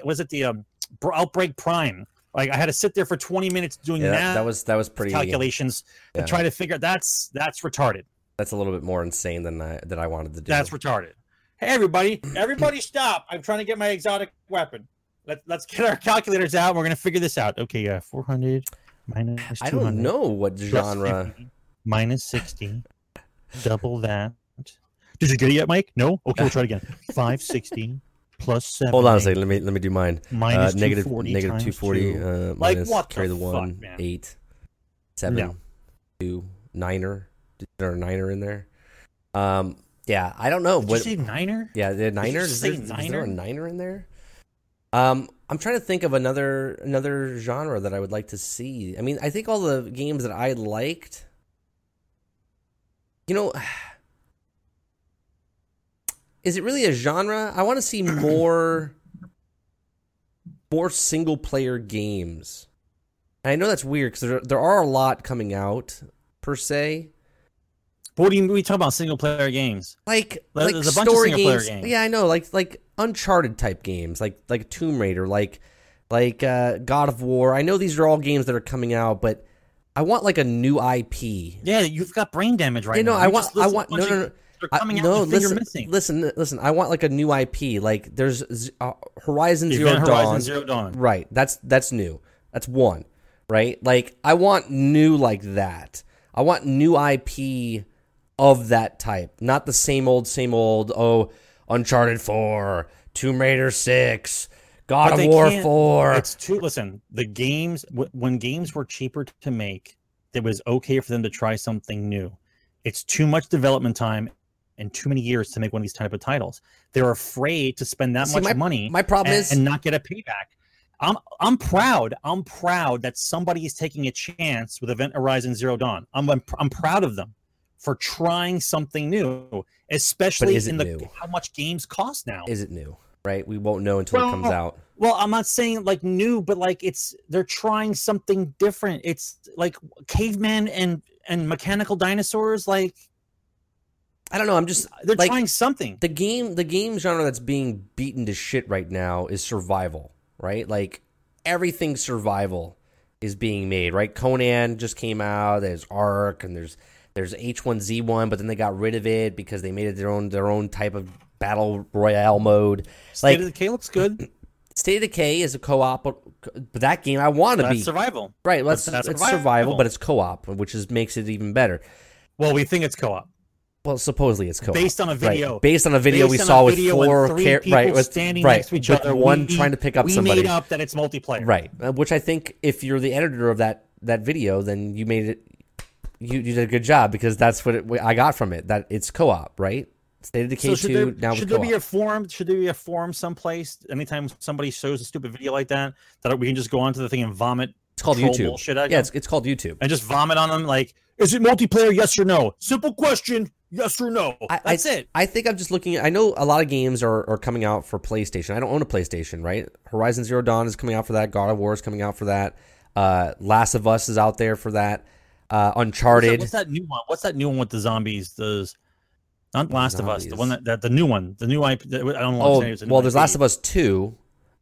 was it the um, Outbreak Prime? Like I had to sit there for 20 minutes doing Yeah, that, math that was that was pretty. calculations yeah. to try to figure. That's that's retarded. That's a little bit more insane than I that I wanted to do. That's retarded. Hey everybody, everybody stop. I'm trying to get my exotic weapon. Let, let's get our calculators out. We're gonna figure this out. Okay, uh 400 minus I don't know what genre. 50 minus 60. Double that. Did you get it yet, Mike? No? Okay, we'll try it again. *laughs* 560 plus 7. Hold on a second. Let me let me do mine. Uh, Minus negative 240 two forty. two. Uh, Like, minus what the carry the fuck, one man? eight seven No. two niner. Is there a niner in there? Um. Yeah. I don't know Did what. you say niner? Yeah, the niner. Is there, is there a niner? niner in there? Um, I'm trying to think of another another genre that I would like to see. I mean, I think all the games that I liked, you know, *sighs* is it really a genre? I want to see *clears throat* more more single player games. And I know that's weird because there there are a lot coming out per se. What do you we talk about single player games? like like there's a bunch of story single-player games. games. Yeah, I know, like like Uncharted type games, like like Tomb Raider, like like uh, God of War. I know these are all games that are coming out, but I want like a new IP. Yeah, you've got brain damage right you know, now. I want I want no no no. They're I- coming out no, listen, missing. listen, listen. I want like a new IP. Like there's uh, Horizon Zero Event Dawn. Horizon Zero Dawn. Right. That's that's new. That's one. Right? Like I want new like that. I want new IP of that type. Not the same old same old oh Uncharted 4, Tomb Raider 6, God But of War 4. It's too. Listen, the games when games were cheaper to make, it was okay for them to try something new. It's too much development time and too many years to make one of these type of titles. They're afraid to spend that See, much money My problem and, is and not get a payback. I'm I'm proud. I'm proud that somebody is taking a chance with Event Horizon Zero Dawn. I'm I'm, I'm proud of them for trying something new, especially in the new? how much games cost now. is it new? Right? We won't know until it comes out. Well, I'm not saying like new, but like it's they're trying something different. It's like cavemen and and mechanical dinosaurs. Like I don't know. I'm just they're like trying something. the game the game genre that's being beaten to shit right now is survival, right? Like everything survival is being made, right? Conan just came out, there's Ark and there's there's H1Z1, but then they got rid of it because they made it their own their own type of battle royale mode. State like of Decay looks good. *clears throat* State of Decay is a co-op but but that game I want to be survival. right. Let's that's it's survival. survival, but it's co-op, which is makes it even better. Well, we think it's co-op Well, supposedly it's co-op based on a Right. video. Based on a video we Based on saw a with video when four three char- people right with standing right next to each with other. one we, trying to pick up we somebody. made up that it's multiplayer. Right, uh, which I think if you're the editor of that that video, then you made it. You, you did a good job because that's what it, I got from it. That it's co-op, right? State of Decay So two there, now should there co-op. be a forum? Should there be a forum someplace? Anytime somebody shows a stupid video like that, that we can just go onto the thing and vomit. it's called YouTube. yeah, them? it's, it's called YouTube. and just vomit on them like, is it multiplayer? Yes or no? Simple question. Yes or no. I- That's I, it. I think I'm just looking. At, I know a lot of games are, are coming out for PlayStation. I don't own a PlayStation, right? Horizon Zero Dawn is coming out for that. God of War is coming out for that. Uh, Last of Us is out there for that. Uh, What's that, Uncharted. what's that new one? What's that new one with the zombies? Those not Last of Us. The one that, that the new one. The new IP. I don't know. oh, well, there's Last of Us two,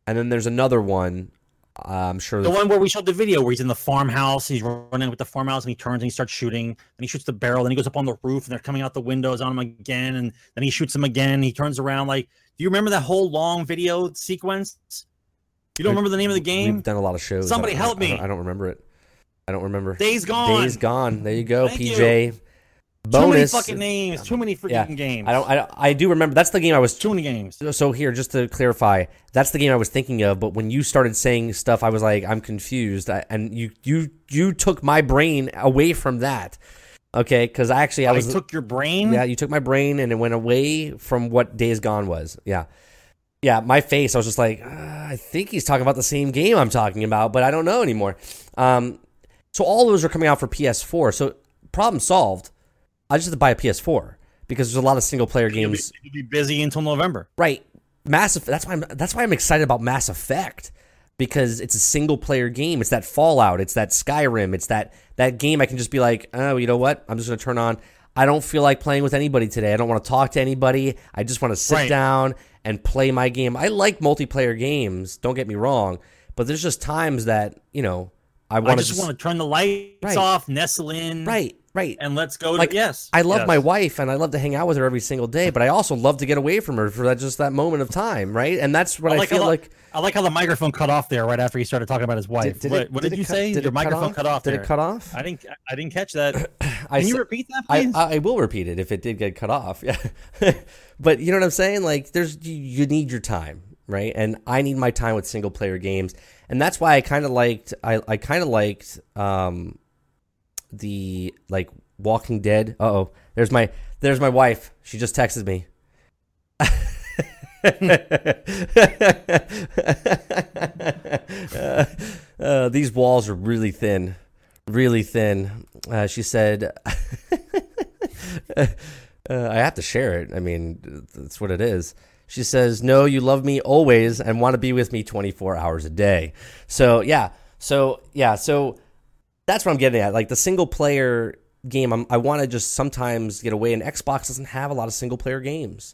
and then there's another one. uh, I'm sure. The one where we showed the video where he's in the farmhouse, he's running with the farmhouse, and he turns and he starts shooting, and he shoots the barrel, then he goes up on the roof, and they're coming out the windows on him again, and then he shoots him again. He turns around, like, do you remember that whole long video sequence? You don't remember the name of the game? We've done a lot of shows. Somebody I help I don't- me. I don't remember it. I don't remember. Days Gone. Days gone. There you go, Thank you. PJ. Too many fucking names. Too many freaking Yeah. games. I don't. I, don't- I do remember. That's the game I was Too many games. So here, just to clarify, that's the game I was thinking of. But when you started saying stuff, I was like, I'm confused, I, and you you you took my brain away from that. Okay, because actually I I, was took your brain. yeah, you took my brain and it went away from what Days Gone was. Yeah, yeah, my face. I was just like, uh, I think he's talking about the same game I'm talking about, but I don't know anymore. Um, so all those are coming out for PS4. So problem solved. I just have to buy a PS4 because there's a lot of single player You'll be, games. you'll be busy until November. Right. Mass Effect. That's why I'm. That's why I'm excited about Mass Effect because it's a single player game. It's that Fallout. It's that Skyrim. It's that that game. I can just be like, oh, you know what? I'm just gonna turn on. I don't feel like playing with anybody today. I don't want to talk to anybody. I just want to sit Right. down and play my game. I like multiplayer games. Don't get me wrong, but there's just times that you know I I just want to turn the lights Right. off, nestle in, right, right. and let's go. Like, to, yes, I love yes. my wife and I love to hang out with her every single day, but I also love to get away from her for that just that moment of time, right? And that's what I, like feel how, like. I like how the microphone cut off there right after he started talking about his wife. what what did, it you cut- say? Did Your it cut microphone off? cut off. Did it cut off? I didn't. I didn't catch that. *clears throat* I Can you repeat that, I, please? I will repeat it if it did get cut off. Yeah, *laughs* but you know what I'm saying? Like, there's you, you need your time, right? And I need my time with single player games, and that's why I kind of liked. I I kind of liked um the like Walking Dead. Uh oh, there's my there's my wife. She just texted me. uh, *laughs* uh, these walls are really thin, really thin. Uh, she said, *laughs* uh, "I have to share it. I mean, that's what it is." She says, "No, you love me always and want to be with me 24 hours a day." So yeah, so yeah, so that's what I'm getting at. Like the single player game, I'm, I want to just sometimes get away. And Xbox doesn't have a lot of single player games.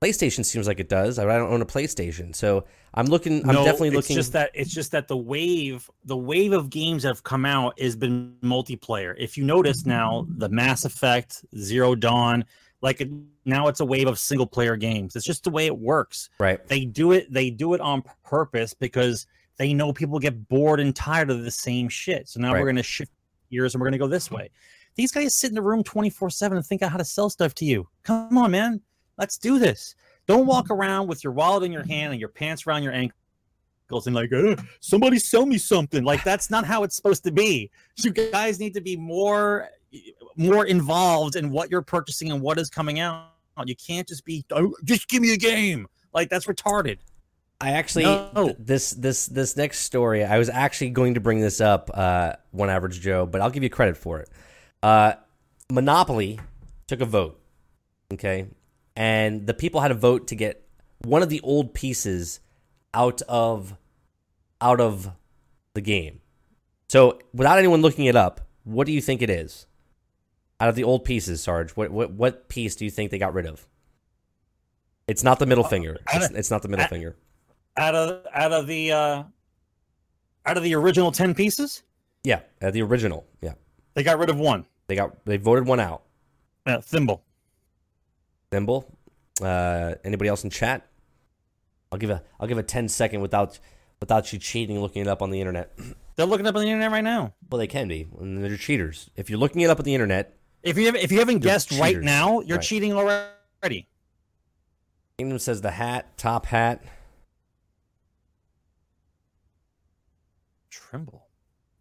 PlayStation seems like it does. I don't own a PlayStation, so I'm looking. I'm no, definitely it's looking. just that it's just that the wave, the wave of games that have come out has been multiplayer. If you notice now, the Mass Effect, Zero Dawn, like it, now it's a wave of single player games. It's just the way it works. right. They do it. They do it on purpose because they know people get bored and tired of the same shit. So now Right. we're going to shift gears and we're going to go this way. These guys sit in the room 24 7 and think out how to sell stuff to you. Come on, man. Let's do this. Don't walk around with your wallet in your hand and your pants around your ankles and like, "Uh, somebody sell me something. Like that's not how it's supposed to be. You guys need to be more more involved in what you're purchasing and what is coming out. You can't just be "Oh, just give me a game. Like that's retarded. I actually No. this this this next story. I was actually going to bring this up, uh, one average Joe, but I'll give you credit for it. Uh, Monopoly took a vote, okay, and the people had a vote to get one of the old pieces out of out of the game. So, without anyone looking it up, what do you think it is? Out of the old pieces, Sarge, what what what piece do you think they got rid of? It's not the middle finger. It's, don't- it's not the middle I- finger. Out of out of the uh out of the original 10 pieces, Yeah, uh, the original. Yeah, they got rid of one. they got they voted one out. Uh, thimble. Thimble. Uh, anybody else in chat? I'll give a I'll give a 10 second without without you cheating, looking it up on the internet. They're looking up on the internet right now. Well, they can be, and they're cheaters. If you're looking it up on the internet, If you have, if you haven't You're guessed right now, you're Right. cheating already. Kingdom says the hat, top hat. Trimble.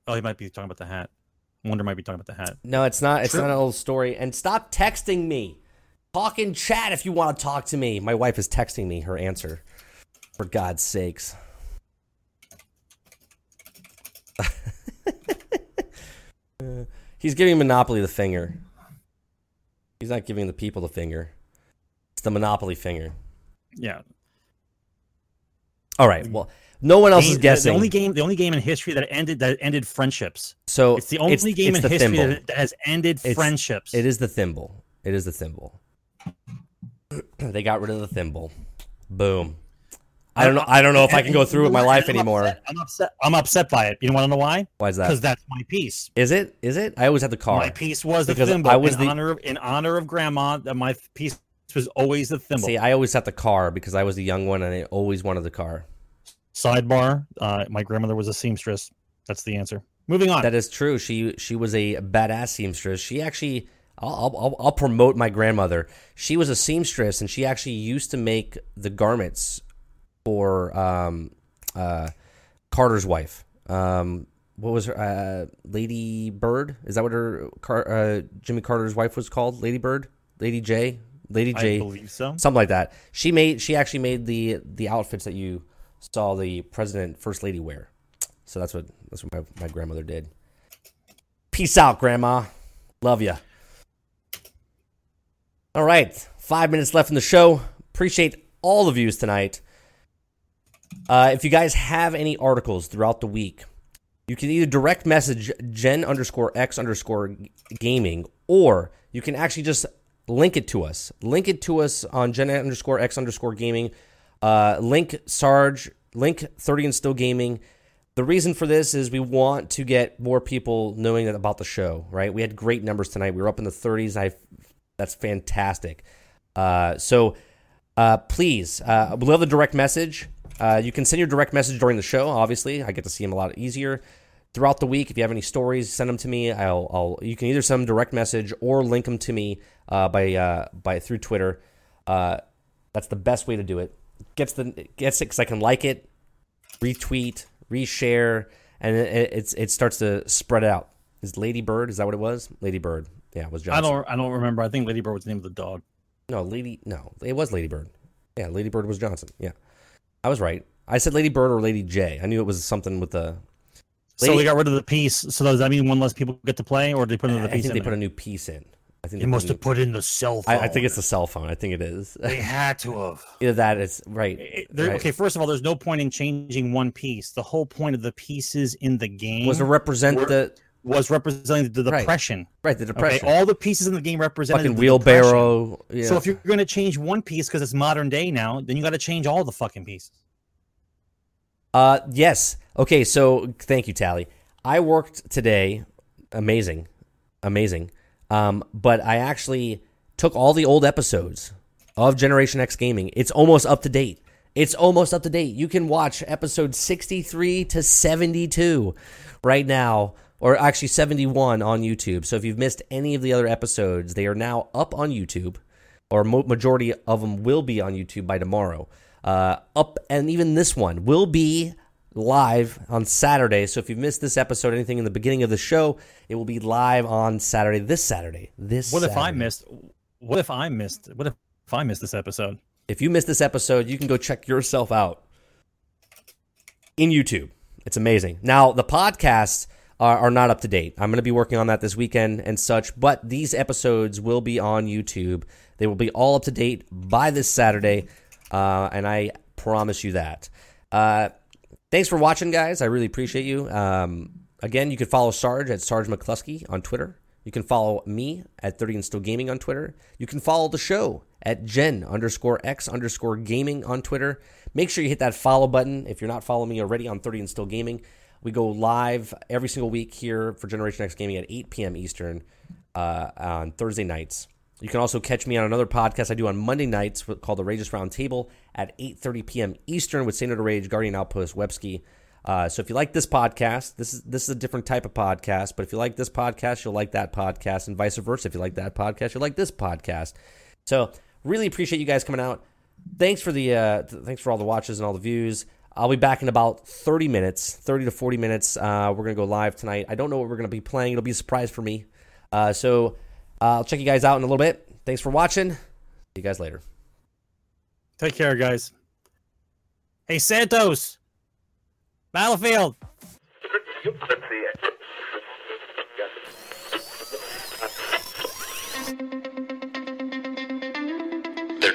Oh, he might be talking about the hat. Wonder might be talking about the hat. No, it's not. It's True. not an old story. And stop texting me. Talk in chat if you want to talk to me. My wife is texting me her answer. For God's sakes. *laughs* Uh, He's giving Monopoly the finger. He's not giving the people the finger. It's the monopoly finger. Yeah. All right. Well, no one else Game- is guessing. The only game, the only game in history that ended that ended friendships. so It's the only game it's in history that, that has ended It's- friendships. It is the thimble. It is the thimble. *clears throat* they got rid of the thimble. Boom. I don't know. I don't know if I can go through with my life I'm anymore. Upset. I'm upset. I'm upset by it. You want to know why? Why is that? Because that's my piece. Is it? Is it? I always had the car. My piece was the Because thimble. I was in the- honor of in honor of grandma. That my piece was always the thimble. See, I always had the car because I was the young one and I always wanted the car. Sidebar: uh, My grandmother was a seamstress. That's the answer. Moving on. That is true. She she was a badass seamstress. She actually, I'll, I'll I'll promote my grandmother. She was a seamstress, and she actually used to make the garments for um, uh, Carter's wife. Um, what was her uh, Lady Bird? Is that what her Car, uh, Jimmy Carter's wife was called? Lady Bird, Lady J, Lady I J, believe so. something like that. She made she actually made the the outfits that you saw the president first lady wear. So that's what that's what my, my grandmother did. Peace out, grandma. Love you. All right, five minutes left in the show. Appreciate all the views tonight. Uh, if you guys have any articles throughout the week, you can either direct message Gen underscore X underscore gaming, or you can actually just link it to us. Link it to us on Gen underscore X underscore gaming. Uh, link Sarge, link 30 and Still Gaming. The reason for this is we want to get more people knowing about the show, right? We had great numbers tonight. We were up in the 30s. I that's fantastic. Uh, so uh, please, uh, we love the direct message. Uh, you can send your direct message during the show. Obviously, I get to see them a lot easier throughout the week. If you have any stories, send them to me. I'll, I'll you can either send them direct message or link them to me uh, by uh, by through Twitter. Uh, that's the best way to do it. Gets the gets it because I can like it, retweet, reshare, and it, it, it's it starts to spread out. Is Lady Bird? Is that what it was? Lady Bird. Yeah, it was Johnson. I don't. I don't remember. I think Lady Bird was the name of the dog. No, Lady. No, it was Lady Bird. Yeah, Lady Bird was Johnson. Yeah, I was right. I said Lady Bird or Lady J. I knew it was something with the. so Lady- we got rid of the piece. So does that mean one less people get to play, or did they put I another piece think in they there? put a new piece in. I think They they must a have put in the cell phone. I, I think it's the cell phone. I think it is. They had to have. *laughs* Either that, it's right. It- right. Okay, first of all, there's no point in changing one piece. The whole point of the pieces in the game Was to represent Were- the was representing the Right. depression. right the depression. Okay, all the pieces in the game represented fucking the depression. wheelbarrow. Yeah. So if you're going to change one piece because it's modern day now, then you got to change all the fucking pieces. Uh, yes. Okay, so thank you, Tally. I worked today. Amazing, amazing. Um, but I actually took all the old episodes of Generation X Gaming. It's almost up to date. It's almost up to date. You can watch episode 63 to 72 right now, or actually 71 on YouTube. So if you've missed any of the other episodes, they are now up on YouTube, or mo- majority of them will be on YouTube by tomorrow. Uh, up, and even this one will be live on Saturday. So if you've missed this episode, anything in the beginning of the show, it will be live on Saturday. This Saturday. This. What if I missed? What if I missed? What if if I missed this episode? If you missed this episode, you can go check yourself out in YouTube. It's amazing. Now, the podcasts are, are not up to date. I'm going to be working on that this weekend and such, but these episodes will be on YouTube. They will be all up to date by this Saturday, uh, and I promise you that. Uh, thanks for watching, guys. I really appreciate you. Um, again, you can follow Sarge at Sarge McCluskey on Twitter. You can follow me at 30 and Still Gaming on Twitter. You can follow the show at Gen underscore X underscore gaming on Twitter. Make sure you hit that follow button if you're not following me already on 30 and Still Gaming. We go live every single week here for Generation X Gaming at 8 p.m. Eastern uh, on Thursday nights. You can also catch me on another podcast I do on Monday nights called the Rageous Round Table at 8.30 p.m. Eastern with of Rage, Guardian Outpost, Webski. Uh, so if you like this podcast, this is this is a different type of podcast. But if you like this podcast, you'll like that podcast, and vice versa. If you like that podcast, you'll like this podcast. So really appreciate you guys coming out. Thanks for the uh, th- thanks for all the watches and all the views. I'll be back in about 30 minutes, 30 to 40 minutes. Uh, we're gonna go live tonight. I don't know what we're gonna be playing. It'll be a surprise for me. Uh, so uh, I'll check you guys out in a little bit. Thanks for watching. See you guys later. Take care, guys. Hey, Santos. Battlefield.